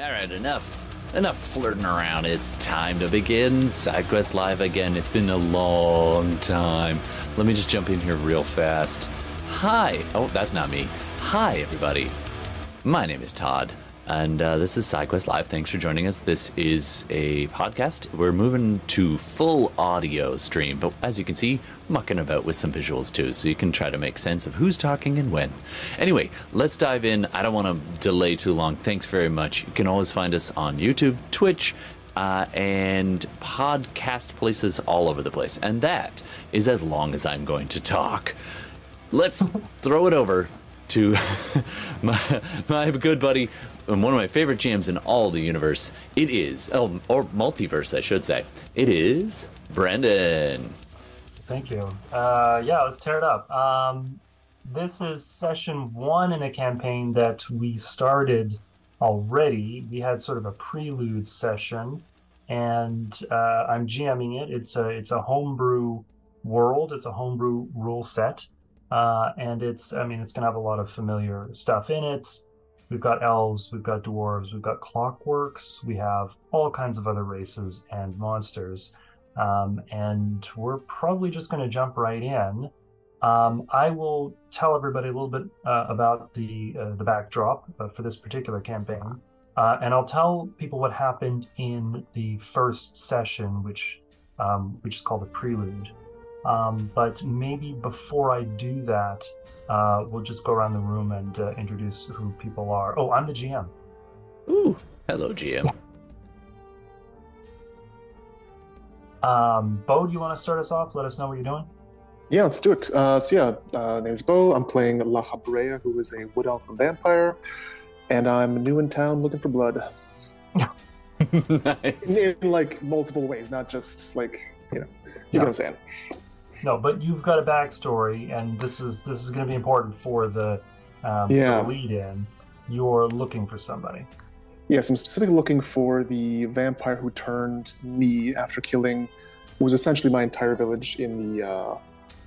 All right, enough. Enough flirting around. It's time to begin SideQuest Live again. It's been a long time. Let me just jump in here real fast. Hi. Oh, that's not me. Hi, everybody. My name is Todd, and uh, this is SideQuest Live. Thanks for joining us. This is a podcast. We're moving to full audio stream, but as you can see, mucking about with some visuals too, so you can try to make sense of who's talking and when. Anyway, let's dive in. I don't want to delay too long. Thanks very much. You can always find us on YouTube, Twitch, uh, and podcast places all over the place. And that is as long as I'm going to talk. Let's throw it over to my, my good buddy and one of my favorite jams in all the universe. It is, oh, or multiverse, I should say. It is Brendan. Thank you. Uh, yeah, let's tear it up. Um, this is session one in a campaign that we started already. We had sort of a prelude session, and uh, I'm GMing it. It's a it's a homebrew world. It's a homebrew rule set, uh, and it's I mean it's gonna have a lot of familiar stuff in it. We've got elves, we've got dwarves, we've got clockworks, we have all kinds of other races and monsters. Um, and we're probably just going to jump right in. Um, I will tell everybody a little bit uh, about the uh, the backdrop uh, for this particular campaign, uh, and I'll tell people what happened in the first session, which um, which is called the prelude. Um, but maybe before I do that, uh, we'll just go around the room and uh, introduce who people are. Oh, I'm the GM. Ooh, hello, GM. Yeah. Um, Bo, do you want to start us off? Let us know what you're doing. Yeah, let's do it. Uh, so yeah, uh, name is Bo. I'm playing La Habrea, who is a wood elf and vampire, and I'm new in town looking for blood. nice. In, in, like multiple ways, not just like you know, you yeah. get what I'm saying. No, but you've got a backstory, and this is this is going to be important for the um, yeah. lead in. You're looking for somebody. Yes, I'm specifically looking for the vampire who turned me after killing, was essentially my entire village in the uh,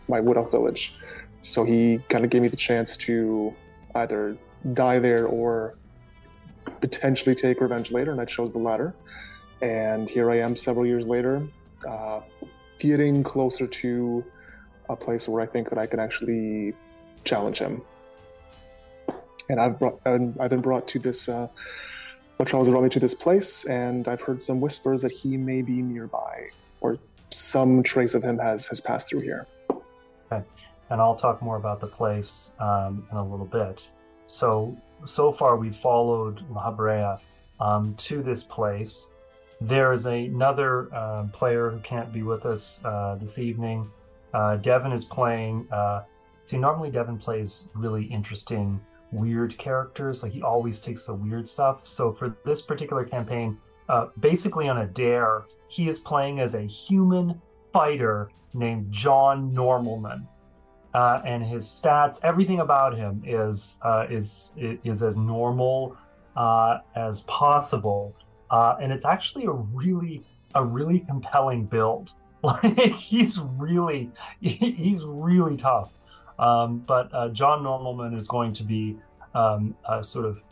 my wood elf village. So he kind of gave me the chance to either die there or potentially take revenge later, and I chose the latter. And here I am, several years later, uh, getting closer to a place where I think that I can actually challenge him. And I've brought, I've been brought to this. Uh, Charles brought me to this place, and I've heard some whispers that he may be nearby, or some trace of him has has passed through here. Okay, and I'll talk more about the place um, in a little bit. So so far, we've followed La Habrea um, to this place. There is another uh, player who can't be with us uh, this evening. Uh, Devin is playing. Uh, see, normally Devin plays really interesting weird characters. Like he always takes the weird stuff. So for this particular campaign, uh, basically on a dare, he is playing as a human fighter named John Normalman. Uh, and his stats, everything about him is uh, is is as normal uh, as possible, uh, and it's actually a really a really compelling build. Like he's really he's really tough. Um, but uh, John Normalman is going to be um, sort of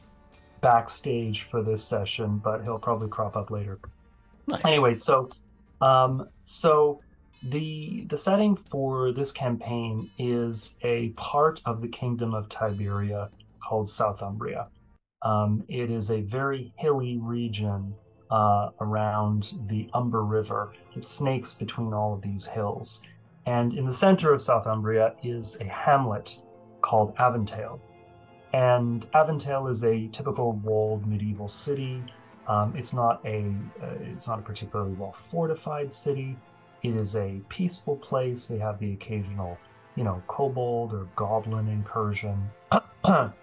backstage for this session, but he'll probably crop up later. Nice. Anyway, so um, so the the setting for this campaign is a part of the kingdom of Tiberia called Southumbria. Um, it is a very hilly region uh, around the Umber River. It snakes between all of these hills. And in the center of South Southumbria is a hamlet called Aventail. And Aventail is a typical walled medieval city. Um, it's not a uh, it's not a particularly well fortified city. It is a peaceful place. They have the occasional, you know, kobold or goblin incursion.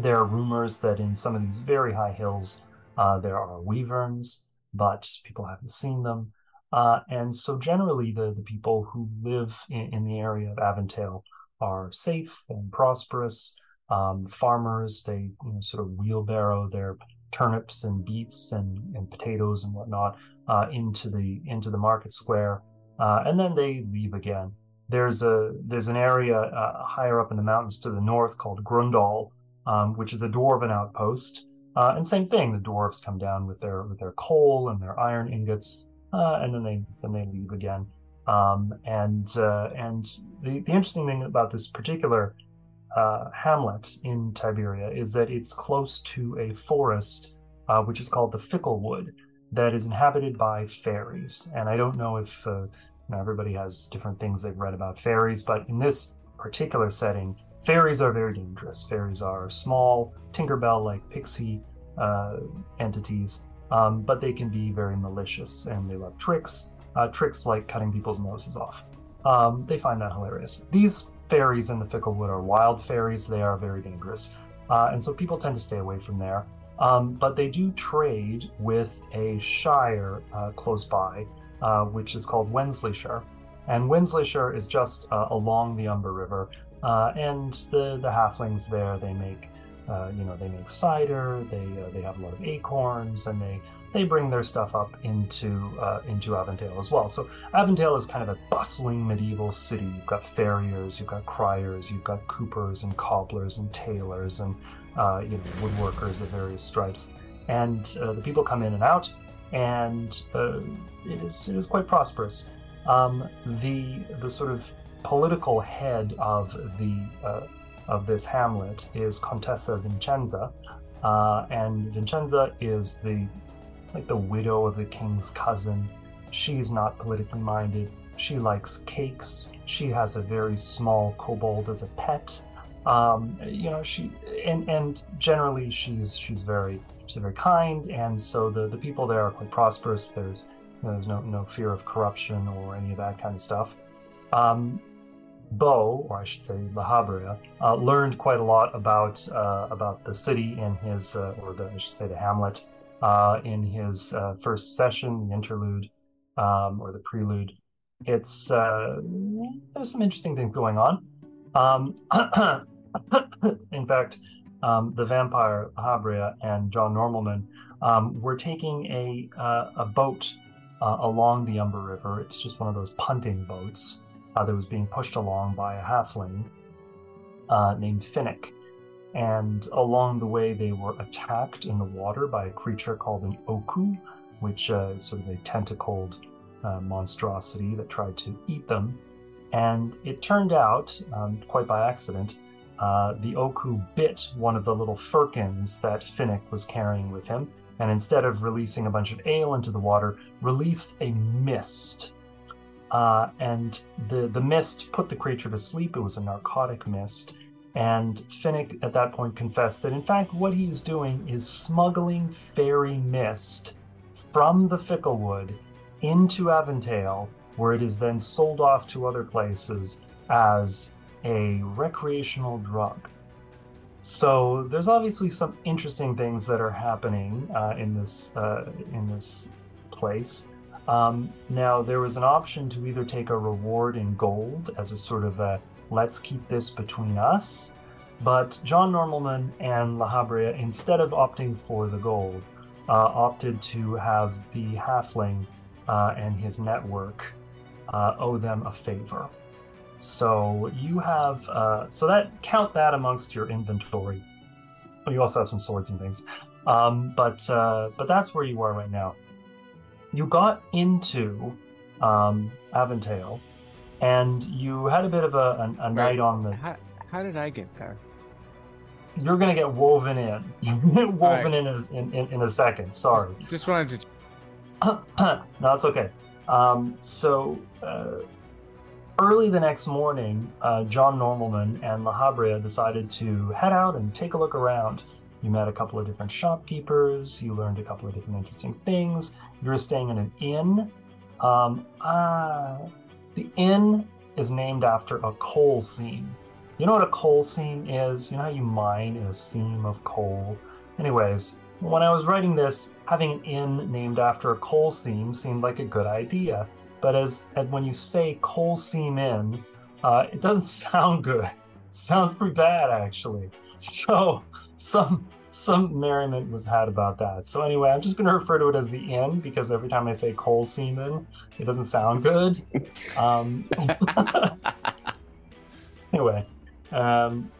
there are rumors that in some of these very high hills uh, there are wyverns, but people haven't seen them. Uh, and so generally, the, the people who live in, in the area of Aventail are safe and prosperous. Um, farmers, they you know, sort of wheelbarrow their turnips and beets and, and potatoes and whatnot uh, into the into the market square, uh, and then they leave again. There's a there's an area uh, higher up in the mountains to the north called Grundal, um, which is a dwarven outpost, Uh, and same thing, the dwarfs come down with their with their coal and their iron ingots, uh, and then they then they leave again. Um, and uh, and the, the interesting thing about this particular uh, hamlet in Tiberia is that it's close to a forest uh, which is called the Ficklewood, that is inhabited by fairies. And I don't know if uh, you know, everybody has different things they've read about fairies, but in this particular setting, fairies are very dangerous. Fairies are small, Tinkerbell like pixie uh, entities, um, but they can be very malicious and they love tricks, uh, tricks like cutting people's noses off. Um, they find that hilarious. These fairies in the Ficklewood are wild fairies, they are very dangerous. Uh, and so people tend to stay away from there. Um, but they do trade with a shire uh, close by, uh, which is called Wensleyshire. And Wensleyshire is just uh, along the Umber River. Uh, and the, the halflings there, they make, uh, you know, they make cider. They uh, they have a lot of acorns, and they they bring their stuff up into into Avondale as well. So Avondale is kind of a bustling medieval city. You've got farriers, you've got criers, you've got coopers and cobblers and tailors and uh, you know, woodworkers of various stripes, and uh, the people come in and out, and uh, it is it is quite prosperous. Um, the the sort of political head of the uh, of this hamlet is Contessa Vincenza, uh, and Vincenza is the like the widow of the king's cousin. She's not politically minded. She likes cakes. She has a very small kobold as a pet um, you know she and and generally she's she's very she's very kind and so the the people there are quite prosperous there's you know, there's no no fear of corruption or any of that kind of stuff um, Bo, or I should say La uh, learned quite a lot about uh, about the city in his, uh, or the, I should say the hamlet, uh, in his uh, first session, the interlude um, or the prelude. It's uh, there's some interesting things going on. Um, in fact, um, the vampire Habria and John Normalman um, were taking a a boat along the Umber River. It's just one of those punting boats uh, that was being pushed along by a halfling uh, named Finnick. And along the way, they were attacked in the water by a creature called an Oku, which uh, is sort of a tentacled uh, monstrosity that tried to eat them. And it turned out, um, quite by accident, uh, the Oku bit one of the little firkins that Finnick was carrying with him, and instead of releasing a bunch of ale into the water, released a mist. Uh, and the, the mist put the creature to sleep. It was a narcotic mist. And Finnick at that point confessed that, in fact, what he is doing is smuggling fairy mist from the Ficklewood into Avondale, where it is then sold off to other places as a recreational drug. So there's obviously some interesting things that are happening uh, in this uh, in this place. Um, now there was an option to either take a reward in gold as a sort of a let's keep this between us, but John Normalman and La Habrea, instead of opting for the gold, uh, opted to have the halfling uh, and his network uh, owe them a favor. So you have uh, so that count that amongst your inventory. You also have some swords and things, um, but uh, but that's where you are right now. You got into um, Avondale, and you had a bit of a, a, a night on the. How, how did I get there? You're gonna get woven in. You get woven right. in, in, in in a second. Sorry. Just wanted to. no, that's okay. Um, so uh, Early the next morning, uh, John Normalman and La Habrea decided to head out and take a look around. You met a couple of different shopkeepers, you learned a couple of different interesting things. You were staying in an inn. Um, uh, the inn is named after a coal seam. You know what a coal seam is? You know how you mine in a seam of coal? Anyways, when I was writing this, having an inn named after a coal seam seemed like a good idea. But as, as when you say coal seam inn, uh, it doesn't sound good. It sounds pretty bad actually. So some some merriment was had about that. So anyway, I'm just going to refer to it as the inn because every time I say coal seaman, it doesn't sound good. Um, anyway, um,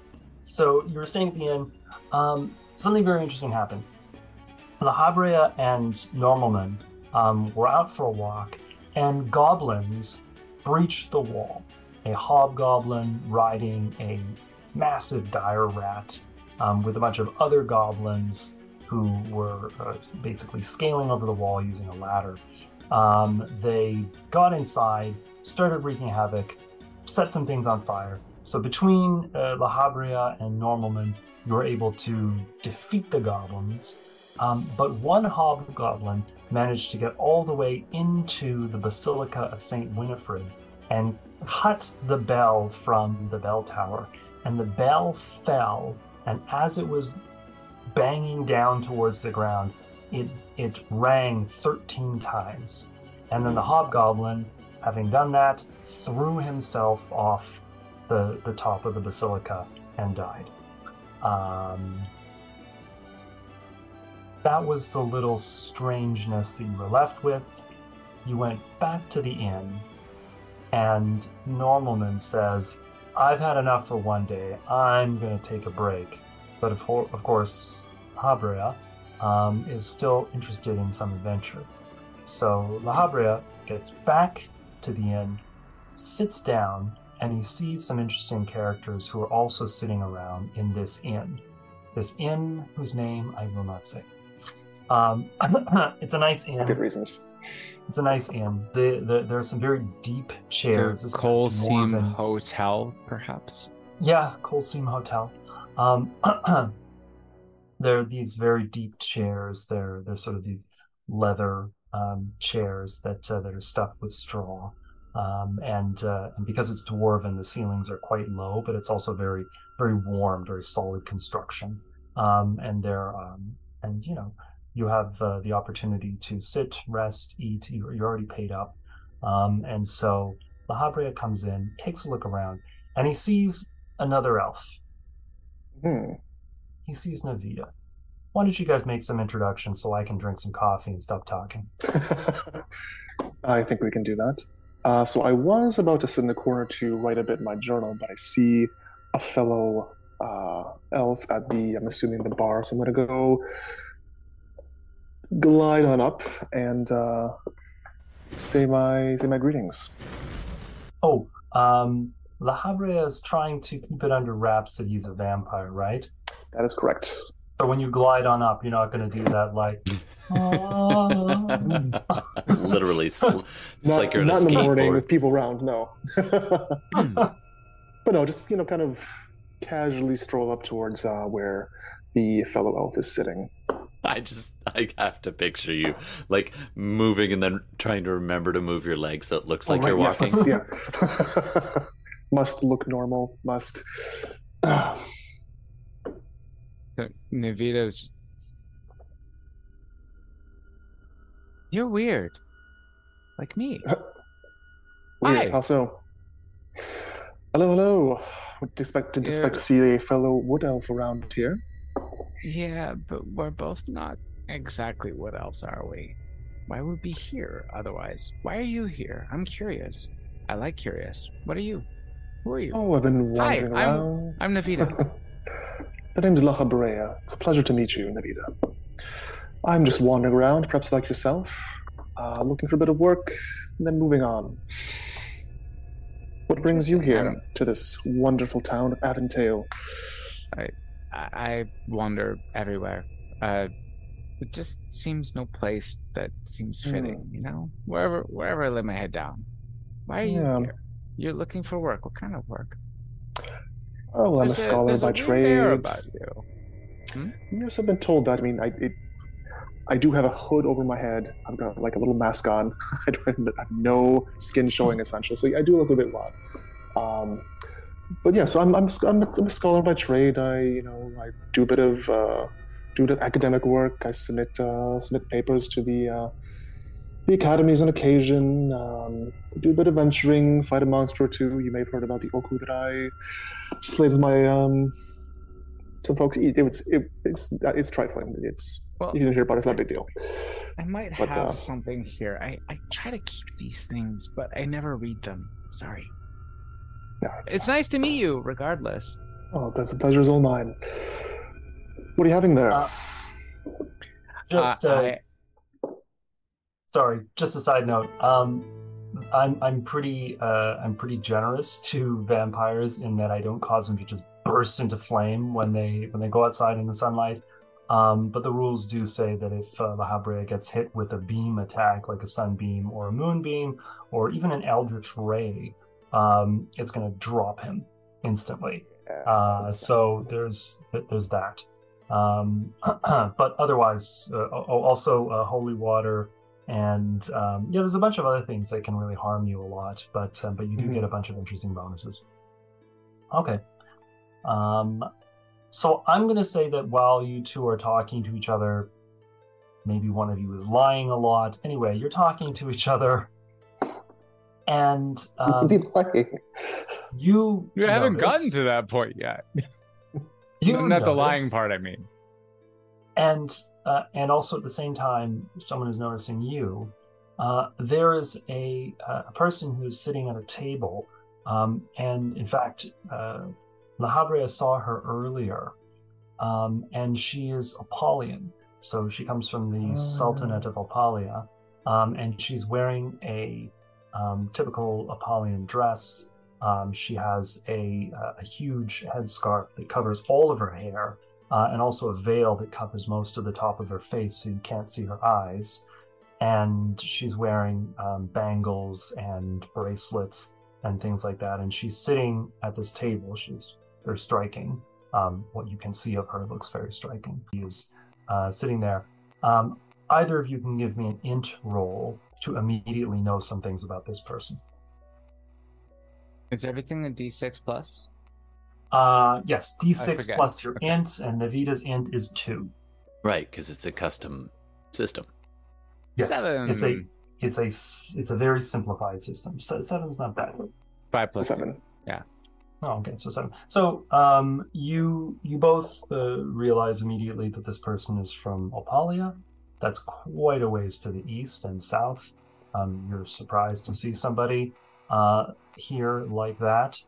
so you were staying at the inn. Um, something very interesting happened. Lahabria and Normalman um, were out for a walk, and goblins breached the wall. A hobgoblin riding a massive dire rat um, with a bunch of other goblins who were uh, basically scaling over the wall using a ladder. Um, they got inside, started wreaking havoc, set some things on fire. So between uh, Lahabria and Normalman, you were able to defeat the goblins. Um, but one hobgoblin managed to get all the way into the Basilica of St. Winifred and cut the bell from the bell tower. And the bell fell, and as it was banging down towards the ground, it, it rang 13 times. And then the hobgoblin, having done that, threw himself off the, the top of the basilica and died. Um, that was the little strangeness that you were left with. You went back to the inn, and Normalman says, I've had enough for one day. I'm going to take a break. But of, of course, Habria um, is still interested in some adventure. So Lahabria gets back to the inn, sits down, and he sees some interesting characters who are also sitting around in this inn. This inn whose name I will not say. Um, it's a nice inn. Good reasons. It's a nice inn. The, the, there are some very deep chairs. The It's Coal Seam dwarven- Hotel, perhaps. Yeah, Coal Seam Hotel. Um, there are these very deep chairs. They're they're sort of these leather um, chairs that uh, that are stuffed with straw. Um, and uh, and because it's dwarven, the ceilings are quite low, but it's also very very warm, very solid construction. Um, and there um, and you know you have uh, the opportunity to sit, rest, eat. You, you're already paid up, um, and so Lahabria comes in, takes a look around, and he sees another elf. Hmm. He sees Navita. Why don't you guys make some introductions so I can drink some coffee and stop talking? I think we can do that. Uh, so I was about to sit in the corner to write a bit in my journal, but I see a fellow uh, elf at the, I'm assuming the bar, so I'm going to go glide on up and uh, say my say my greetings. Oh, um, Lahabria is trying to keep it under wraps that he's a vampire, right? That is correct. So when you glide on up, you're not going to do that like. "Ah." Literally, sl- it's Not, like you're on a not in the morning with people around, no. Hmm. but no, just you know, kind of casually stroll up towards uh, where the fellow elf is sitting. I just I have to picture you like moving and then trying to remember to move your legs so it looks like Oh, you're right, yes, walking. that's- yeah. must look normal. Must. Navita's. You're weird. Like me. weird. Hi. How so? Hello, hello. Would expect, did expect to see a fellow wood elf around here. Yeah, but we're both not exactly what else are we? Why would we be here otherwise? Why are you here? I'm curious. I like curious. What are you? Who are you? Oh, I've been Hi, wandering I'm- around. I'm Navita. the name's Lacha Berea. It's a pleasure to meet you, Navita. I'm just wandering around, perhaps like yourself, uh, looking for a bit of work, and then moving on. What brings you here to this wonderful town of Avondale? I, I wander everywhere. Uh, it just seems no place that seems fitting, you know? Wherever wherever I lay my head down. Why are you here? You're looking for work. What kind of work? Oh, well, I'm a scholar there's by trade. about you. Yes, I've been told that. I mean, I it, I do have a hood over my head. I've got like a little mask on. I don't I have no skin showing, essentially. So I do look a bit odd. Um, but yeah, so I'm I'm, I'm, a, I'm a scholar by trade. I you know I do a bit of uh, do of academic work. I submit uh, submit papers to the uh, the academies on occasion. Um, do a bit of venturing, fight a monster or two. You may have heard about the Oku that I slaved my um, some folks eat. It, was- it, it's it's trifling. It's Well, you didn't hear about it. It's not a big deal. I might But, have uh, something here. I, I try to keep these things, but I never read them. Sorry. Yeah, it's, It's nice to meet you, regardless. oh, that's the pleasure's all mine. What are you having there? Uh, Just Uh, uh, I- sorry, just a side note. Um, I'm I'm pretty uh, I'm pretty generous to vampires in that I don't cause them to just burst into flame when they when they go outside in the sunlight. Um, but the rules do say that if uh, La Habrea gets hit with a beam attack, like a sunbeam or a moonbeam, or even an eldritch ray, um, it's going to drop him instantly. Uh, so there's there's that. Um, but otherwise, uh, also uh, holy water, and um, yeah, there's a bunch of other things that can really harm you a lot. But uh, but you do Mhm. get a bunch of interesting bonuses. Okay. Um, so I'm gonna say that while you two are talking to each other, maybe one of you is lying a lot. Anyway, you're talking to each other, and um, Be lying. you you haven't notice- gotten to that point yet. you Not the lying part, I mean. and uh, and also at the same time someone is noticing you uh, there is a, uh, a person who is sitting at a table um, and in fact uh, La Habrea saw her earlier um, and she is Apalian so she comes from the Oh. Sultanate of Apalia um, and she's wearing a um, typical Apalian dress um, she has a, uh, a huge headscarf that covers all of her hair uh, and also a veil that covers most of the top of her face so you can't see her eyes. And she's wearing um, bangles and bracelets and things like that. And she's sitting at this table. She's very striking. Um, what you can see of her looks very striking. She is uh, sitting there. Um, either of you can give me an int roll to immediately know some things about this person. Is everything a D6 plus? Uh, yes, d6 plus your Okay. int, and Navita's int is two. Right, because it's a custom system. Yes, Seven. it's a it's a s- it's a very simplified system. So seven's not bad. Five plus two. Seven. Oh, okay, so seven. So um, you you both uh, realize immediately that this person is from Apalia. That's quite a ways to the east and south. Um, you're surprised to see somebody uh, here like that,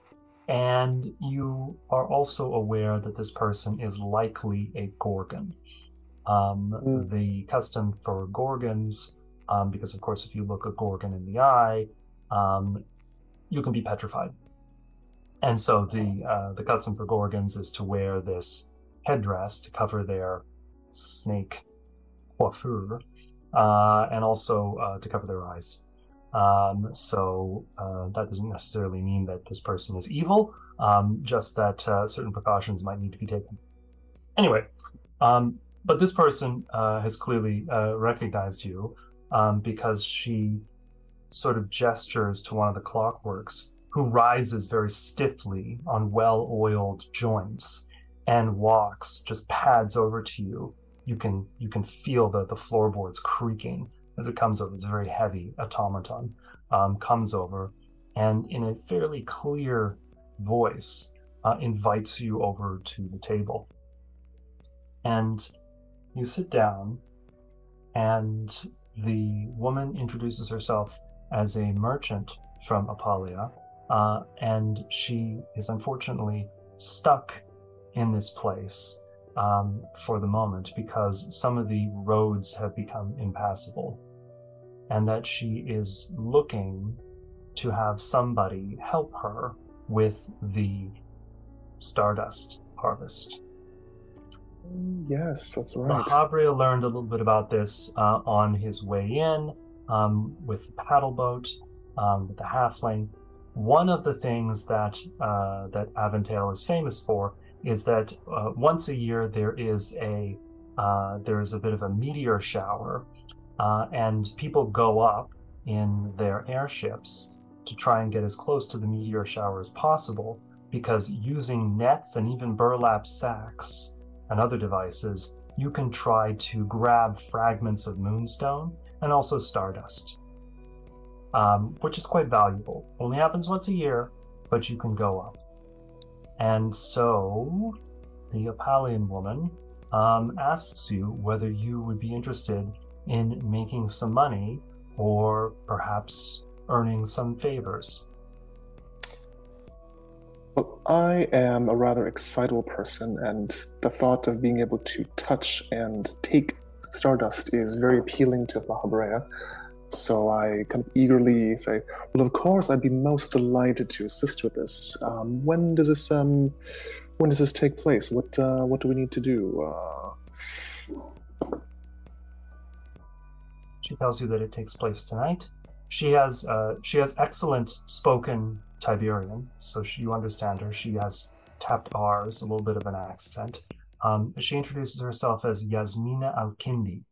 and you are also aware that this person is likely a Gorgon. Um, Mm. The custom for Gorgons, um, because of course, if you look a Gorgon in the eye, um, you can be petrified. And so the uh, the custom for Gorgons is to wear this headdress to cover their snake coiffure, uh, and also uh, to cover their eyes. Um, so uh, that doesn't necessarily mean that this person is evil, um, just that uh, certain precautions might need to be taken. Anyway, um, but this person uh, has clearly uh, recognized you um, because she sort of gestures to one of the clockworks who rises very stiffly on well oiled joints and walks, just pads over to you. You can you can feel the, the floorboards creaking as it comes over. It's a very heavy automaton. Um, comes over and in a fairly clear voice uh, invites you over to the table. And you sit down, and the woman introduces herself as a merchant from Apalia, uh, and she is unfortunately stuck in this place um, for the moment because some of the roads have become impassable, and that she is looking to have somebody help her with the stardust harvest. Yes, that's right. Mahabria learned a little bit about this uh, on his way in um, with the paddle boat, um, with the halfling. One of the things that uh, that Aventail is famous for is that uh, once a year there is a uh, there is a bit of a meteor shower, uh, and people go up in their airships to try and get as close to the meteor shower as possible because using nets and even burlap sacks and other devices, you can try to grab fragments of moonstone and also stardust, um, which is quite valuable. Only happens once a year, but you can go up. And so the Apalian woman um, asks you whether you would be interested in making some money or perhaps earning some favors. Well, I am a rather excitable person, and the thought of being able to touch and take Stardust is very appealing to La Habrea. So I kind of eagerly say, "Well, of course, I'd be most delighted to assist with this. Um, when does this um, when does this take place? What uh, what do we need to do?" Uh, She tells you that it takes place tonight. She has uh, she has excellent spoken Tiberian, so she, you understand her. She has tapped R's, a little bit of an accent. Um, she introduces herself as Yasmina Al-Kindi.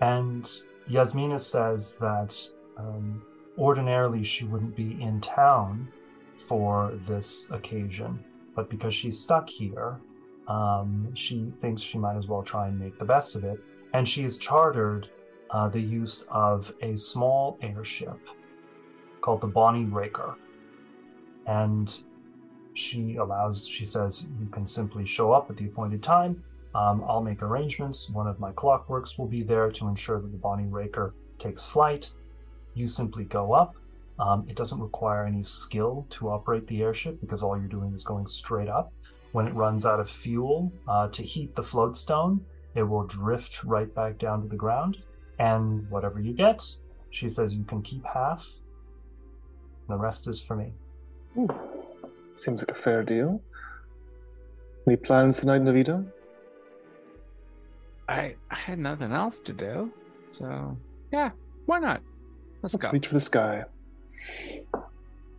And Yasmina says that um, ordinarily she wouldn't be in town for this occasion, but because she's stuck here, um, she thinks she might as well try and make the best of it. And she has chartered uh, the use of a small airship called the Bonnie Raker. And she allows, she says, you can simply show up at the appointed time. Um, I'll make arrangements. One of my clockworks will be there to ensure that the Bonnie Raker takes flight. You simply go up. Um, it doesn't require any skill to operate the airship because all you're doing is going straight up. When it runs out of fuel uh, to heat the float stone, it will drift right back down to the ground. And whatever you get, she says you can keep half. The rest is for me. Ooh, seems like a fair deal. Any plans tonight, Navita? I, I had nothing else to do, so yeah, why not? Let's, Let's go. reach for the sky.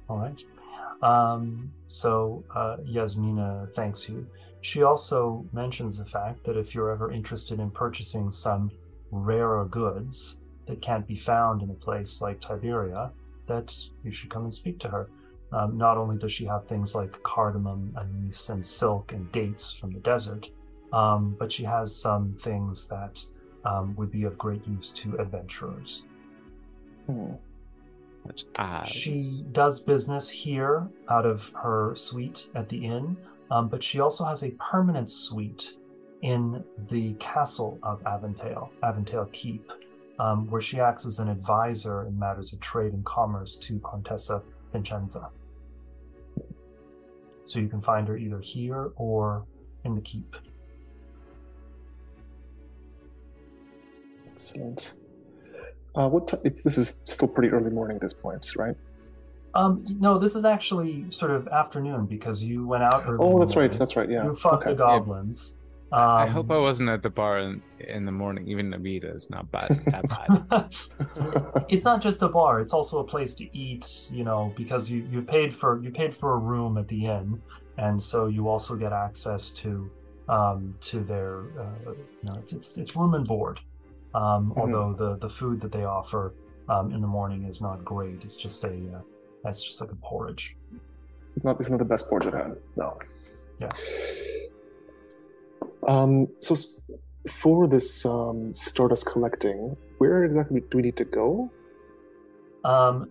All right. Um, so uh, Yasmina thanks you. She also mentions the fact that if you're ever interested in purchasing some rarer goods that can't be found in a place like Tiberia, that you should come and speak to her. Um, not only does she have things like cardamom, anise, and silk and dates from the desert, um, but she has some things that um, would be of great use to adventurers. Hmm. She does business here out of her suite at the inn, um, but she also has a permanent suite in the castle of Aventail, Aventail Keep, um, where she acts as an advisor in matters of trade and commerce to Contessa Vincenza. So you can find her either here or in the keep. Excellent. Uh, what ti it's this is still pretty early morning at this point, right? Um, no, this is actually sort of afternoon because you went out early. Oh, in the that's right. That's right. Yeah. You fought okay. the goblins. Um, I hope I wasn't at the bar in, in the morning. Even Navita is not bad. That bad. it's not just a bar; it's also a place to eat. You know, because you you paid for you paid for a room at the inn, and so you also get access to um, to their uh, you know it's, it's it's room and board. Um, Mhm. Although the the food that they offer um, in the morning is not great. It's just a uh, it's just like a porridge. not it's not the best porridge I've had. No. Yeah. Um. So for this um, Stardust collecting, where exactly do we need to go? Um,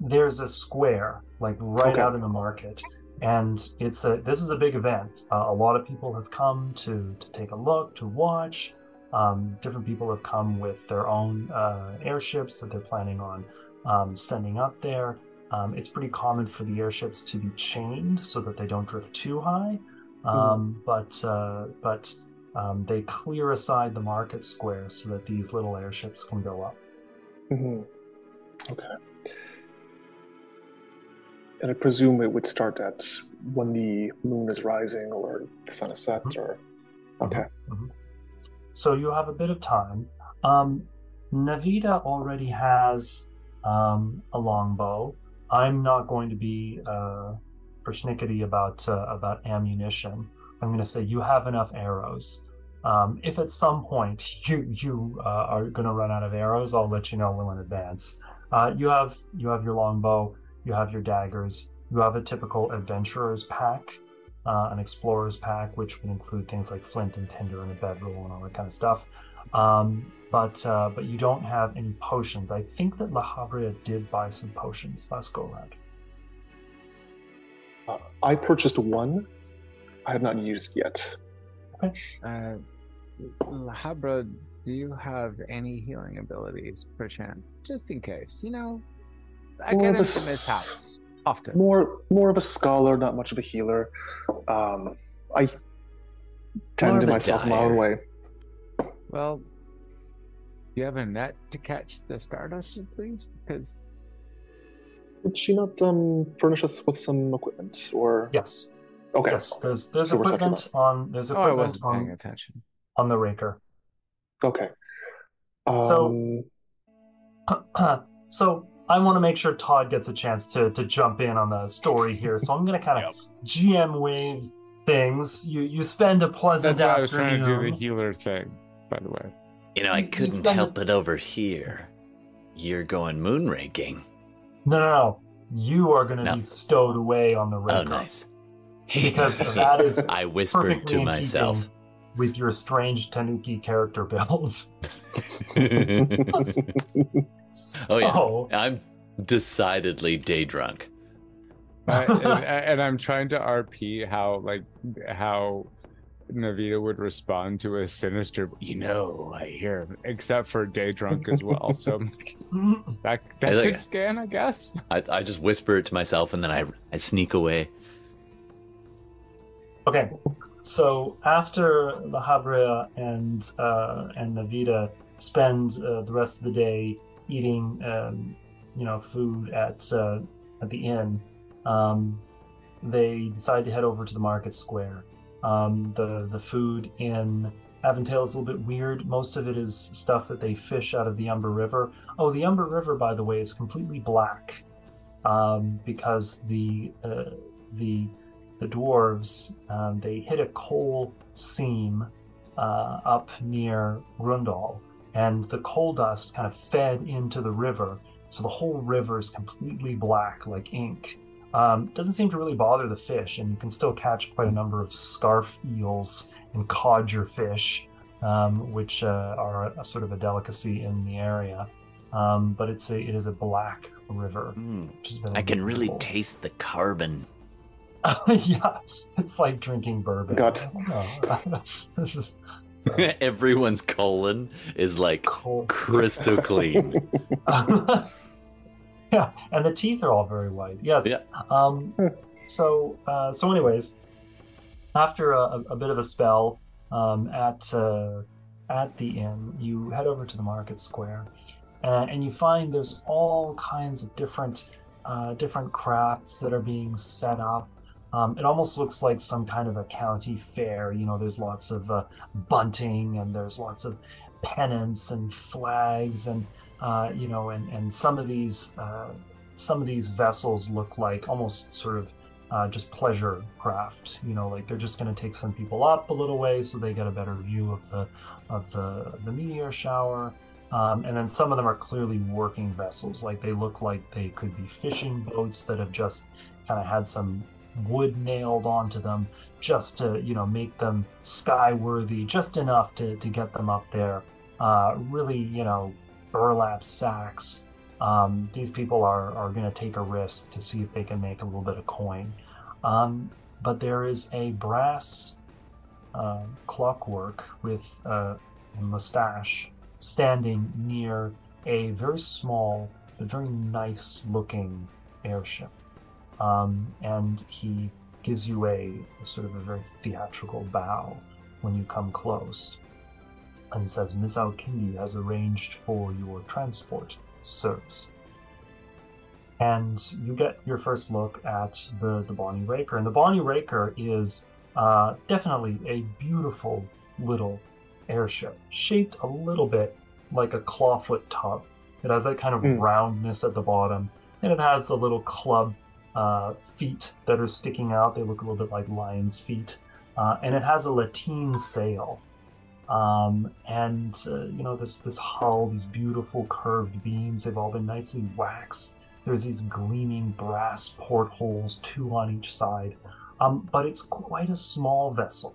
there's a square like right Okay. out in the market, and it's a this is a big event. Uh, a lot of people have come to to take a look, to watch. Um, different people have come with their own uh, airships that they're planning on um, sending up there. Um, it's pretty common for the airships to be chained so that they don't drift too high. Um, But uh, but um, they clear aside the market square so that these little airships can go up. hmm Okay. And I presume it would start at when the moon is rising or the sun is set, Mhm. or okay. So you have a bit of time. Um, Navita already has um, a longbow. I'm not going to be uh, persnickety about uh, about ammunition. I'm going to say you have enough arrows. Um, if at some point you you uh, are going to run out of arrows, I'll let you know well in advance. Uh, you have you have your longbow. You have your daggers. You have a typical adventurer's pack uh, an explorer's pack, which would include things like flint and tinder and a bedroll and all that kind of stuff. Um, but uh, but you don't have any potions. I think that La Habrea did buy some potions last go around. Uh, I purchased one. I have not used it yet. Uh, Habra, do you have any healing abilities, perchance? Just in case, you know, I More get of into a this house often. More more of a scholar, not much of a healer. Um, I tend of to myself in my own way. Well, do you have a net to catch the stardust, please? Because Did she not um, furnish us with some equipment? Or Yes, okay, yes. There's there's So we're set for equipment on there's equipment oh, I wasn't paying on, attention. on the raker. okay. So- Um, so I want to make sure Todd gets a chance to to jump in on the story here. So I'm going to kind of GM wave things. You you spend a pleasant That's why I was trying to do the healer thing, by the way. You know, I You- you couldn't spend help it over here. You're going moon raking. No, no, no. You are going to No. be stowed away on the oh, raker. Oh, nice. Because that is I whispered perfectly to myself. with your strange Tanuki character build. oh yeah, So, I'm decidedly day drunk. I, and, and I'm trying to RP how like how Navita would respond to a sinister. You know, I hear, except for day drunk as well. So that that I like could scan, I guess. I, I just whisper it to myself and then I, I sneak away. Okay, so after La Habrea and uh, and Navita spend uh, the rest of the day eating, um, you know, food at uh, at the inn, um, they decide to head over to the market square. Um, the the food in Avondale is a little bit weird. Most of it is stuff that they fish out of the Umber River. Oh, the Umber River, by the way, is completely black um, because the uh, the the dwarves um, they hit a coal seam uh, up near Grundal, and the coal dust kind of fed into the river, so the whole river is completely black like ink. Um, doesn't seem to really bother the fish, and you can still catch quite a number of scarf eels and codger fish, um, which uh, are a, sort of a delicacy in the area. Um, but it's a it is a black river. Mm, Which has been I can really beautiful. taste the carbon. yeah, it's like drinking bourbon. God. Oh, this is Everyone's colon is like cold. crystal clean. yeah, and the teeth are all very white. Yes. Yeah. Um. So, uh, so, anyways, after a, a bit of a spell um, at uh, at the inn, you head over to the market square, uh, and you find there's all kinds of different uh, different crafts that are being set up. Um, it almost looks like some kind of a county fair. You know, there's lots of uh, bunting and there's lots of pennants and flags and uh, you know, and and some of these uh, some of these vessels look like almost sort of uh, just pleasure craft. You know, like they're just going to take some people up a little way so they get a better view of the of the the meteor shower. Um, and then some of them are clearly working vessels. Like they look like they could be fishing boats that have just kind of had some wood nailed onto them just to you know make them skyworthy just enough to, to get them up there. Uh, really you know burlap sacks. Um, these people are, are going to take a risk to see if they can make a little bit of coin. Um, but there is a brass uh, clockwork with a mustache standing near a very small but very nice looking airship um, and he gives you a, a sort of a very theatrical bow when you come close and says Miss Al-Kindi has arranged for your transport, sirs. And you get your first look at the, the Bonnie Raker. And the Bonnie Raker is uh, definitely a beautiful little airship, shaped a little bit like a clawfoot tub. It has that kind of Mm. roundness at the bottom, and it has the little club uh, feet that are sticking out. They look a little bit like lion's feet. Uh, and it has a lateen sail. Um, and uh, you know this this hull, these beautiful curved beams, they've all been nicely waxed. There's these gleaming brass portholes, two on each side. Um, but it's quite a small vessel.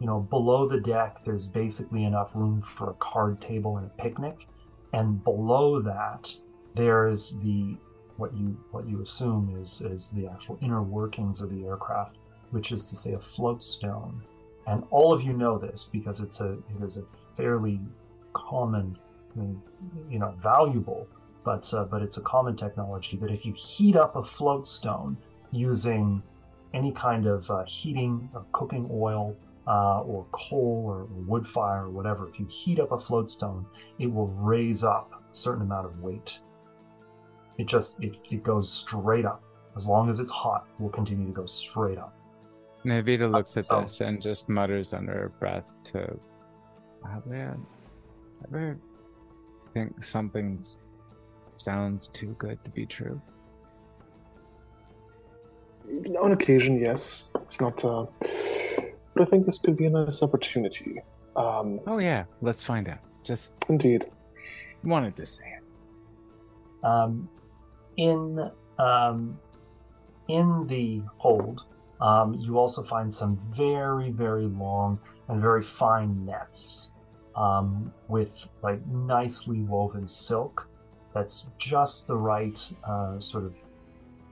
You know, below the deck, there's basically enough room for a card table and a picnic, and below that, there's the what you what you assume is is the actual inner workings of the aircraft, which is to say a float stone. And all of you know this because it's a it is a fairly common, I mean, you know, valuable, but uh, but it's a common technology that if you heat up a float stone using any kind of uh, heating or cooking oil, uh, or coal or wood fire or whatever, if you heat up a floatstone, it will raise up a certain amount of weight. It just it, it goes straight up. As long as it's hot, it will continue to go straight up. Navita looks at so- this and just mutters under her breath to have I ever think something sounds too good to be true? On occasion, yes. It's not. Uh, but I think this could be a nice opportunity. Um, Oh yeah, let's find out. Just indeed. wanted to say it. Um, in um, in the hold, um, you also find some very very long and very fine nets um, with like nicely woven silk. That's just the right uh, sort of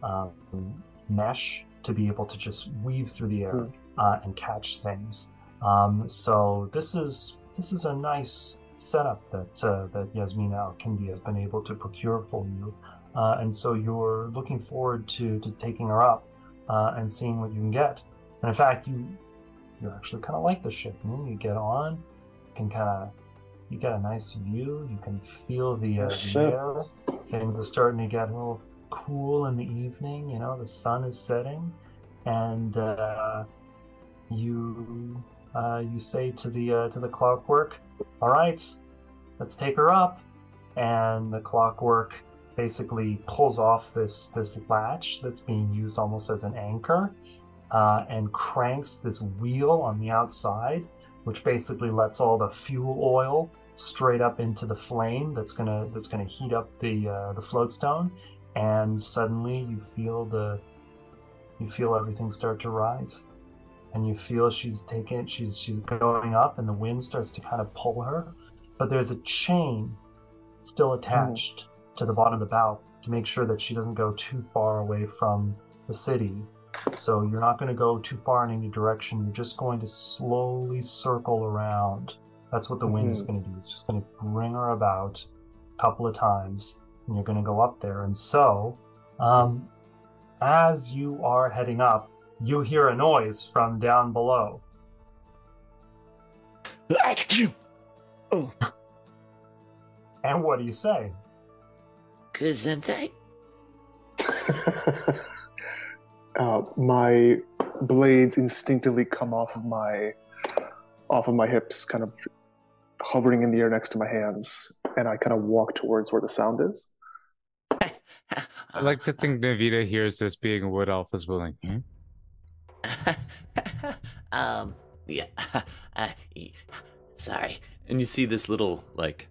um, mesh to be able to just weave through the air uh, and catch things. Um, so this is this is a nice setup that uh, that Yasmina Al-Kindi has been able to procure for you, uh, and so you're looking forward to to taking her up uh, and seeing what you can get. And in fact, you you actually kind of like the ship. You, know, you get on, you can kind of you get a nice view. You can feel the, uh, the air. Things are starting to get a little cool in the evening. You know, the sun is setting, and uh, you uh, you say to the uh, to the clockwork, "All right, let's take her up." And the clockwork basically pulls off this this latch that's being used almost as an anchor, uh, and cranks this wheel on the outside, which basically lets all the fuel oil straight up into the flame that's gonna that's gonna heat up the uh, the floatstone, and suddenly you feel the you feel everything start to rise. And you feel she's taking she's she's going up and the wind starts to kind of pull her. But there's a chain still attached to the bottom of the bow to make sure that she doesn't go too far away from the city. So you're not going to go too far in any direction. You're just going to slowly circle around. That's what the wind is Mhm. going to do. It's just going to bring her about a couple of times and you're going to go up there. And so um, as you are heading up you hear a noise from down below. And what do you say? Gesundheit. uh, my blades instinctively come off of my off of my hips, kind of hovering in the air next to my hands, and I kind of walk towards where the sound is. I like to think Navita hears this being a wood elf as well. Like, hmm? um, yeah. Uh, sorry. And you see this little, like,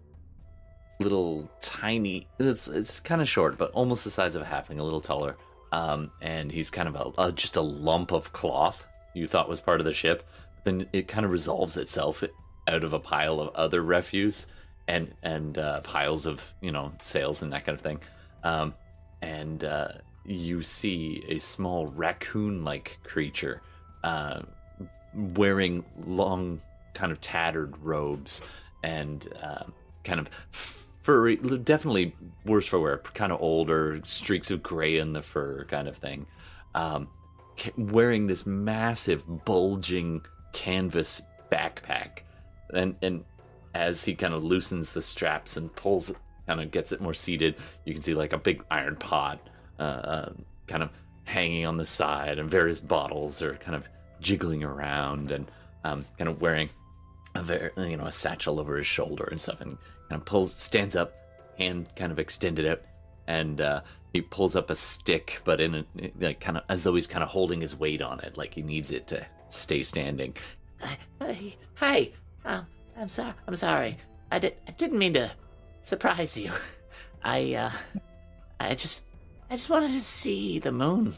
little tiny. It's it's kind of short, but almost the size of a halfling, a little taller. Um, and he's kind of a, a just a lump of cloth you thought was part of the ship. Then it kind of resolves itself out of a pile of other refuse and and uh, piles of you know sails and that kind of thing. Um, and uh, you see a small raccoon-like creature uh, wearing long, kind of tattered robes and uh, kind of definitely worse for wear, kind of older, streaks of gray in the fur, kind of thing. Um, wearing this massive, bulging canvas backpack, and and as he kind of loosens the straps and pulls, kind of gets it more seated, you can see like a big iron pot, uh, uh, kind of hanging on the side, and various bottles are kind of jiggling around, and um, kind of wearing a very, you know, a satchel over his shoulder and stuff, and kind of pulls, stands up, hand kind of extended out, and uh, he pulls up a stick, but in a, like kind of as though he's kind of holding his weight on it, like he needs it to stay standing. Uh, hi, um, I'm sorry. I'm sorry. I did. I didn't mean to surprise you. I, uh, I just, I just wanted to see the moon.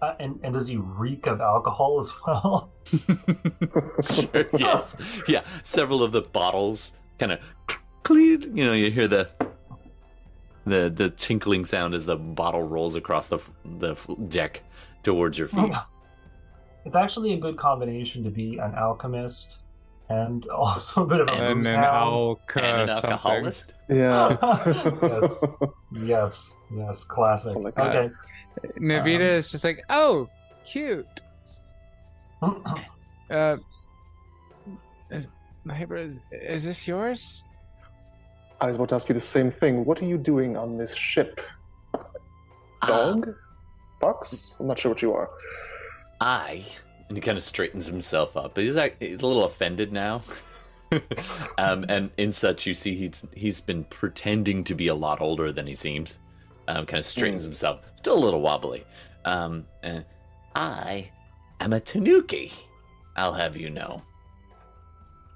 Uh, and, and does he reek of alcohol as well? sure, yes. Yeah, several of the bottles kind of clean. You know, you hear the the the tinkling sound as the bottle rolls across the the deck towards your feet. It's actually a good combination to be an alchemist and also a bit of a and an hound. alka and an alcoholist. Yeah. Yes. Yes, yes, classic. Oh. Okay. Navita Um, is just like, oh, cute. Uh, is, neighbor, is, is this yours? I was about to ask you the same thing. What are you doing on this ship? Ah, Dog? Fox? I'm not sure what you are. I and he kind of straightens himself up. He's like he's a little offended now. um, and in such, you see he's he's been pretending to be a lot older than he seems. Um, kind of straightens himself, still a little wobbly. Um, and I am a Tanuki. I'll have you know.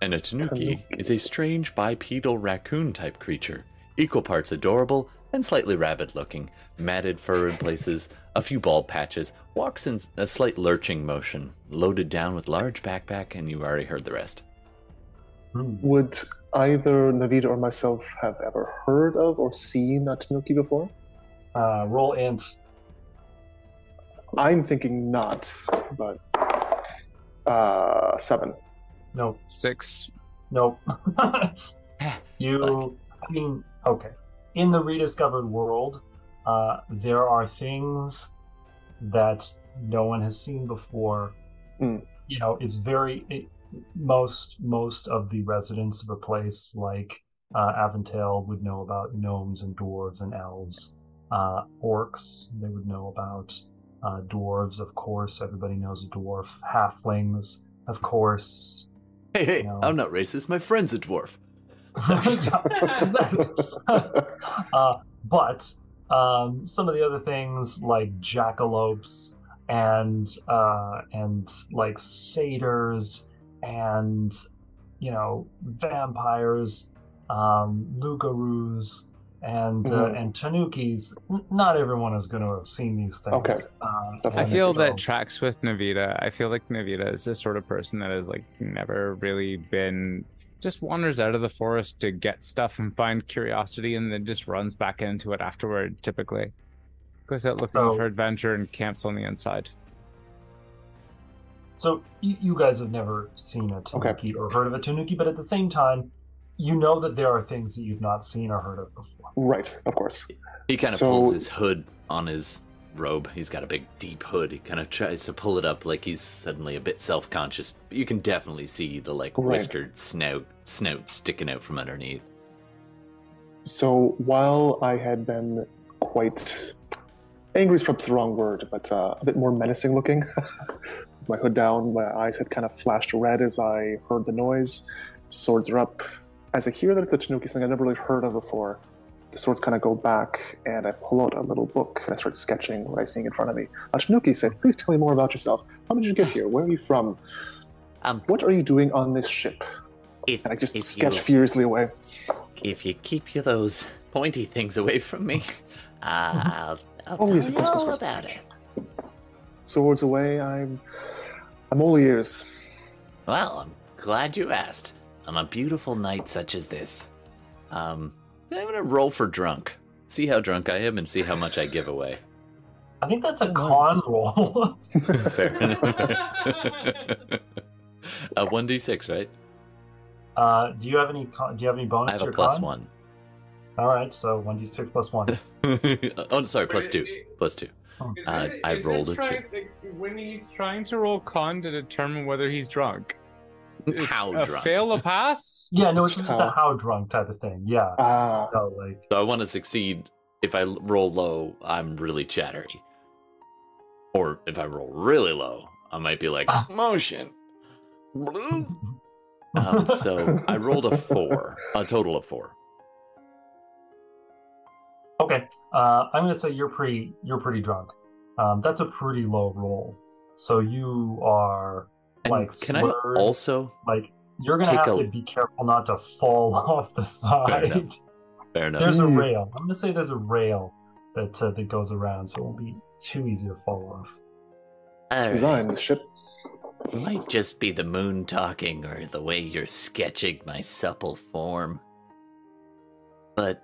And a tanuki, Tanuki. is a strange bipedal raccoon type creature, equal parts adorable and slightly rabid looking, matted fur in places, a few bald patches, walks in a slight lurching motion, loaded down with large backpack, and you already heard the rest. Hmm. Would either Navita or myself have ever heard of or seen a Tanuki before? Uh, roll int. I'm thinking not, but uh, seven. No, Six. no. you, I mean, okay. In the rediscovered world, uh, there are things that no one has seen before. Hmm. You know, it's very it, most most of the residents of a place like uh, Avondale would know about gnomes and dwarves and elves. Uh, orcs, they would know about uh, dwarves, of course. Everybody knows a dwarf. Halflings, of course. Hey, hey, No. I'm not racist. My friend's a dwarf. uh, but um, some of the other things like jackalopes and uh, and like satyrs and you know vampires, um, lugaroos and uh, Mhm. and tanukis. Not everyone is going to have seen these things. Okay. Uh, I feel so- that tracks with Navita. I feel like Navita is the sort of person that has like never really been just wanders out of the forest to get stuff and find curiosity and then just runs back into it afterward typically. Goes out looking So- for adventure and camps on the inside. So you, you guys have never seen a tanuki or heard of a tanuki, but at the same time, you know that there are things that you've not seen or heard of before. Right, of course. He kind of So- pulls his hood on his robe. He's got a big, deep hood. He kind of tries to pull it up like he's suddenly a bit self-conscious. You can definitely see the like Right. whiskered snout, snout sticking out from underneath. So while I had been quite angry is perhaps the wrong word, but uh, a bit more menacing looking, my hood down, my eyes had kind of flashed red as I heard the noise. Swords are up. As I hear that it's a Tanuki, something I've never really heard of before, the swords kind of go back, and I pull out a little book and I start sketching what I see in front of me. A Tanuki said, "Please tell me more about yourself. How did you get here? Where are you from? Um, What are you doing on this ship?" if And I just sketch you, furiously away. if you keep you those pointy things away from me, I'll, I'll Oh, tell yes, you course, all course. about it. Swords away. I'm, I'm all ears. Well, I'm glad you asked. On a beautiful night such as this, um, I'm gonna roll for drunk. See how drunk I am and see how much I give away. I think that's a con roll. Fair. a one d six, right? uh, do you have any? Con- do you have any bonus? I have to a your plus con? one. All right, so one d six plus one. oh, sorry, plus two. Plus two. Is Uh, it- I is rolled this a two. trying- when he's trying to roll con to determine whether he's drunk. Is How a drunk? Fail a pass? Yeah, no, it's, it's How? a how drunk type of thing. Yeah. Ah, So like, So I want to succeed. If I roll low, I'm really chattery. Or if I roll really low, I might be like motion. Um, so I rolled a four, a total of four. okay, uh, I'm gonna say you're pretty you're pretty drunk. Um, that's a pretty low roll. So you are And like can I also? like you're gonna take have a- to be careful not to fall off the side. enough. Fair enough. There's a Mm. rail. I'm gonna say there's a rail that uh, that goes around, so it won't be too easy to fall off. All right. design the ship. It Might just be the moon talking or the way you're sketching my supple form. But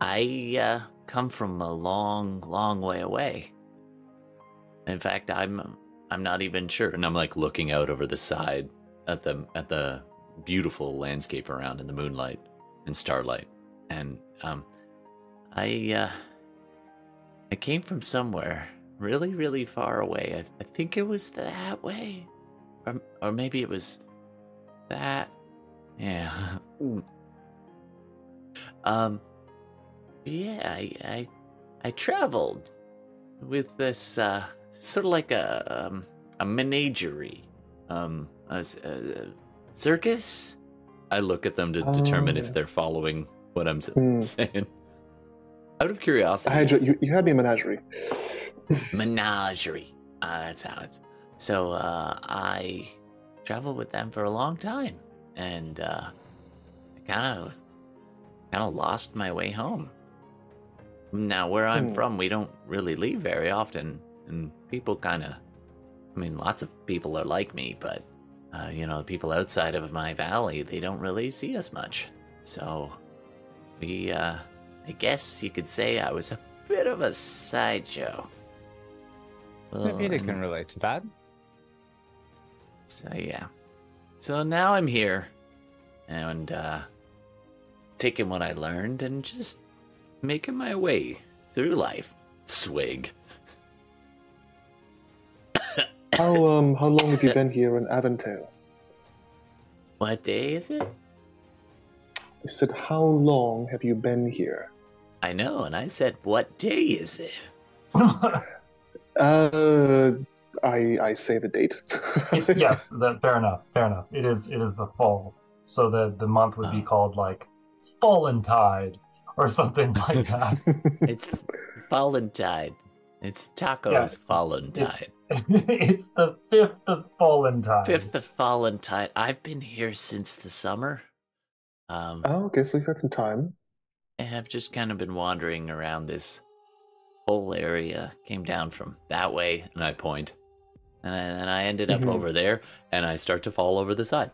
I uh, come from a long, long way away. In fact, I'm I'm not even sure, and I'm like looking out over the side at the at the beautiful landscape around in the moonlight and starlight, and um, I uh, I came from somewhere really, really far away. I, I think it was that way, or or maybe it was that. Yeah. Um. Yeah, I I I traveled with this uh sort of like a um, a menagerie, um a, a- circus. I look at them to Oh, determine if they're following what I'm Hmm. saying. Out of curiosity, I had you, you, had me a menagerie. menagerie. Uh, that's how it's. So uh, I traveled with them for a long time, and uh, I kind of, kind of lost my way home. Now, where I'm Hmm. from, we don't really leave very often, and people kind of. I mean, lots of people are like me, but uh, you know, the people outside of my valley, they don't really see us much. So, we, uh, I guess you could say I was a bit of a sideshow. Maybe they can relate to that. So yeah. So now I'm here and uh taking what I learned and just making my way through life. Swig. How um how long have you been here in Avondale? What day is it? I said, how long have you been here? I know, and I said, "What day is it?" Uh, I I say the date. It's, yes, that, fair enough. Fair enough. It is. It is the fall, so the the month would be Oh. called like Fallen Tide or something like that. It's Fallen Tide. It's tacos Yeah. Fallen Tide. it's the fifth of Fallen Tide. Fifth of Fallen Tide. I've been here since the summer. Um, oh, okay, so you've had some time. I've just kind of been wandering around this whole area. Came down from that way, and I point, and I, and I ended up Mhm. over there, and I start to fall over the side.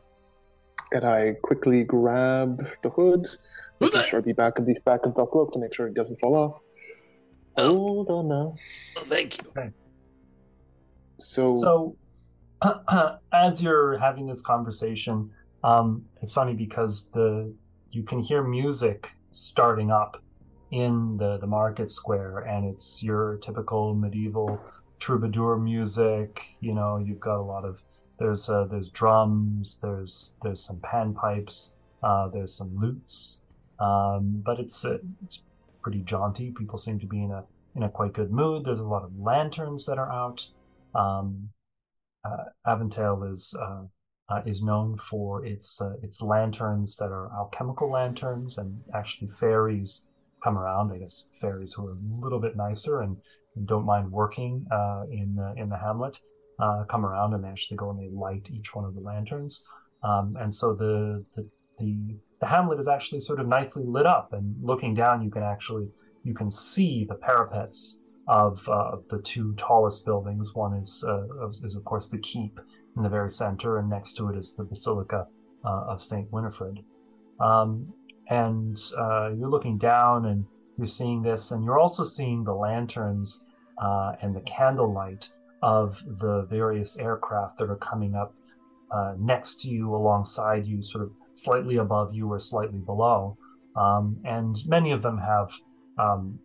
And I quickly grab the hood, making Hood! sure the back of the back of the cloak to make sure it doesn't fall off. Oh. Hold on now. Oh, thank you. So, So, as you're having this conversation, um, it's funny because the you can hear music starting up in the the market square, and it's your typical medieval troubadour music. You know, you've got a lot of there's uh, there's drums, there's there's some panpipes, uh, there's some lutes, um, but it's uh, it's pretty jaunty. People seem to be in a in a quite good mood. There's a lot of lanterns that are out. Um, uh, Avondale is uh, uh, is known for its uh, its lanterns that are alchemical lanterns, and actually fairies come around. I guess fairies who are a little bit nicer and, don't mind working uh, in in the hamlet uh, come around and they actually go and they light each one of the lanterns. Um, and so the, the the the hamlet is actually sort of nicely lit up, and looking down, you can actually you can see the parapets of uh, the two tallest buildings. One is uh, is of course the keep in the very center, and next to it is the Basilica uh, of Saint Winifred. Um, and uh, you're looking down, and you're seeing this, and you're also seeing the lanterns uh, and the candlelight of the various aircraft that are coming up uh, next to you, alongside you, sort of slightly above you or slightly below. Um, and many of them have um,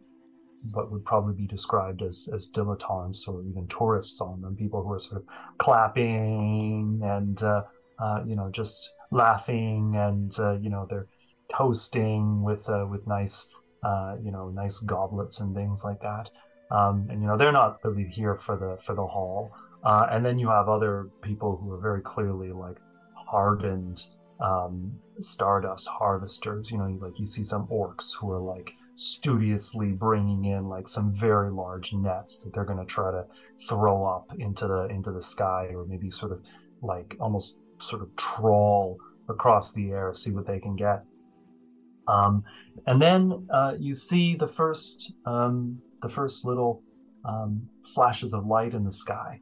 what would probably be described as as dilettantes or even tourists on them, people who are sort of clapping and uh, uh, you know just laughing and uh, you know they're toasting with uh, with nice uh, you know nice goblets and things like that. Um, and you know they're not really here for the for the hall. Uh, and then you have other people who are very clearly like hardened um, stardust harvesters. You know, like you see some orcs who are like studiously bringing in like some very large nets that they're going to try to throw up into the into the sky, or maybe sort of like almost sort of trawl across the air, see what they can get. Um, and then uh, you see the first um, the first little um, flashes of light in the sky.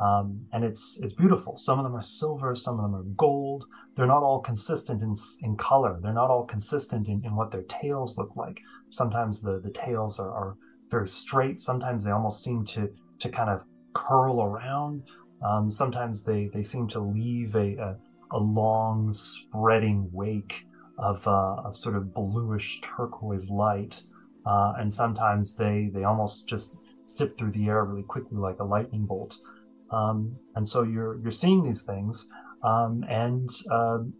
Um, and it's it's beautiful. Some of them are silver, some of them are gold. They're not all consistent in in color. They're not all consistent in, in what their tails look like. Sometimes the, the tails are, are very straight. Sometimes they almost seem to to kind of curl around. Um, sometimes they, they seem to leave a, a, a long spreading wake of uh, of sort of bluish turquoise light. Uh, and sometimes they they almost just zip through the air really quickly like a lightning bolt. Um, and so you're you're seeing these things, um, and um,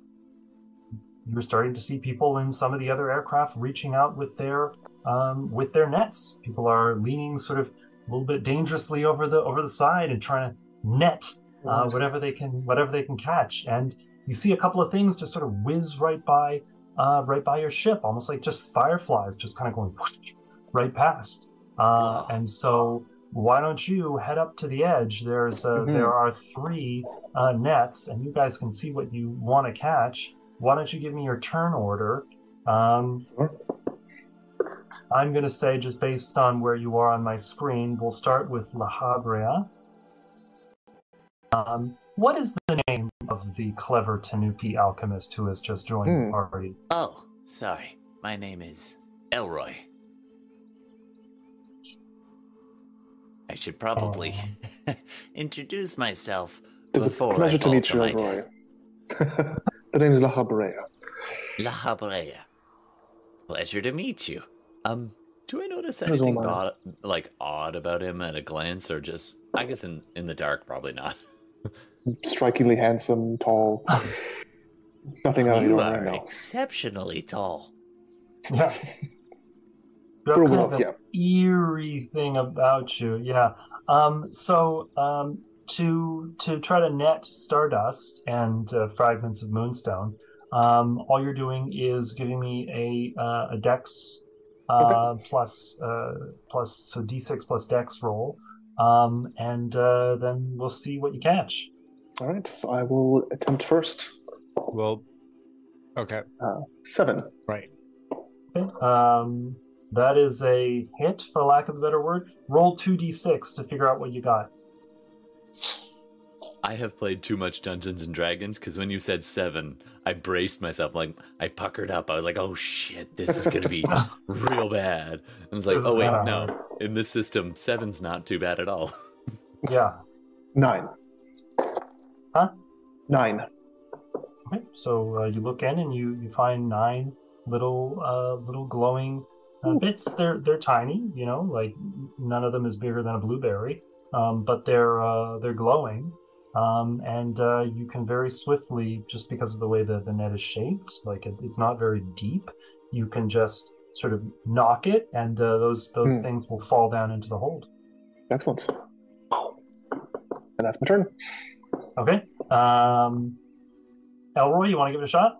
you're starting to see people in some of the other aircraft reaching out with their um, with their nets. People are leaning sort of a little bit dangerously over the over the side and trying to net uh, whatever they can whatever they can catch. And you see a couple of things just sort of whiz right by uh, right by your ship, almost like just fireflies, just kind of going whoosh, right past. Uh, and so why don't you head up to the edge? There's uh, Mhm. there are three uh, nets, and you guys can see what you want to catch. Why don't you give me your turn order? Um, Sure. I'm going to say, just based on where you are on my screen, we'll start with La Habrea. Um, what is the name of the clever Tanuki alchemist who has just joined Hmm. the party? Oh, sorry. My name is Elroy. I should probably introduce myself It's a before I pleasure to meet you, my Elroy. death. the name is La Habrea. La Habrea. Pleasure to meet you. Um, do I notice anything mine. odd, like odd about him at a glance, or just I guess in in the dark probably not. Strikingly handsome, tall. Nothing out of the you ordinary, exceptionally tall. Yeah. You kind well, of an yeah. eerie thing about you, yeah. Um, so um, to to try to net stardust and uh, fragments of moonstone, um, all you're doing is giving me a uh, a dex uh, plus uh, plus so d6 plus dex roll, um, and uh, then we'll see what you catch. All right, so I will attempt first. Well, okay, Seven. right. Okay. Um, that is a hit, for lack of a better word. Roll two d6 to figure out what you got. I have played too much Dungeons and Dragons because when you said seven, I braced myself. Like I puckered up. I was like, "Oh shit, this is gonna be real bad." And it's like, "Oh wait, no. In this system, seven's not too bad at all." Yeah. Nine. Huh? Nine. Okay, so uh, you look in and you, you find nine little uh, little glowing uh, bits. They're they're tiny, you know, like none of them is bigger than a blueberry, um, but they're uh, they're glowing, um, and uh, you can very swiftly, just because of the way that the net is shaped, like it, it's not very deep, you can just sort of knock it, and uh, those those Hmm. things will fall down into the hold. Excellent. And that's my turn. Okay, um, Elroy, you want to give it a shot?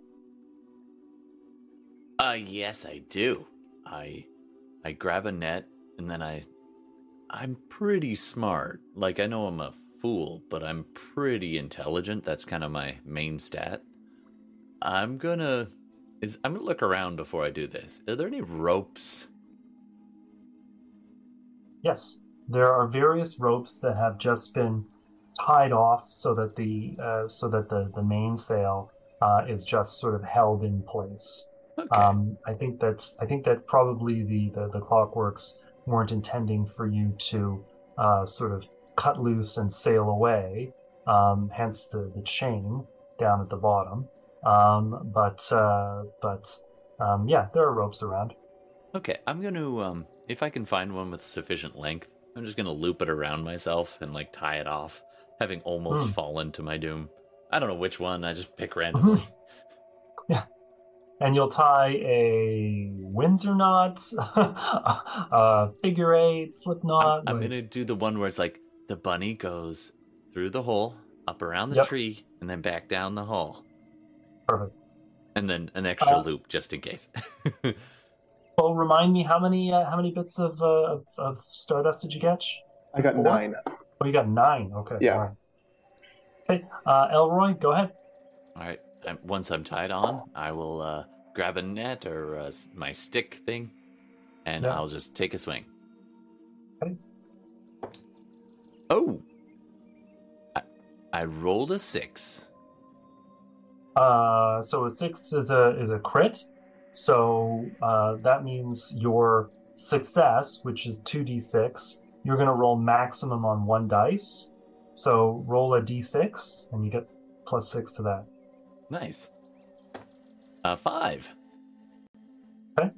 Uh yes, I do. I I grab a net and then I I'm pretty smart. Like I know I'm a fool, but I'm pretty intelligent. That's kind of my main stat. I'm gonna is I'm gonna look around before I do this. Are there any ropes? Yes, there are various ropes that have just been tied off so that the uh, so that the the mainsail uh, is just sort of held in place. Okay. Um, I think that's I think that probably the the, the clockworks weren't intending for you to uh, sort of cut loose and sail away. Um, hence the the chain down at the bottom. Um, but uh, but um, yeah, there are ropes around. Okay, I'm gonna um if I can find one with sufficient length, I'm just gonna loop it around myself and like tie it off, having almost Hmm. fallen to my doom. I don't know which one, I just pick randomly. and you'll tie a Windsor knot, a figure eight, slip knot. I'm like- gonna do the one where it's like the bunny goes through the hole, up around the Yep. tree, and then back down the hole. Perfect. And then an extra Uh, loop just in case. Well, remind me how many uh, how many bits of, uh, of of stardust did you catch? I got Four? nine. Oh, you got nine. Okay. Yeah. all right. Okay, uh, Elroy, go ahead. Alright, I'm, once I'm tied on, I will uh, grab a net or uh, my stick thing, and Yeah. I'll just take a swing. Okay. Oh! I, I rolled a six. Uh, so a six is a is a crit. So uh, that means your success, which is two d six, you're going to roll maximum on one dice. So roll a d6, and you get plus six to that. Nice. Uh, five. Okay.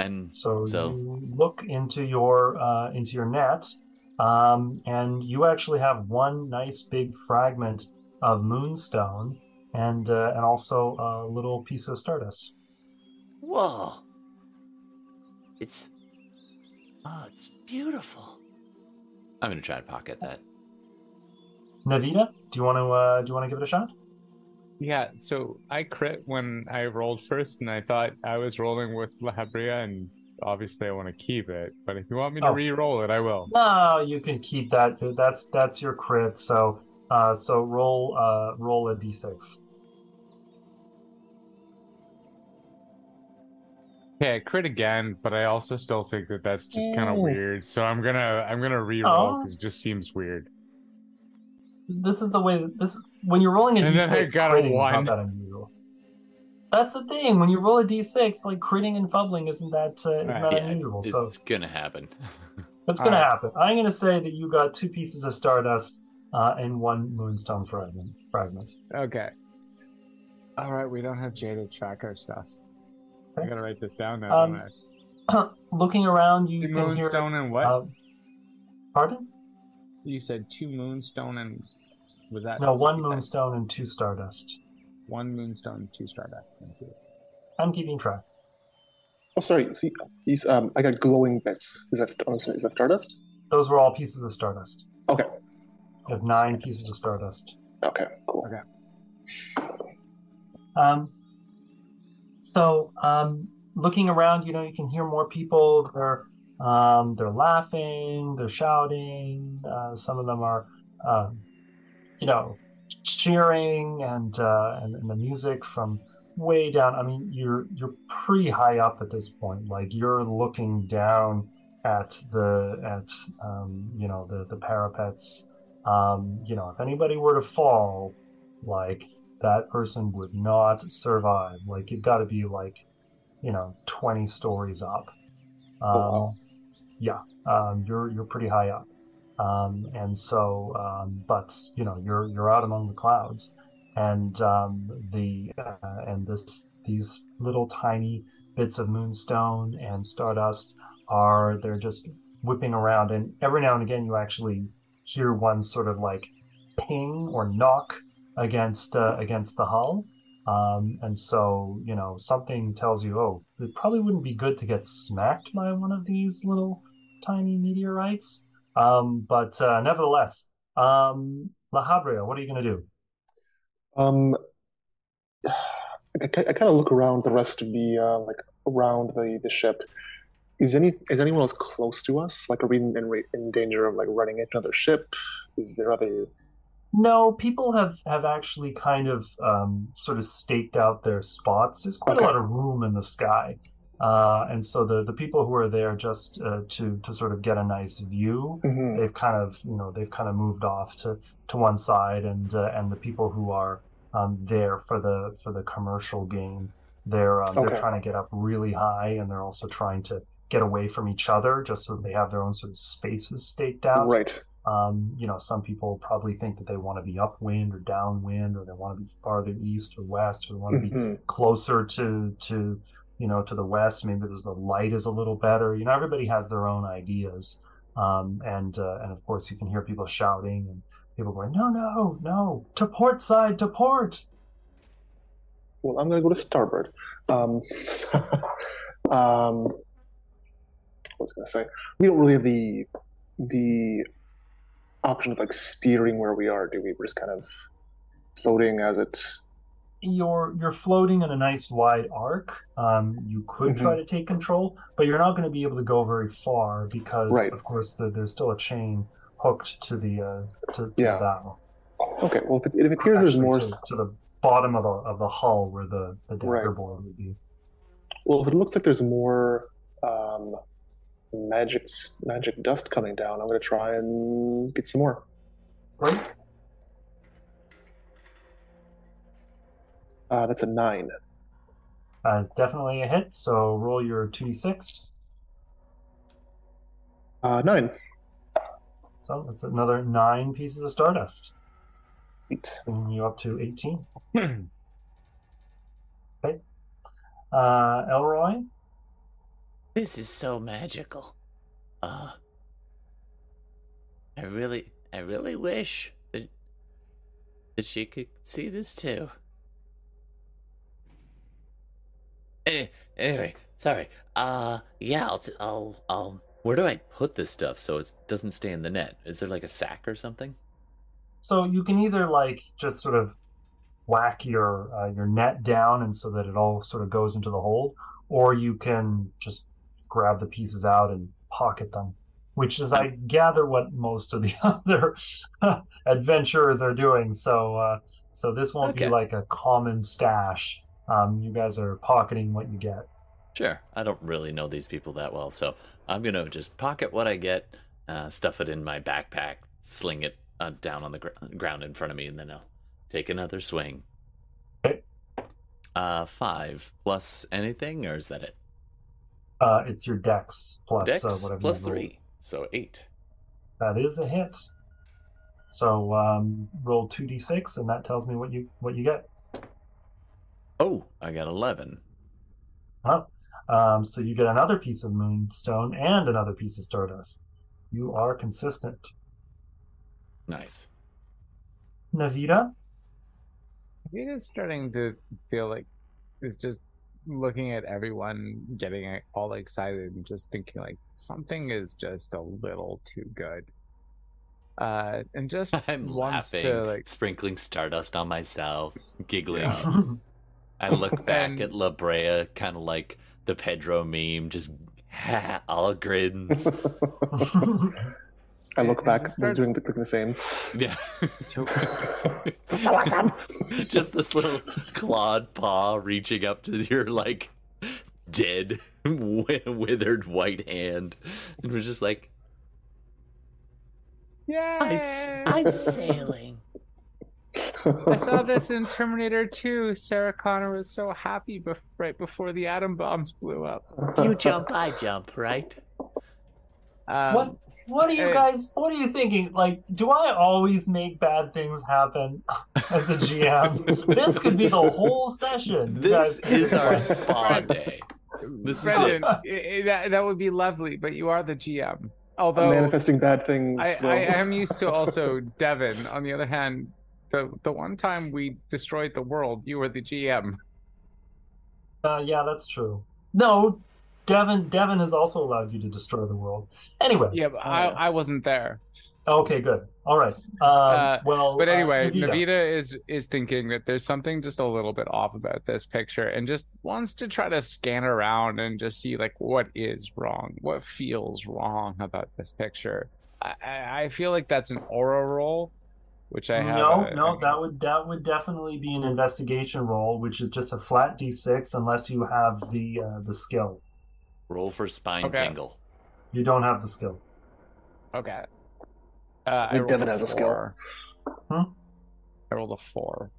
And So, So- you look into your uh, into your net, Um, and you actually have one nice big fragment of moonstone and uh, and also a little piece of stardust. Whoa. It's. Oh, it's beautiful. I'm gonna try to pocket that. Navita, do you want to uh, do you want to give it a shot? Yeah, so I crit when I rolled first, and I thought I was rolling with La Habria, and obviously I want to keep it. But if you want me to Oh. re-roll it, I will. No, you can keep that. That's that's your crit. So uh, so roll uh, roll a d6. Okay, I crit again, but I also still think that that's just kind of weird. So I'm gonna I'm gonna re-roll Oh. because it just seems weird. This is the way that this when you're rolling a And d6. then I got a critting is one. Not that unusual. That's the thing. When you roll a d6, like critting and fumbling isn't that uh, isn't Right. that Yeah, unusual. So it's gonna happen. That's going to Alright. happen. I'm going to say that you got two pieces of stardust uh, and one moonstone fragment. Fragment. Okay. All right, we don't have Jay to track our stuff. I gotta write this down now, Um, don't I? Looking around, you Two can hear. moonstone and what? Uh, pardon? you said two moonstone and was that No, one moonstone and two stardust. One moonstone, two stardust. Thank you. I'm keeping track. Oh, sorry. See, he's, um, I got glowing bits. Is that st- oh, sorry, is that stardust? Those were all pieces of stardust. Okay. You have nine pieces of stardust. Okay. Cool. Okay. Um, so, um, looking around, you know, you can hear more people. They're um, they're laughing, they're shouting. Uh, some of them are, um, you know, cheering, and, uh, and and the music from way down. I mean, you're you're pretty high up at this point. Like you're looking down at the at um, you know the the parapets. Um, you know, if anybody were to fall, like that person would not survive. Like you've got to be like, you know, twenty stories up. Um, Oh, wow. Yeah, um, you're you're pretty high up, um, and so, um, but you know, you're you're out among the clouds, and um, the uh, and this these little tiny bits of moonstone and stardust are they're just whipping around, and every now and again you actually hear one sort of like ping or knock against uh, against the hull. Um, and so, you know, something tells you, oh, it probably wouldn't be good to get smacked by one of these little tiny meteorites. Um, but uh, nevertheless, um, La Habria, what are you going to do? Um, I, I kind of look around the rest of the uh, like around the the ship. Is any is anyone else close to us? Like, are we in, in, in danger of like running into another ship? Is there other? No, people have, have actually kind of um, sort of staked out their spots. There's quite Okay. a lot of room in the sky. Uh, and so the, the people who are there just uh, to, to sort of get a nice view Mhm. they've kind of you know they've kind of moved off to to one side and uh, and the people who are um, there for the for the commercial game they're um, Okay. they're trying to get up really high and they're also trying to get away from each other just so they have their own sort of spaces staked out Right. um, you know some people probably think that they want to be upwind or downwind or they want to be farther east or west or they want to be Mhm. closer to to you know to the west maybe the light is a little better you know everybody has their own ideas um, and uh, and of course you can hear people shouting and people going no no no to port side to port Well, I'm gonna go to starboard. Um, um, what was gonna say? We don't really have the the option of like steering where we are, do we? We're just kind of floating as it. You're you're floating in a nice wide arc um, you could try to take control but you're not going to be able to go very far because Right. of course the, there's still a chain hooked to the uh, to, to Yeah. the bow Okay. Well, if it, it appears there's more. to, to the bottom of the of the hull where the the dagger Right. board would be. Well, if it looks like there's more um, magic magic dust coming down, I'm gonna try and get some more. Right? Uh, that's a nine. Uh, it's definitely a hit. So roll your two d six. Uh, nine. So that's another nine pieces of stardust, Eight. bringing you up to eighteen. okay. Uh, Elroy, This is so magical. Uh, I really, I really wish that that she could see this too. Eh, anyway, sorry. Uh, yeah, I'll, t- I'll, I'll. Where do I put this stuff so it doesn't stay in the net? Is there like a sack or something? So you can either like just sort of whack your uh, your net down and so that it all sort of goes into the hole, or you can just grab the pieces out and pocket them, which is I gather what most of the other adventurers are doing. So uh, so this won't Okay. be like a common stash. Um, you guys are pocketing what you get. Sure. I don't really know these people that well, so I'm gonna just pocket what I get, uh, stuff it in my backpack, sling it uh, down on the gr- ground in front of me, and then I'll take another swing. Okay. Uh, five plus anything, or is that it? Uh, it's your dex plus Dex uh, whatever plus three, so eight. That is a hit. So um, roll two d six, and that tells me what you what you get. Oh, I got eleven. Um, so you get another piece of moonstone and another piece of stardust. You are consistent. Nice. Navita, It is starting to feel like it's just looking at everyone getting all excited and just thinking like something is just a little too good. Uh, and just I'm wants laughing, to like sprinkling stardust on myself, giggling. Yeah. I look back And- at La Brea, kind of like the Pedro meme, just all grins. I look It- it back, just starts- doing the, doing the same. yeah. so awesome! just this little clawed paw reaching up to your like dead withered white hand and we're just like yeah, I'm sailing. I saw this in Terminator 2. Sarah Connor was so happy bef- right before the atom bombs blew up. You jump, I jump, right? Um, what what are you Hey. guys? What are you thinking? Like, do I always make bad things happen as a GM? this could be the whole session. This guys- is our spa day This is Brendan, i- i- that, that would be lovely, but you are the GM. Although I'm manifesting bad things. I, well. I am used to also Devin. On the other hand, the the one time we destroyed the world, you were the GM. Uh, yeah, that's true. No, Devin. Devin has also allowed you to destroy the world. Anyway. Yeah, but I, I wasn't there. Okay, good. All right. Um, Uh, well, But uh, anyway, Navita. Navita is is thinking that there's something just a little bit off about this picture, and just wants to try to scan around and just see like what is wrong, what feels wrong about this picture. I, I, I feel like that's an aura roll, which I have. no, a- no, that would that would definitely be an investigation roll, which is just a flat d6 unless you have the uh, the skill. roll for spine Okay. tingle You don't have the skill. Okay. Uh, I think Devin a has a skill. four. Hmm? I rolled a four.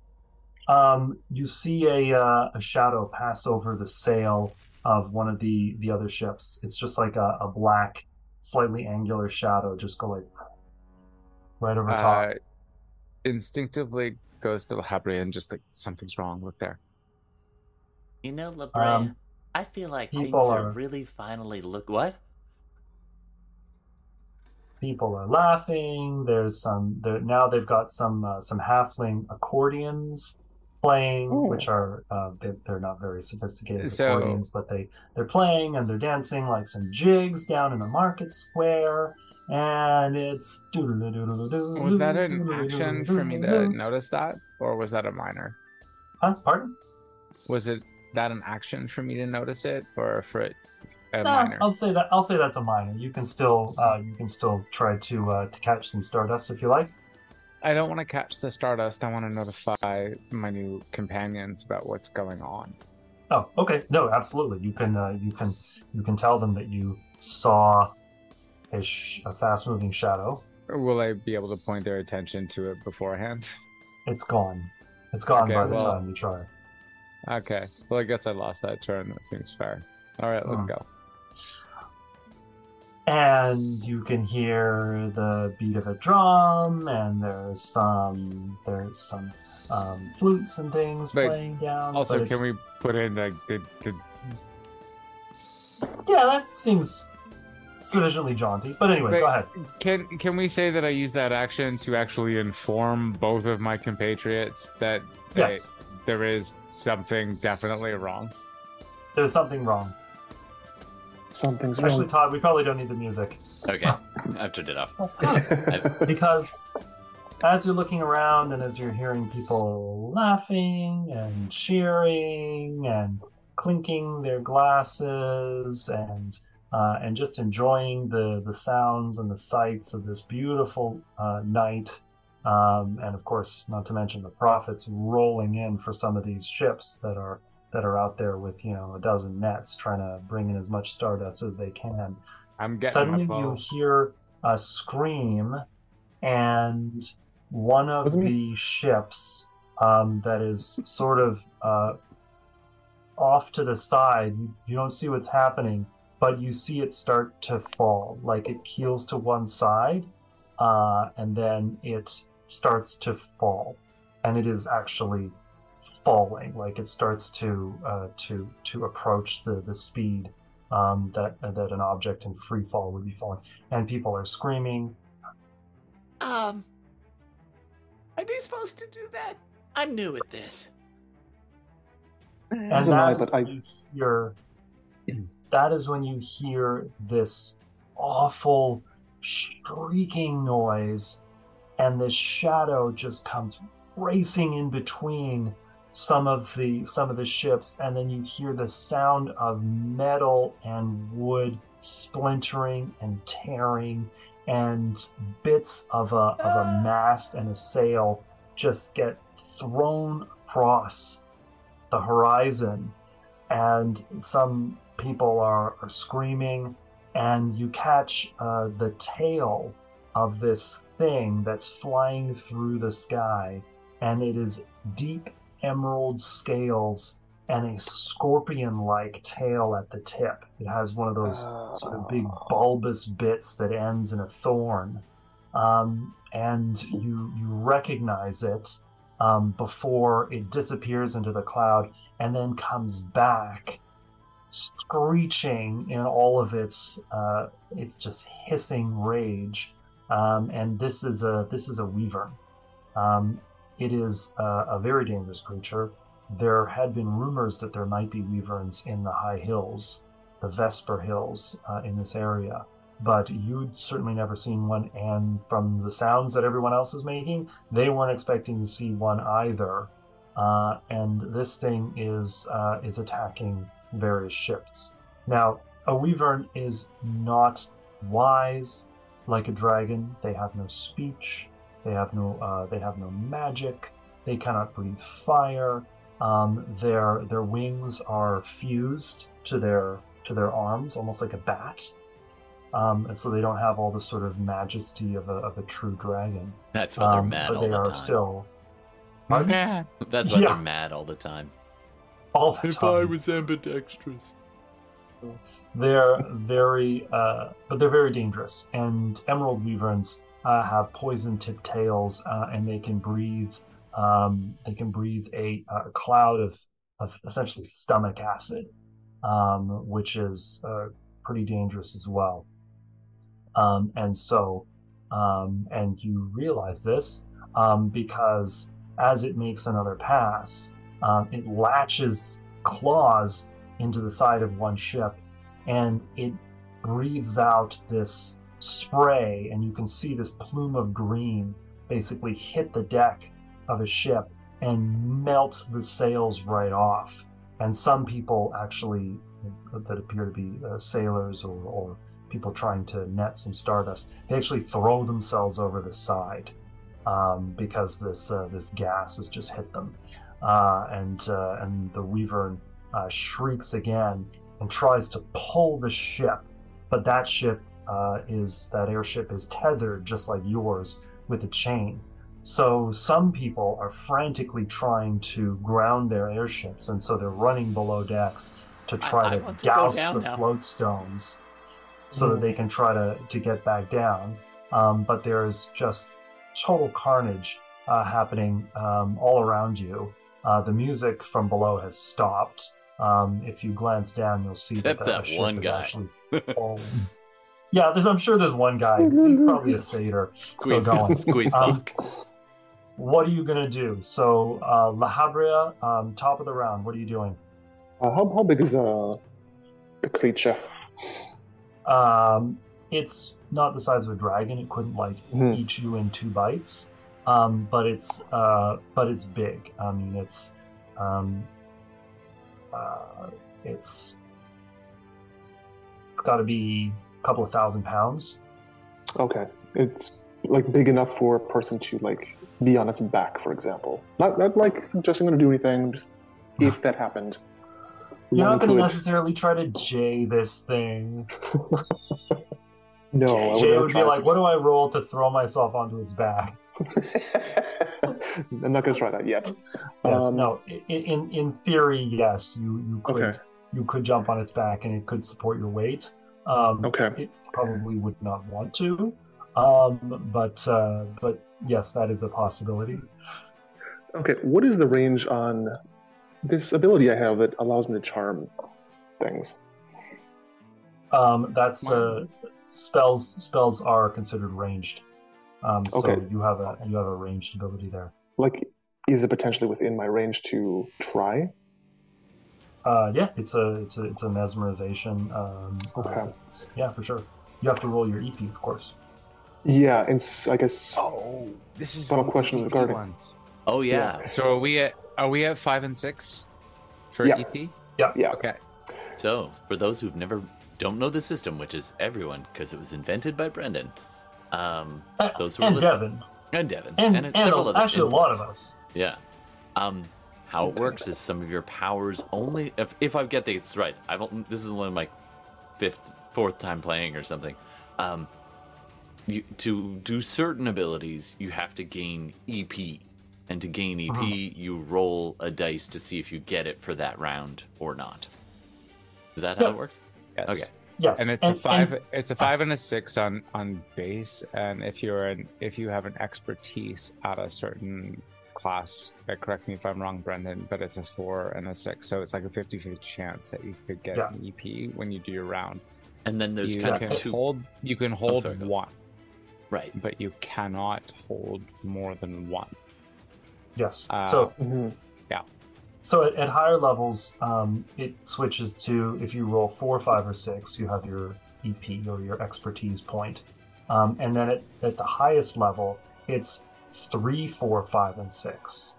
Um, you see a uh, a shadow pass over the sail of one of the the other ships. It's just like a, a black, slightly angular shadow, just go like right over top. Instinctively goes to Labria and just like something's wrong. Look there. You know, Labrea, Um, I feel like things people are are- really finally look. What? People are laughing. There's some. There, now they've got some uh, some halfling accordions playing, Ooh. which are uh, they, they're not very sophisticated So- accordions, but they they're playing and they're dancing like some jigs down in the market square. And it's Was that an action for me to notice that, or was that a minor? Huh? Pardon? Was it that an action for me to notice it, or for it a No, minor? I'll say that. I'll say that's a minor. You can still, uh, you can still try to uh, to catch some stardust if you like. I don't want to catch the stardust. I want to notify my new companions about what's going on. Oh, okay. No, absolutely. You can, uh, you can, you can tell them that you saw a, sh- a fast-moving shadow. Will I be able to point their attention to it beforehand? It's gone. It's gone Okay, by the well- time you try. okay. Well, I guess I lost that turn. That seems fair. All right, let's Hmm. go. And you can hear the beat of a drum, and there's some there's some um, flutes and things But playing down. Also, can we put in like the, the Yeah, that seems sufficiently jaunty. But anyway, Wait. go ahead. Can can we say that I use that action to actually inform both of my compatriots that they- Yes, there is something definitely wrong? there's something wrong. Something's Actually, wrong. Todd, we probably don't need the music Okay, I've turned it off. because as you're looking around and as you're hearing people laughing and cheering and clinking their glasses and uh, and just enjoying the the sounds and the sights of this beautiful uh, night, um, and of course, not to mention the profits rolling in for some of these ships that are that are out there with you know a dozen nets trying to bring in as much stardust as they can I'm getting suddenly my you hear a scream and one of Wasn't the me. ships um, that is sort of uh, off to the side you, you don't see what's happening but you see it start to fall like it keels to one side uh, and then it starts to fall and it is actually falling like it starts to uh, to to approach the the speed um, that that an object in free fall would be falling, and people are screaming. Um, are they supposed to do that? I'm new at this. And As am I, but I- you hear that is when you hear this awful shrieking noise, and this shadow just comes racing in between some of the some of the ships, and then you hear the sound of metal and wood splintering and tearing, and bits of a of a ah. mast and a sail just get thrown across the horizon. And some people are, are screaming and you catch uh, the tail of this thing that's flying through the sky and it is deep emerald scales and a scorpion like tail at the tip. It has one of those sort of big bulbous bits that ends in a thorn. Um, and you you recognize it um, before it disappears into the cloud and then comes back screeching in all of its uh, its just hissing rage. Um, and this is a this is a wyvern. Um, it is a, a very dangerous creature. There had been rumors that there might be wyverns in the high hills the vesper hills uh, in this area. But you'd certainly never seen one and from the sounds that everyone else is making they weren't expecting to see one either. Uh, and this thing is uh, is attacking various ships now a wyvern is not wise like a dragon they have no speech they have no uh, they have no magic they cannot breathe fire um, their their wings are fused to their to their arms almost like a bat um, and so they don't have all the sort of majesty of a, of a true dragon. That's why they're Um, mad but all they the are time. still Yeah. That's why Yeah. they're mad all the time. All the time. was ambidextrous. They're very, uh, but they're very dangerous. And emerald wyverns uh, have poison-tipped tails, uh, and they can breathe. Um, they can breathe a, a cloud of, of essentially stomach acid, um, which is uh, pretty dangerous as well. Um, and so, um, and you realize this um, because as it makes another pass, um, it latches claws into the side of one ship and it breathes out this spray and you can see this plume of green basically hit the deck of a ship and melt the sails right off. And some people actually that appear to be uh, sailors or, or people trying to net some stardust they actually throw themselves over the side um, because this uh, this gas has just hit them uh, and uh, and the wyvern uh, shrieks again and tries to pull the ship, but that ship uh, is that airship is tethered just like yours with a chain. So some people are frantically trying to ground their airships, and so they're running below decks to try I to want to douse the now. float stones so that they can try to, to get back down. Um, but there's just total carnage uh, happening um, all around you. Uh, the music from below has stopped. Um, if you glance down, you'll see Except that, the that one is guy. actually. Yeah, there's, I'm sure there's one guy. He's probably a satyr. Squeeze, Still going. squeeze Um. What are you gonna do? So, uh, La Habria, um, top of the round. What are you doing? Uh, how, how big is the the creature? Um, it's not the size of a dragon. It couldn't like Mhm. eat you in two bites. Um, but it's uh, but it's big. I mean, it's um, uh, it's it's got to be a couple of thousand pounds. Okay, it's like big enough for a person to like be on its back, for example. Not not like suggesting gonna do anything. Just if that happened. You're not going to necessarily try to J this thing. No, I would Jay would be like, "What do I roll to throw myself onto its back?" I'm not gonna try that yet. Yes, Um, no. i- i- In in theory, yes, you you could Okay. you could jump on its back and it could support your weight. Um, Okay. It probably would not want to, um, but uh, but yes, that is a possibility. Okay. What is the range on this ability I have that allows me to charm things? Um, that's uh, spells. Spells are considered ranged. Um, so Okay. you have a you have a ranged ability there. Like, is it potentially within my range to try? Uh, yeah, it's a it's a it's a mesmerization. Um, Okay. uh, yeah, for sure. You have to roll your EP, of course. Yeah, and s- I guess. Oh, this is Final one of the question EP regarding- ones. Oh yeah. So are we at are we at five and six for Yeah. EP? Yeah. Yeah. Okay. So, for those who've never don't know the system, which is everyone, because it was invented by Brendan, um, Uh, those who are and listening, Devin, and Devin, and, and, and, several other actually a lot of us. Yeah. Um, how it works is some of your powers only if if I get this right. I've this is only my fifth, fourth time playing or something. Um, you to do certain abilities, you have to gain EP, and to gain EP, Uh-huh. you roll a dice to see if you get it for that round or not. Is that how it works? Yes. Okay. Yes, And it's a five. it's a five and a six on on base, and if you're an if you have an expertise at a certain class, uh, correct me if I'm wrong, Brendan, but it's a four and a six, so it's like a 50-50 chance that you could get Yeah. an EP when you do your round. And then there's you kind can of two. hold. You can hold sorry, one, Right. but you cannot hold more than one. yes. Uh, so Mhm. So at, at higher levels, um, it switches to if you roll four, five, or six, you have your EP or your expertise point. Um, and then at, at the highest level, it's three, four, five, and six.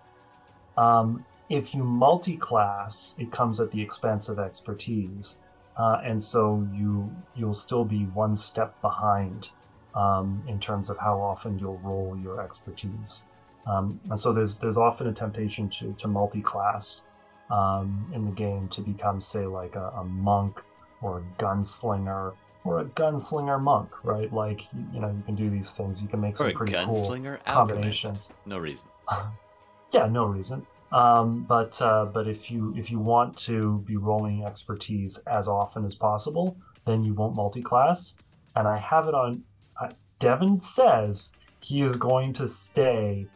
Um, if you multi-class, it comes at the expense of expertise, uh, and so you you'll still be one step behind um, in terms of how often you'll roll your expertise. Um, and so there's there's often a temptation to to multi-class um, in the game to become, say, like a, a monk or a gunslinger or a gunslinger monk, right? Like you, know, you can do these things. You can make some a pretty cool gunslinger combinations. No reason. yeah, no reason. Um, but uh, but if you if you want to be rolling expertise as often as possible, then you won't multi-class. And I have it on. Uh, Devin says he is going to stay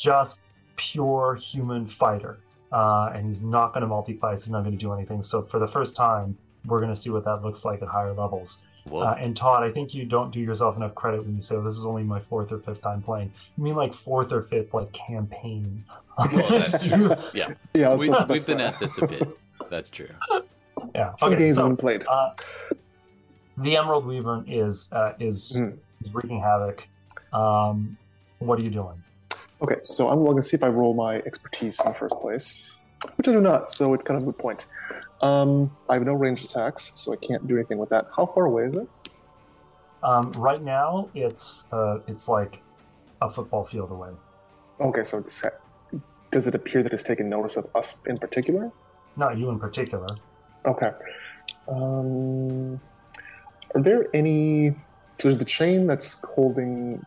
just pure human fighter, uh, and he's not going to multi-class. He's not going to do anything. So for the first time, we're going to see what that looks like at higher levels. Uh, and Todd, I think you don't do yourself enough credit when you say, well, "This is only my fourth or fifth time playing." You mean like fourth or fifth, like campaign? well, that's true. Yeah. Yeah, we, let's, let's we've been specify. at this a bit. That's true. yeah. Some okay, games so, haven't played. uh, the Emerald Wyvern is uh, is, Hmm. is wreaking havoc. Um, what are you doing? Okay, so I'm going to see if I roll my expertise in the first place, which I do not, so it's kind of a moot point. Um, I have no ranged attacks, so I can't do anything with that. How far away is it? Um, right now, it's uh, it's like a football field away. Okay, so it's, does it appear that it's taken notice of us in particular? Not you in particular. Okay. Um, are there any? So there's the chain that's holding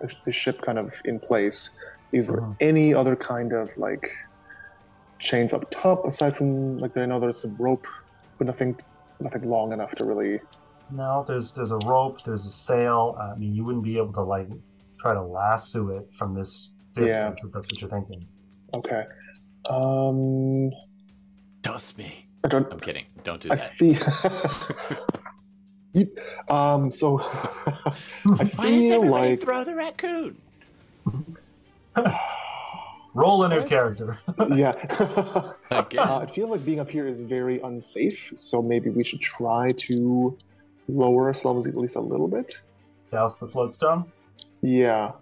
the, the ship kind of in place. Is there Mhm. any other kind of like chains up top aside from like I know there's some rope, but nothing, nothing long enough to really. No, there's there's a rope, there's a sail. I mean, you wouldn't be able to like try to lasso it from this Yeah. if that's what you're thinking. Okay. Um, Dust me. I don't. I'm kidding. Don't do I that. feel. Um, so I Why does feel everybody like throw the raccoon? Roll a new What? character. yeah. Again. Uh, it feels like being up here is very unsafe, so maybe we should try to lower ourselves at least a little bit. Douse the floatstone. Yeah.